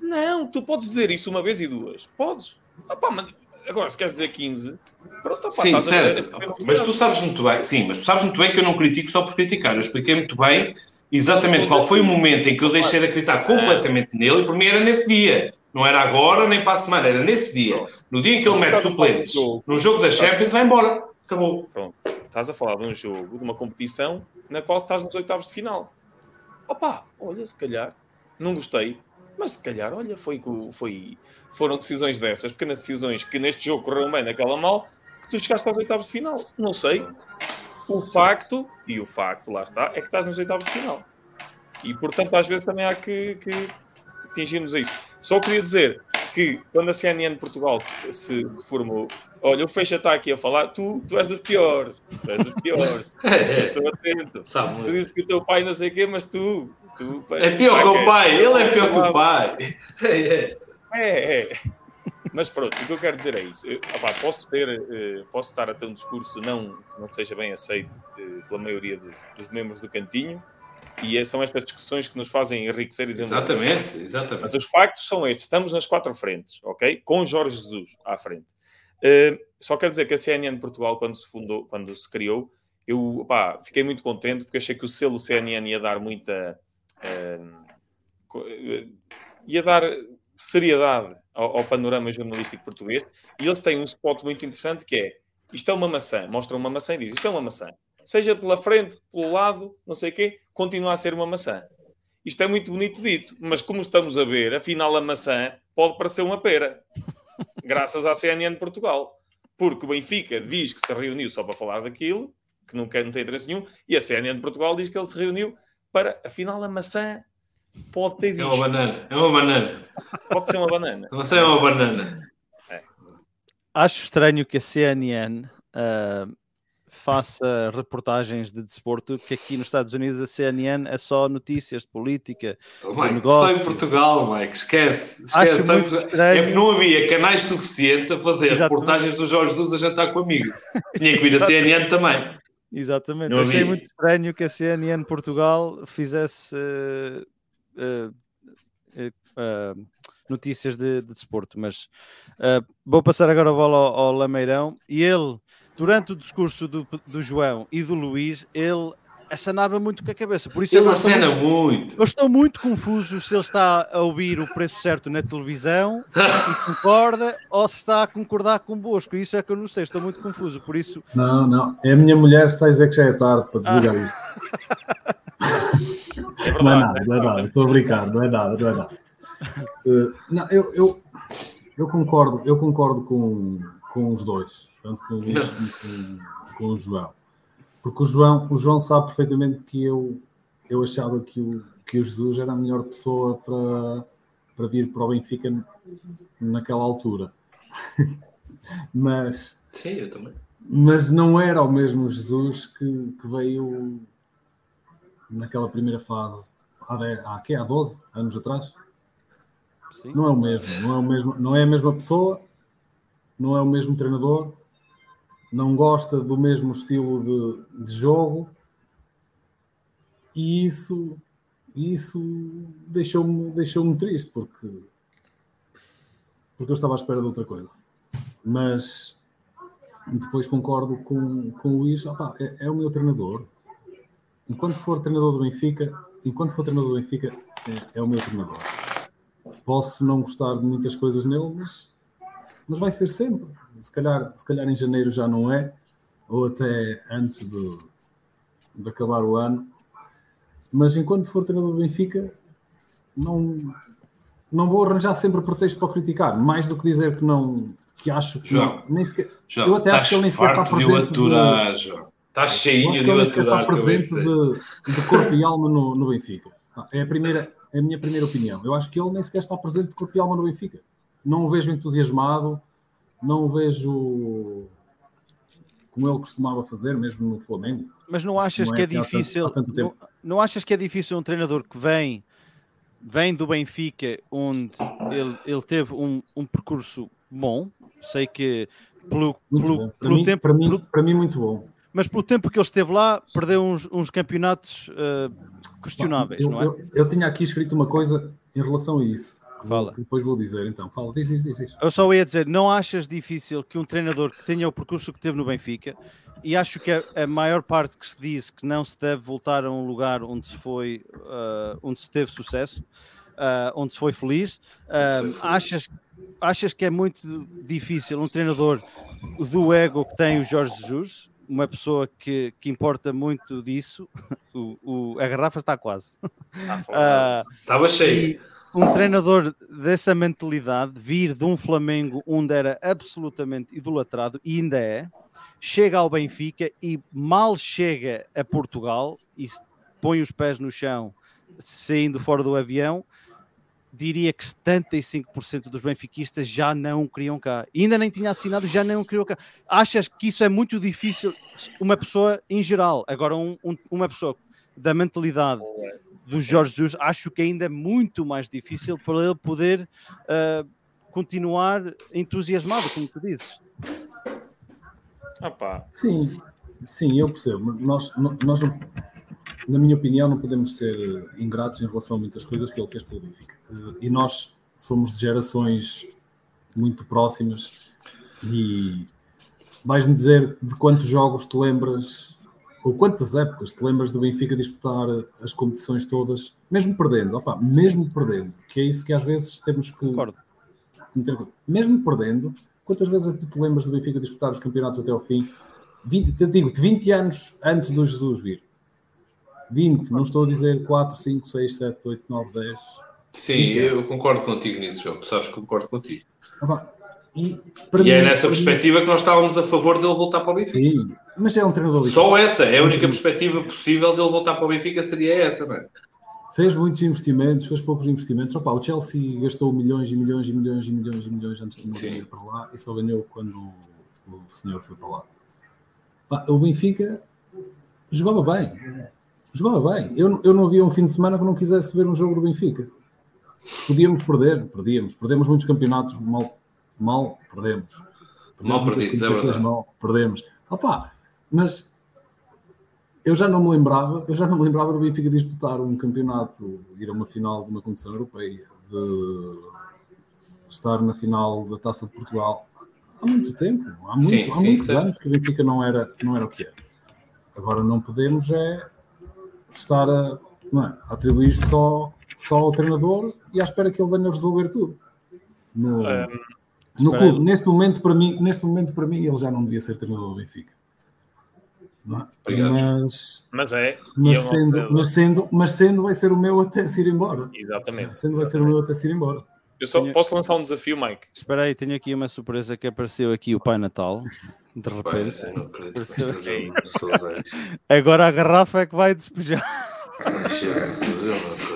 Não, tu podes dizer isso uma vez e duas. Podes. Opa, mas agora, se queres dizer 15, pronto, opa, Sim, certo. Mas tu sabes muito bem, sim, mas tu sabes muito bem que eu não critico só por criticar. Eu expliquei muito bem exatamente qual foi o momento em que eu deixei de acreditar completamente nele e por mim era nesse dia. Não era agora nem para a semana, era nesse dia. No dia em que ele mete suplentes no jogo da Champions, vai embora. Acabou. Pronto. Estás a falar de um jogo, de uma competição na qual estás nos oitavos de final. Opa, olha, se calhar, não gostei, mas se calhar, olha, foi, foi, foram decisões dessas, pequenas decisões que neste jogo correram bem, naquela mal, que tu chegaste aos oitavos de final. Não sei. O facto, e o facto, lá está, é que estás nos oitavos de final. E portanto, às vezes também há que, que fingirmos isso. Só queria dizer que quando a CNN Portugal se, se, se formou, olha, o Fecha está aqui a falar, tu, tu és dos piores, tu és dos piores. é, Estou atento. Sabe, tu dizes que o teu pai não sei o quê, mas tu. tu é pior que o pai, ele é pior que o pai. É, é. é. Mas pronto, o que eu quero dizer é isso. Eu, opa, posso, ter, uh, posso estar a ter um discurso não, que não seja bem aceito uh, pela maioria dos, dos, membros do cantinho, e é, são estas discussões que nos fazem enriquecer e. Exatamente, exatamente. Mas os factos são estes. Estamos nas quatro frentes, ok? Com Jorge Jesus à frente. Uh, só quero dizer que a CNN Portugal, quando se fundou, quando se criou, eu fiquei muito contente porque achei que o selo CNN ia dar muita. ia dar seriedade ao, ao, panorama jornalístico português. E eles têm um spot muito interessante que é isto é uma maçã, mostra uma maçã e diz isto é uma maçã. Seja pela frente, pelo lado, não sei o quê, continua a ser uma maçã. Isto é muito bonito dito, mas como estamos a ver, afinal a maçã pode parecer uma pera, graças à CNN de Portugal. Porque o Benfica diz que se reuniu só para falar daquilo, que não, quer, não tem interesse nenhum, e a CNN de Portugal diz que ele se reuniu para, afinal, a maçã pode ter visto. É uma banana. É uma banana. Pode ser uma banana. Não sei, é uma banana. É. Acho estranho que a CNN uh, faça reportagens de desporto, que aqui nos Estados Unidos a CNN é só notícias de política, Mike, de negócio. Só em Portugal, Mike, esquece. esquece. Acho. É não havia canais suficientes a fazer Exatamente. reportagens do Jorge Jesus a jantar com amigos. Tinha que vir a CNN também. Exatamente. Não Achei havia. muito estranho que a CNN Portugal fizesse uh, uh, uh, notícias de, de desporto, mas vou passar agora a bola ao, ao Lameirão e ele, durante o discurso do, do João e do Luís, ele acenava muito com a cabeça. Por isso ele acena muito, muito. Eu estou muito confuso se ele está a ouvir o preço certo na televisão e concorda ou se está a concordar convosco. Isso é que eu não sei, estou muito confuso. Por isso. Não, não. É a minha mulher que está a dizer que já é tarde para desligar ah. isto. É não é nada, não é nada, estou a brincar, não é nada, não é nada. Uh, não, eu, eu, eu, concordo, eu concordo com, com os dois, tanto com o Luís como com, com, o João. Porque o João, o João sabe perfeitamente que eu, eu achava que o, que o Jesus era a melhor pessoa para, para vir para o Benfica naquela altura. mas. Sim, eu também. Mas não era o mesmo Jesus que, que veio naquela primeira fase há, 10, há, há 12 anos atrás. Sim. Não é o mesmo, não é, o mesmo, não é a mesma pessoa, não é o mesmo treinador, não gosta do mesmo estilo de, de jogo e isso, isso deixou-me deixou triste porque, porque eu estava à espera de outra coisa. Mas depois concordo com, com o Luís, opa, é, é o meu treinador, enquanto for treinador do Benfica, enquanto for treinador do Benfica, é, é, o meu treinador. Posso não gostar de muitas coisas nele, mas, mas vai ser sempre. Se calhar, se calhar em janeiro já não é, ou até antes de, de acabar o ano. Mas enquanto for treinador do Benfica, não, não vou arranjar sempre pretexto para criticar, mais do que dizer que não, que acho que João, não, nem sequer, João, eu até acho que ele nem sequer está presente. De aturar, de, João. Está cheinho de aturar. está presente de, de, corpo e alma no, no Benfica. É a, primeira, é a minha primeira opinião. Eu acho que ele nem sequer está presente de corpo e alma no Benfica. Não o vejo entusiasmado, não o vejo como ele costumava fazer, mesmo no Flamengo. Mas não achas não é que é assim difícil? Não, não, achas que é difícil um treinador que vem, vem do Benfica, onde ele, ele teve um, um percurso bom? Sei que pelo, pelo, pelo mim, tempo. Para mim, pelo, para mim, muito bom. Mas pelo tempo que ele esteve lá, perdeu uns, uns campeonatos uh, questionáveis, eu, não é? Eu, eu tinha aqui escrito uma coisa em relação a isso. Fala. depois vou dizer, então. Fala, diz, diz, diz, diz. Eu só ia dizer, não achas difícil que um treinador que tenha o percurso que teve no Benfica, e acho que a, a maior parte que se diz que não se deve voltar a um lugar onde se foi, uh, onde se teve sucesso, uh, onde se foi feliz, uh, achas, achas que é muito difícil um treinador do ego que tem o Jorge Jesus, uma pessoa que, que importa muito disso, o, o a garrafa está quase. Tá Estava cheio um treinador dessa mentalidade vir de um Flamengo onde era absolutamente idolatrado e ainda é, chega ao Benfica e mal chega a Portugal e põe os pés no chão, saindo fora do avião, diria que 75% dos benfiquistas já não queriam cá. Ainda nem tinha assinado, já não queriam cá. Achas que isso é muito difícil? Uma pessoa em geral, agora um, um, uma pessoa da mentalidade do Jorge Jesus, acho que ainda é muito mais difícil para ele poder uh, continuar entusiasmado, como tu dizes. Sim, sim, eu percebo. Nós, nós não, na minha opinião, não podemos ser ingratos em relação a muitas coisas que ele fez pelo Benfica. E nós somos de gerações muito próximas e vais-me dizer de quantos jogos te lembras ou quantas épocas te lembras do Benfica disputar as competições todas, mesmo perdendo, opa, mesmo perdendo, que é isso que às vezes temos que. Concordo. Mesmo perdendo, quantas vezes é tu te lembras do Benfica disputar os campeonatos até ao fim? 20, te digo, 20 anos antes do Jesus vir. 20, não estou a dizer 4, 5, 6, 7, 8, 9, 10. Sim, eu concordo contigo nisso, João. Tu sabes que concordo contigo. Opa, e, e mim, é nessa perspectiva mim... que nós estávamos a favor dele voltar para o Benfica. Sim, mas é um treinador Só essa, é a única perspectiva possível dele voltar para o Benfica seria essa, não é? Fez muitos investimentos, fez poucos investimentos. Opa, o Chelsea gastou milhões e milhões e milhões e milhões e milhões antes de morrer para lá e só ganhou quando o senhor foi para lá. o Benfica jogava bem. Jogava bem. Eu, eu não havia um fim de semana que não quisesse ver um jogo do Benfica. Podíamos perder, perdíamos. Perdemos muitos campeonatos mal mal perdemos. perdemos mal perdidos, é verdade. Mal, perdemos. Opa, mas eu já não me lembrava, eu já não me lembrava do Benfica disputar um campeonato, ir a uma final de uma competição europeia, de estar na final da Taça de Portugal. Há muito tempo, há, muito, sim, há sim, muitos anos que o Benfica não era, não era o que era. Agora não podemos é estar a, não é, a atribuir isto só, só ao treinador e à espera que ele venha resolver tudo. No, um, no clube, neste momento, para mim, neste momento, para mim, ele já não devia ser treinador do Benfica. É? Mas, mas é. Mas sendo, mas, sendo, mas sendo, vai ser o meu até se ir embora. Exatamente. Sendo, vai ser o meu até se ir embora. Eu só tenho... posso lançar um desafio, Mike. Espera aí, tenho aqui uma surpresa que apareceu aqui o Pai Natal. De repente. Agora a garrafa é que vai despejar. Jesus, eu não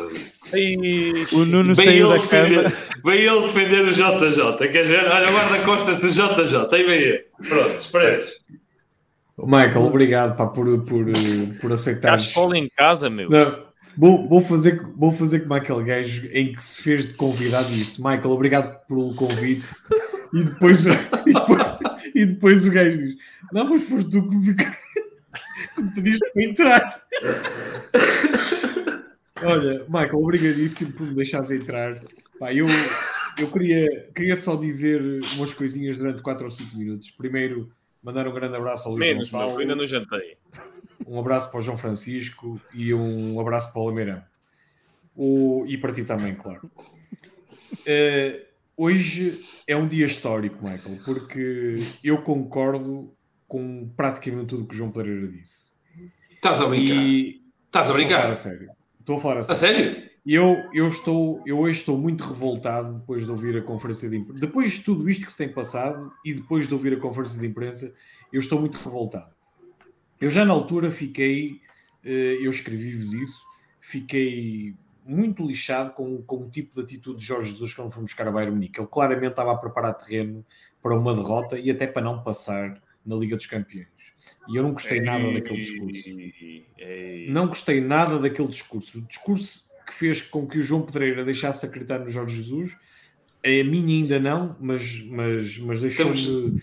o Nuno bem saiu da defender, Vem ele defender o JJ. Quer dizer, olha, guarda-costas do JJ. Aí vem ele. Pronto, esperemos. Michael, obrigado pá, por, por, por aceitar. Estás em casa, meu. Não, vou, vou, fazer, vou fazer como aquele gajo em que se fez de convidado disse: Michael, obrigado pelo convite. E depois, e depois, e depois o gajo diz: Não, mas foste tu que me, que me pediste para entrar. Olha, Michael, obrigadíssimo por me deixares entrar. Pá, eu, eu queria, queria só dizer umas coisinhas durante 4 ou 5 minutos. Primeiro, mandar um grande abraço ao Luís Menos, Gonçalo. Não, ainda não jantei. Um abraço para o João Francisco e um abraço para o Almeirão. O, e para ti também, claro. Uh, hoje é um dia histórico, Michael, porque eu concordo com praticamente tudo que o João Pereira disse. Estás a brincar? E... Estás a brincar? A sério. Estou a falar assim. A sério? Eu, eu, estou, eu hoje estou muito revoltado depois de ouvir a conferência de imprensa. Depois de tudo isto que se tem passado e depois de ouvir a conferência de imprensa, eu estou muito revoltado. Eu já na altura fiquei, eh, eu escrevi-vos isso, fiquei muito lixado com, com o tipo de atitude de Jorge Jesus quando fomos buscar a Bayern Munique. Ele claramente estava a preparar terreno para uma derrota e até para não passar na Liga dos Campeões. E eu não gostei nada daquele discurso. Não gostei nada daquele discurso. O discurso que fez com que o João Pedreira deixasse de acreditar no Jorge Jesus, é a minha ainda não, mas, mas, mas deixou-me. Estamos-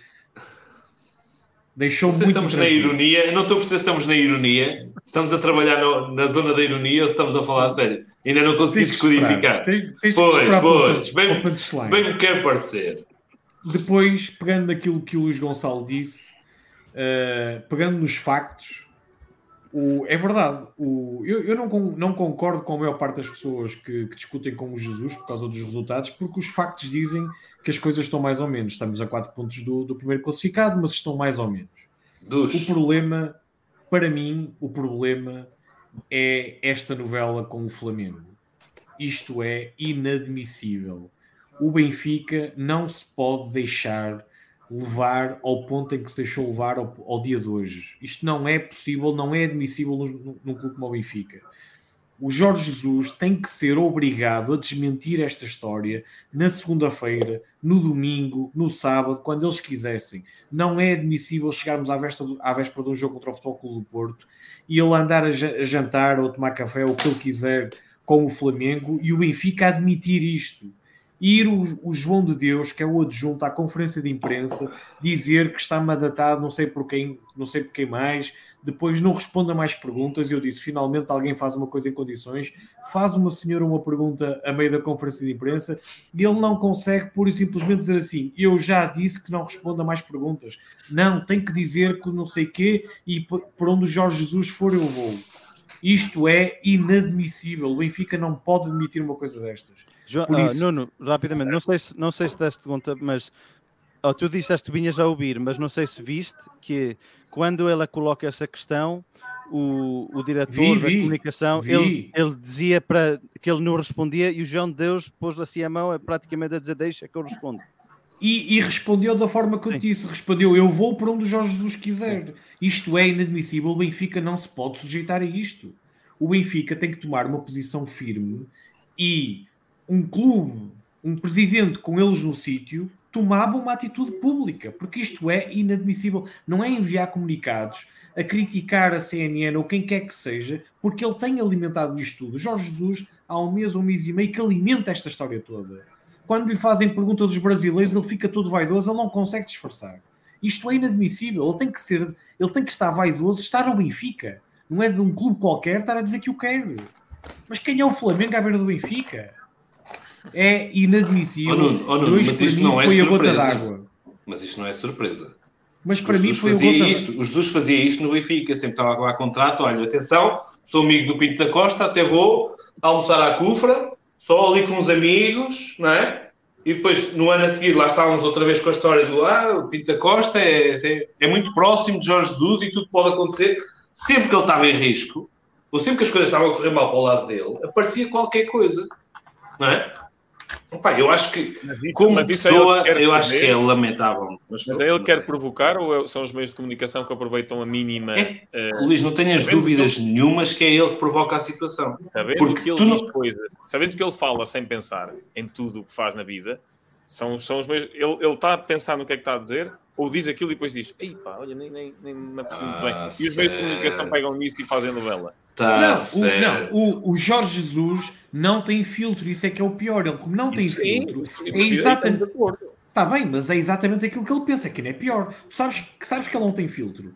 Deixou Não sei se estamos na ironia, não estou a perceber se estamos na ironia, se estamos a trabalhar no- na zona da ironia ou se estamos a falar a sério. Ainda não consegui descodificar. Tens, tens Pois, pois, bem-. Bem me quer parecer. Depois, pegando naquilo que o Luís Gonçalo disse, eh, pegando nos factos, o- é verdade. o- eu eu não, não concordo com a maior parte das pessoas que, que discutem com o Jesus por causa dos resultados, porque os factos dizem que as coisas estão mais ou menos. Estamos a 4 pontos do, do primeiro classificado, mas estão mais ou menos. Dos. O problema, para mim, o problema é esta novela com o Flamengo. Isto é inadmissível. O Benfica não se pode deixar levar ao ponto em que se deixou levar ao, ao dia de hoje. Isto não é possível, não é admissível num, clube como o Benfica. O Jorge Jesus tem que ser obrigado a desmentir esta história na segunda-feira, no domingo, no sábado, quando eles quisessem. Não é admissível chegarmos à véspera, do- à véspera de um jogo contra o Futebol Clube do Porto e ele andar a jantar ou tomar café ou o que ele quiser com o Flamengo e o Benfica admitir isto. Ir o, o João de Deus, que é o adjunto à conferência de imprensa, dizer que está mandatado não sei por quem, não sei por quem mais, depois não responde a mais perguntas. E eu disse: finalmente alguém faz uma coisa em condições, faz uma senhora uma pergunta a meio da conferência de imprensa e ele não consegue pura e simplesmente dizer assim: eu já disse que não responda mais perguntas. Não, tem que dizer que não sei quê e por onde o Jorge Jesus for eu vou. Isto é inadmissível. O Benfica não pode admitir uma coisa destas. João, Por ah, isso- Nuno, rapidamente, não sei se, não sei se deste conta, mas oh, tu disseste que vinhas já a ouvir, mas não sei se viste que quando ela coloca essa questão, o, o diretor Vi, da vi, comunicação, vi. ele, ele dizia para que ele não respondia e o João de Deus pôs-lhe assim a mão, é praticamente a dizer, deixa que eu respondo. E, e respondeu da forma que eu Sim. disse: respondeu, eu vou por onde o Jorge Jesus quiser. Isto é inadmissível. O Benfica não se pode sujeitar a isto. O Benfica tem que tomar uma posição firme e um clube, um presidente com eles no sítio, tomava uma atitude pública, porque isto é inadmissível. Não é enviar comunicados a criticar a CNN ou quem quer que seja, porque ele tem alimentado isto tudo. Jorge Jesus, há um mês, um mês e meio, que alimenta esta história toda. Quando lhe fazem perguntas os brasileiros, ele fica todo vaidoso, ele não consegue disfarçar. Isto é inadmissível. Ele tem que ser, ele tem que estar vaidoso, estar no Benfica. Não é de um clube qualquer estar a dizer que o quer. Mas quem é o Flamengo à beira do Benfica? É inadmissível. Oh, Nuno, oh, Nuno, mas isto mim, não é surpresa. Mas isto não é surpresa. Mas para mim foi fazia gota isto. O Jesus fazia isto no Benfica. Sempre estava a contrato. Olha, atenção, sou amigo do Pinto da Costa, até vou almoçar à Cufra, só ali com os amigos, não é? E depois, no ano a seguir, lá estávamos outra vez com a história do ah, o Pinto da Costa é, é, é muito próximo de Jorge Jesus e tudo pode acontecer. Sempre que ele estava em risco, ou sempre que as coisas estavam a correr mal para o lado dele, aparecia qualquer coisa, não é? Opa, eu acho que, Mas isso- como mas isso é pessoa, que quer eu acho que é lamentável. Mas é ele que quer provocar ou é- são os meios de comunicação que aproveitam a mínima. É, eh, Luís, não tenhas dúvidas nenhumas que é ele que provoca a situação. Sabendo Porque que ele diz não- coisas, sabendo que ele fala sem pensar em tudo o que faz na vida, são, são os meios. Ele, ele está a pensar no que é que está a dizer, ou diz aquilo e depois diz: Ei pá, olha, nem, nem, nem me apercebi muito bem. Ah, E os meios de comunicação certo. pegam nisso e fazem novela. Tá não, o, não o, o Jorge Jesus não tem filtro, isso é que é o pior. Ele, como não tem Isso sim, filtro, é exatamente. Está bem, mas é exatamente aquilo que ele pensa, que não é pior. Tu sabes, que sabes que ele não tem filtro.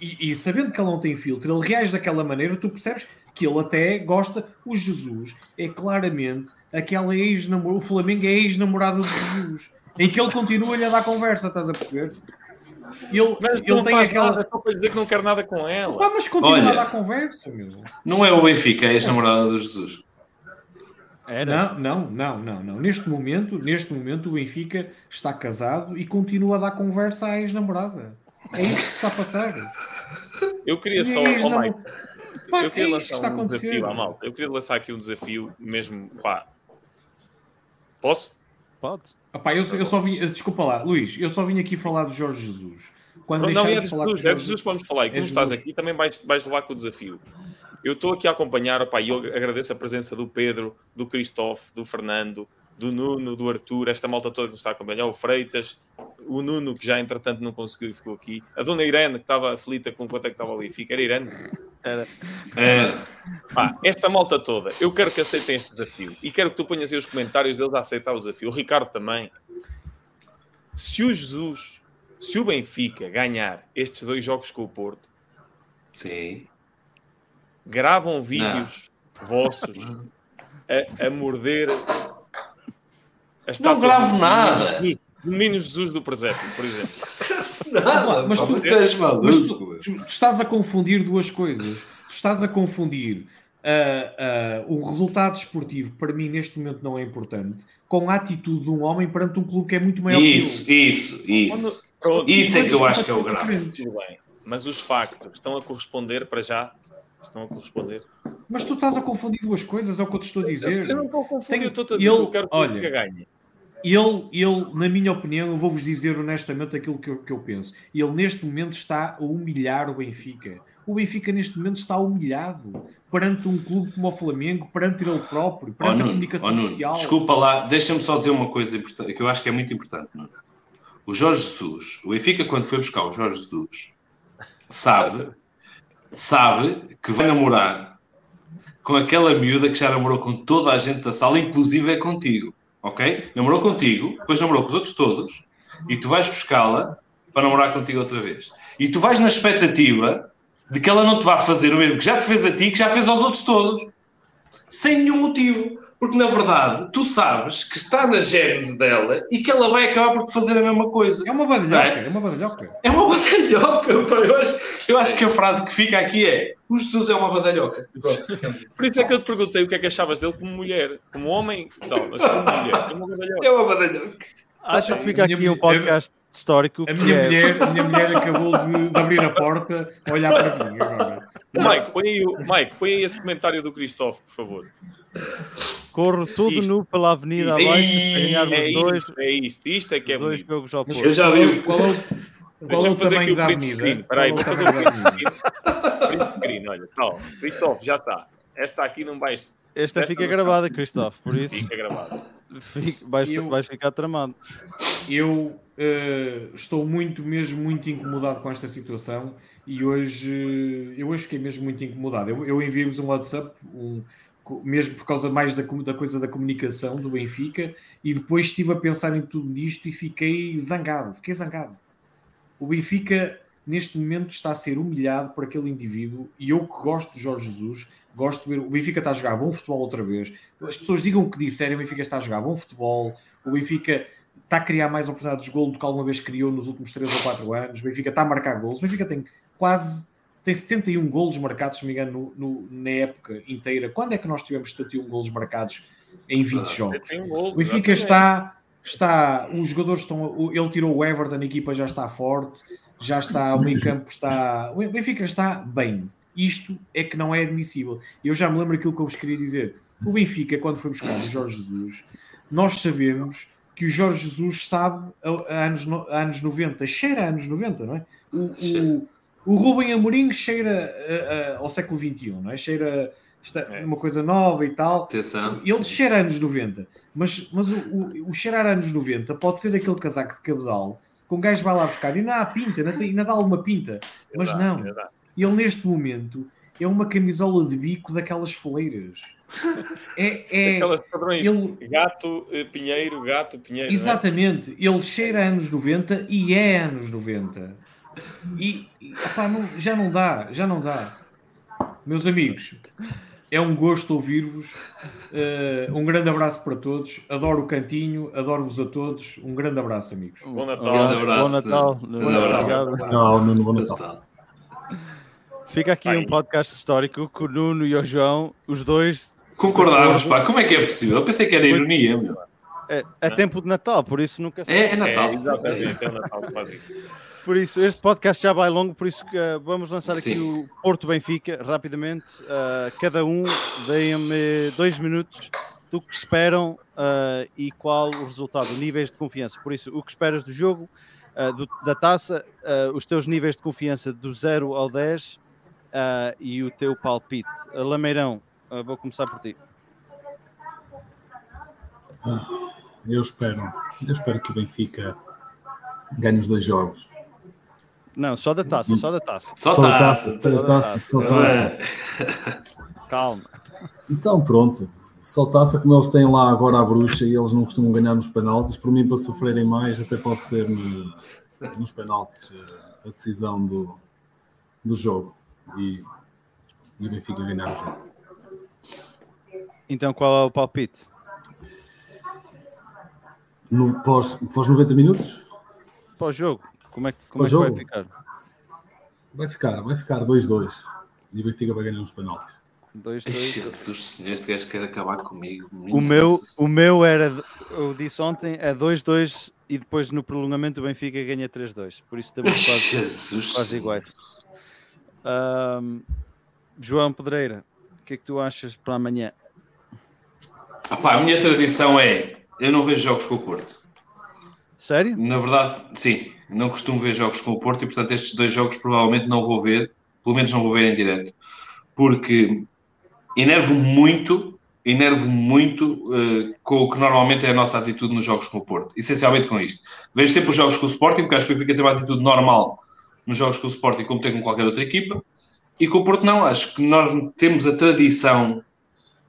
E, e sabendo que ele não tem filtro, ele reage daquela maneira, tu percebes que ele até gosta. O Jesus é claramente aquela ex-namorada. O Flamengo é ex-namorada de Jesus. Em que ele continua-lhe a dar conversa, estás a perceber? Ele, Mas ele não tem faz aquela. nada só para dizer que não quer nada com ela. Ah, mas continua Olha. a dar conversa, meu. Não é o Benfica, é a ex-namorada do Jesus. Era. Não, não, não, não, não. Neste momento, neste momento, o Benfica está casado e continua a dar conversa à ex-namorada. É isso que se está a passar. Eu queria só. Oh, Mike, Pá, eu que é queria que lançar um desafio à malta. Eu queria lançar aqui um desafio mesmo. Pá. Posso? Pode. Epá, eu, eu só vim, desculpa lá, Luís, eu só vim aqui falar do Jorge Jesus. Quando Não, não é de falar Jesus, do é Jorge de Jesus que vamos falar. E como É estás Jesus. aqui, também vais, vais levar com o desafio. Eu estou aqui a acompanhar, opa, e eu agradeço a presença do Pedro, do Cristóvão, do Fernando, do Nuno, do Arthur, esta malta toda que nos está a acompanhar, o Freitas, o Nuno, que já entretanto não conseguiu e ficou aqui, a dona Irene, que estava aflita com quanto é que estava ali, fica, era Irene? Era. É. Pá, esta malta toda, eu quero que aceitem este desafio e quero que tu ponhas aí os comentários deles a aceitar o desafio. O Ricardo também. Se o Jesus, se o Benfica ganhar estes dois jogos com o Porto, Sim. Gravam vídeos não. vossos a, a morder não gravo nada. O Menino Jesus do presépio, por exemplo. Nada, mas tu, estás maluco. Tu, tu, estás a confundir duas coisas. Tu estás a confundir uh, uh, o resultado esportivo, que para mim neste momento não é importante, com a atitude de um homem perante um clube que é muito maior isso, que eu. Isso, isso, Quando, isso. é que eu acho que é o grave. Tudo bem. Mas os factos estão a corresponder para já estão a corresponder. Mas tu estás a confundir duas coisas, é o que eu te estou a dizer. Eu não estou a confundir, eu estou a dizer, eu quero que olha, ganhe ele, ele, na minha opinião, eu vou-vos dizer honestamente aquilo que eu, que eu penso. Ele neste momento está a humilhar o Benfica. O Benfica neste momento está humilhado perante um clube como o Flamengo, perante ele próprio, perante oh, a comunicação oh, social. Desculpa lá, deixa-me só dizer uma coisa importante, que eu acho que é muito importante. Nuno. O Jorge Jesus, o Benfica quando foi buscar o Jorge Jesus, sabe, sabe que vai namorar com aquela miúda que já namorou com toda a gente da sala, inclusive é contigo ok? Namorou contigo, depois namorou com os outros todos, e tu vais buscá-la para namorar contigo outra vez. E tu vais na expectativa de que ela não te vá fazer o mesmo que já te fez a ti, que já fez aos outros todos, sem nenhum motivo. Porque, na verdade, tu sabes que está na gênese dela e que ela vai acabar por fazer a mesma coisa. É uma badalhoca, é, é uma badalhoca. É uma badalhoca. Eu acho, eu acho que a frase que fica aqui é o Jesus é uma badalhoca. Por isso é que eu te perguntei o que é que achavas dele como mulher. Como homem, não, mas como mulher. É uma badalhoca. É uma badalhoca. Acho que fica aqui um podcast histórico. A minha, é... mulher, a minha mulher acabou de, de, abrir a porta, olhar para mim agora. Mike, põe aí, Mike, põe aí esse comentário do Cristóvão, por favor. Corro tudo isto, nu pela avenida isto, abaixo para ganhar é os dois. Isto, é isto, isto é que é dois jogos ao Eu já vi. Qual é o, Deixa-me fazer aqui o print screen. Espera aí, vou fazer o print screen. print screen, olha. Tal. Cristóvão, já está. Esta aqui não vais. Esta, fica gravada, Cristóvão, por isso. Fica gravada. Vais, eu, vais ficar tramado. Eu uh, estou muito, mesmo muito incomodado com esta situação e hoje eu hoje fiquei mesmo muito incomodado. Eu, eu enviei-vos um WhatsApp, um, mesmo por causa mais da, da, coisa da comunicação do Benfica, e depois estive a pensar em tudo isto e fiquei zangado, fiquei zangado. O Benfica, neste momento, está a ser humilhado por aquele indivíduo, e eu que gosto de Jorge Jesus, gosto de ver. O Benfica está a jogar bom futebol outra vez. As pessoas digam o que disserem, o Benfica está a jogar bom futebol, o Benfica está a criar mais oportunidades de gol do que alguma vez criou nos últimos 3 ou 4 anos. O Benfica está a marcar gols. O Benfica tem quase tem 71 golos marcados, se me engano, no, no, na época inteira. Quando é que nós tivemos 71 golos marcados em 20 ah, jogos? o Benfica está, está, os jogadores estão, ele tirou o Everton, a equipa já está forte, já está, o meio campo está, o Benfica está bem. Isto é que não é admissível. Eu já me lembro aquilo que eu vos queria dizer. O Benfica, quando foi buscar o Jorge Jesus, nós sabemos que o Jorge Jesus sabe a, a anos, a anos 90, cheira a anos 90, não é? O, o, o Rubem Amorim cheira uh, uh, ao século XXI, não é? Cheira é. uma coisa nova e tal. Atenção. Ele cheira anos 90, mas, mas o, o, o, cheirar anos 90 pode ser aquele casaco de cabedal que um gajo vai lá buscar e não há pinta, ainda, dá alguma pinta, mas não. Ele neste momento é uma camisola de bico daquelas foleiras. É, é Aquelas padrões, ele... gato, eh, pinheiro, gato, pinheiro. É? Exatamente, é? ele cheira anos 90 e é anos 90. E, e opá, não, já não dá, já não dá. Meus amigos, é um gosto ouvir-vos. Uh, um grande abraço para todos. Adoro o cantinho, adoro-vos a todos. Um grande abraço, amigos. Bom Natal. Bom Natal. Bom Natal. Natal. Bom Natal. Fica aqui um podcast histórico com o Nuno e o João, os dois. Concordámos, pá. Como é que é possível? Eu pensei que era ironia, meu. É, é tempo de Natal, por isso nunca se... É, é Natal. É, exatamente, é o Natal que faz isto. Por isso, este podcast já vai longo, por isso que uh, vamos lançar aqui Sim. o Porto Benfica rapidamente. Uh, cada um deem-me dois minutos do que esperam uh, e qual o resultado, níveis de confiança. Por isso, o que esperas do jogo, do, da taça, os teus níveis de confiança do 0 ao 10 uh, e o teu palpite. Lameirão, uh, vou começar por ti. Eu espero, eu espero que o Benfica ganhe os dois jogos. Não, só da taça, só da taça. Só, só taça. Só da taça, só taça. Calma. Então pronto, só taça como eles têm lá agora a bruxa e eles não costumam ganhar nos penaltis, por mim para sofrerem mais até pode ser no, nos penaltis eh, a decisão do, do jogo e, e o Benfica ganhar o jogo. Então qual é o palpite? No, pós, pós 90 minutos? Pós-jogo. Como é, como é que vai ficar? Vai ficar, vai ficar 2-2. E o Benfica vai ganhar uns penaltis. 2-2. Jesus Senhor, este gajo quer acabar comigo. O meu, o meu era, eu disse ontem, é 2-2 e depois no prolongamento o Benfica ganha 3-2. Por isso estamos quase, Jesus quase iguais. Um, João Pedreira, o que é que tu achas para amanhã? Apá, a minha tradição é eu não vejo jogos com o Porto. Sério? Na verdade, sim. Não costumo ver jogos com o Porto e, portanto, estes dois jogos provavelmente não vou ver. Pelo menos não vou ver em direto. Porque enervo muito, enervo muito uh, com o que normalmente é a nossa atitude nos jogos com o Porto. Essencialmente com isto. Vejo sempre os jogos com o Sporting, porque acho que o Benfica tem uma atitude normal nos jogos com o Sporting, como tem com qualquer outra equipa. E com o Porto não. Acho que nós temos a tradição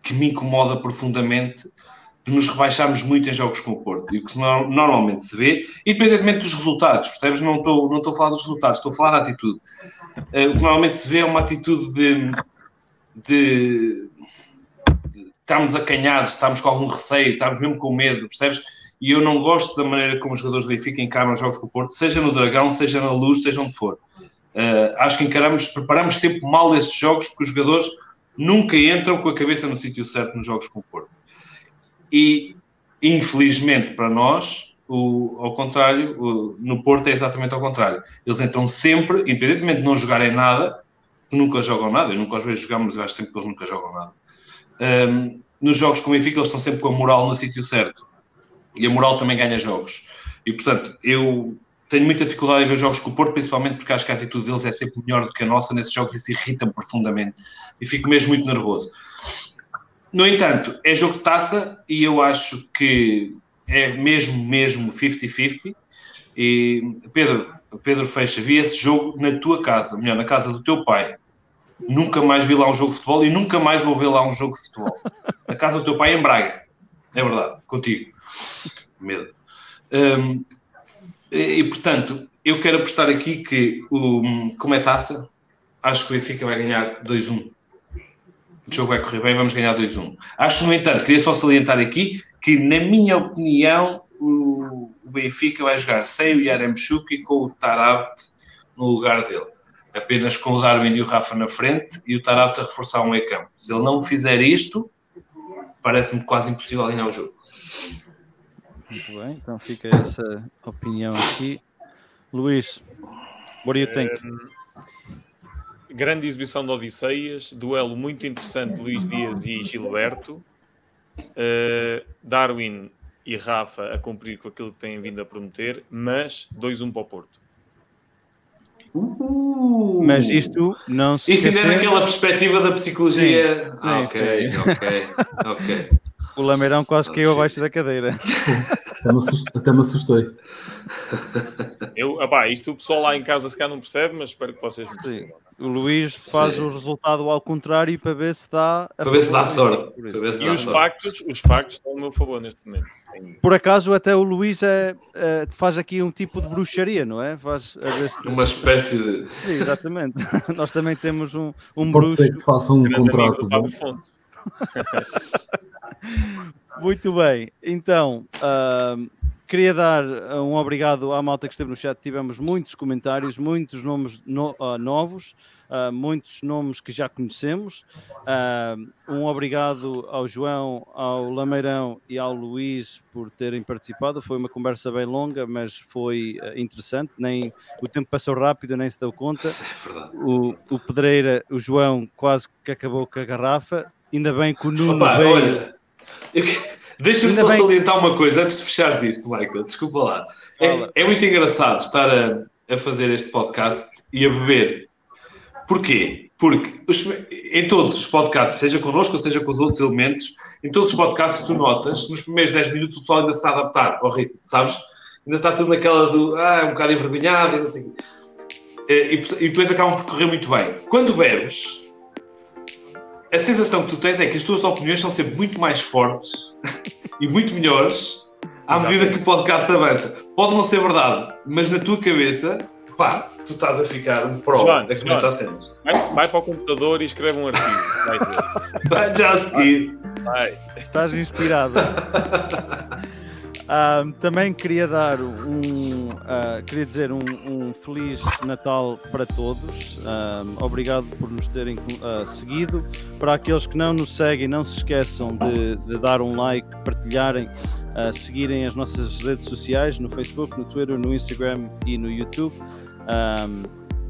que me incomoda profundamente de nos rebaixarmos muito em jogos com o Porto. E o que normalmente se vê, independentemente dos resultados, percebes? Não estou, não estou a falar dos resultados, estou a falar da atitude. Uh, o que normalmente se vê é uma atitude de, de, de estarmos acanhados, estamos com algum receio, estamos mesmo com medo, percebes? E eu não gosto da maneira como os jogadores do Benfica encaram os jogos com o Porto, seja no Dragão, seja na Luz, seja onde for. Uh, acho que encaramos, preparamos sempre mal esses jogos porque os jogadores nunca entram com a cabeça no sítio certo nos jogos com o Porto. E, infelizmente para nós, o, ao contrário, o, no Porto é exatamente ao contrário. Eles entram sempre, independentemente de não jogarem nada, nunca jogam nada, eu nunca os vejo jogar, mas eu acho sempre que eles nunca jogam nada. Um, nos jogos com o Benfica, eles estão sempre com a moral no sítio certo. E a moral também ganha jogos. E, portanto, eu tenho muita dificuldade em ver jogos com o Porto, principalmente porque acho que a atitude deles é sempre melhor do que a nossa nesses jogos e isso irrita-me profundamente. E fico mesmo muito nervoso. No entanto, é jogo de taça e eu acho que é mesmo, mesmo 50-50. E Pedro, Pedro Fecha, vi esse jogo na tua casa, melhor, na casa do teu pai. Nunca mais vi lá um jogo de futebol e nunca mais vou ver lá um jogo de futebol. Na casa do teu pai em Braga. É verdade, contigo. Medo. Um, e, portanto, eu quero apostar aqui que, como é taça, acho que o Benfica vai ganhar 2-1 o jogo vai correr bem, vamos ganhar 2-1. Acho, no entanto, queria só salientar aqui que, na minha opinião, o, Benfica vai jogar sem o Yaremchuk e com o Tarabt no lugar dele. Apenas com o Darwin e o Rafa na frente e o Tarabt a reforçar o meio campo. Se ele não fizer isto, parece-me quase impossível ganhar o jogo. Muito bem, então fica essa opinião aqui. Luís, what do you think? Um grande exibição de Odisseias, duelo muito interessante Luís Dias e Gilberto, uh, Darwin e Rafa a cumprir com aquilo que têm vindo a prometer, mas 2-1 para o Porto. Uh, mas isto não se Isso ainda é naquela perspectiva da psicologia. Ah, ok, ok, ok. O Lameirão quase caiu abaixo da cadeira. Até me assustei. Eu, isto o pessoal lá em casa se calhar não percebe, mas espero que vocês percebam. O Luís faz Sim. o resultado ao contrário para ver se dá para ver se dá sorte. e dá os, sorte. Factos, os factos estão ao meu favor neste momento. Por acaso, até o Luís é, é, faz aqui um tipo de bruxaria, não é? Faz, se... Uma espécie de. Sim, exatamente. Nós também temos um, um Pode bruxo. Ser que faça um contrato. Muito bem, então uh, queria dar um obrigado à malta que esteve no chat. Tivemos muitos comentários, muitos nomes no, uh, novos, uh, muitos nomes que já conhecemos. um obrigado ao João, ao Lameirão e ao Luís por terem participado. Foi uma conversa bem longa, mas foi interessante. Nem o tempo passou rápido, nem se deu conta. É o, o Pedreira, o João, quase que acabou com a garrafa. Ainda bem que o Nuno Opa, veio. Olha Deixa-me só bem... salientar uma coisa antes de fechares isto, Michael. Desculpa lá. É, é, muito engraçado estar a, a fazer este podcast e a beber. Porquê? Porque os, em todos os podcasts, seja connosco ou seja com os outros elementos, em todos os podcasts tu notas, nos primeiros 10 minutos o pessoal ainda se está a adaptar ao ritmo, sabes? Ainda está tudo naquela do, ah, um bocado envergonhado e não sei e, e, e depois acabam por correr muito bem. Quando bebes, a sensação que tu tens é que as tuas opiniões são sempre muito mais fortes e muito melhores à medida que o podcast avança. Pode não ser verdade, mas na tua cabeça, pá, tu estás a ficar um pro João, a comentar cenas. Vai, vai, para o computador e escreve um artigo. Vai, vai já a seguir. Vai. Estás inspirado. Uh, também queria dar um, uh, queria dizer um, um, feliz Natal para todos. Uh, obrigado por nos terem seguido. Para aqueles que não nos seguem, não se esqueçam de, de dar um like, partilharem, seguirem as nossas redes sociais no Facebook, no Twitter, no Instagram e no YouTube.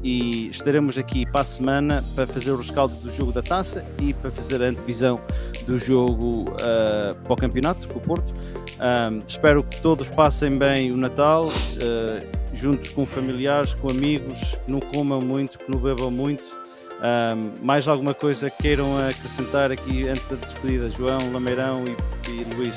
E estaremos aqui para a semana para fazer o rescaldo do jogo da taça e para fazer a antevisão do jogo uh, para o campeonato com o Porto. Um, espero que todos passem bem o Natal, uh, juntos com familiares, com amigos, que não comam muito, que não bebam muito. Um, mais alguma coisa que queiram acrescentar aqui antes da despedida, João, Lameirão e, e Luís?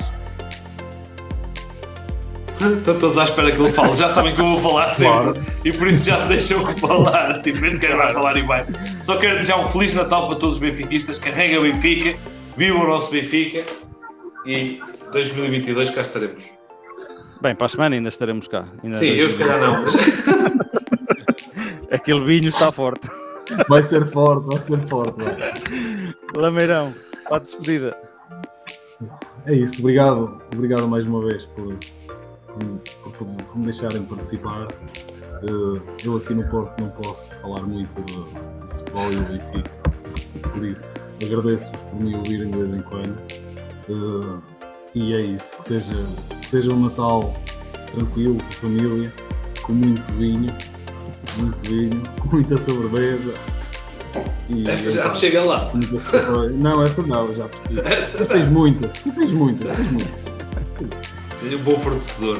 Estão todos à espera que ele fale, já sabem que eu vou falar sempre claro. e por isso já me deixam falar. Tipo, este cara vai falar e vai. Só quero desejar um Feliz Natal para todos os benfiquistas. Carrega o Benfica, viva o nosso Benfica e 2022 cá estaremos. Bem, para a semana ainda estaremos cá. Ainda Sim, eu se calhar não. Mas... Aquele vinho está forte. Vai ser forte, vai ser forte. Lameirão, para a despedida. É isso, obrigado. Obrigado mais uma vez por, por, por, por me deixarem participar. Eh, eu aqui no Porto não posso falar muito de, de futebol e do Benfica, por isso agradeço-vos por me ouvirem de vez em quando. Uh, e é isso, que seja, que seja um Natal tranquilo, com a família, com muito vinho, muito vinho, com muita sobremesa. E, essa já não chega lá. Não, essa não, já percebi. Essa tu tens muitas, tu tens muitas, tens muitas. Tenho um bom fornecedor.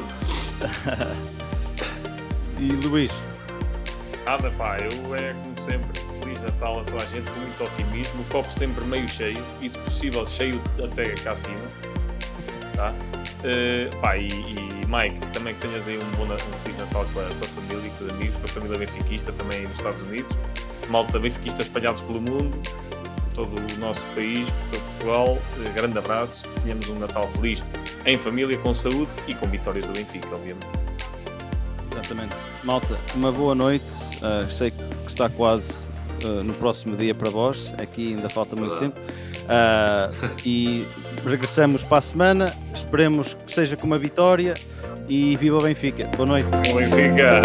e Luís? Nada, pá, eu é como sempre, Natal a gente, com muito otimismo, o copo sempre meio cheio, e se possível cheio até cá acima. Tá? Uh, pá, e, e, Mike, também que tenhas aí um bom um Feliz Natal com a, com a família, com os amigos, com a família benfiquista também nos Estados Unidos, malta benfiquista espalhados pelo mundo, por todo o nosso país, por todo Portugal. Uh, grande abraço, tenhamos um Natal feliz em família, com saúde e com vitórias do Benfica, obviamente. Exatamente. Malta, uma boa noite. Uh, sei que está quase uh, no próximo dia para vós. Aqui ainda falta muito tempo. Uh, e regressamos para a semana. Esperemos que seja com uma vitória. E viva o Benfica. Boa noite. Benfica.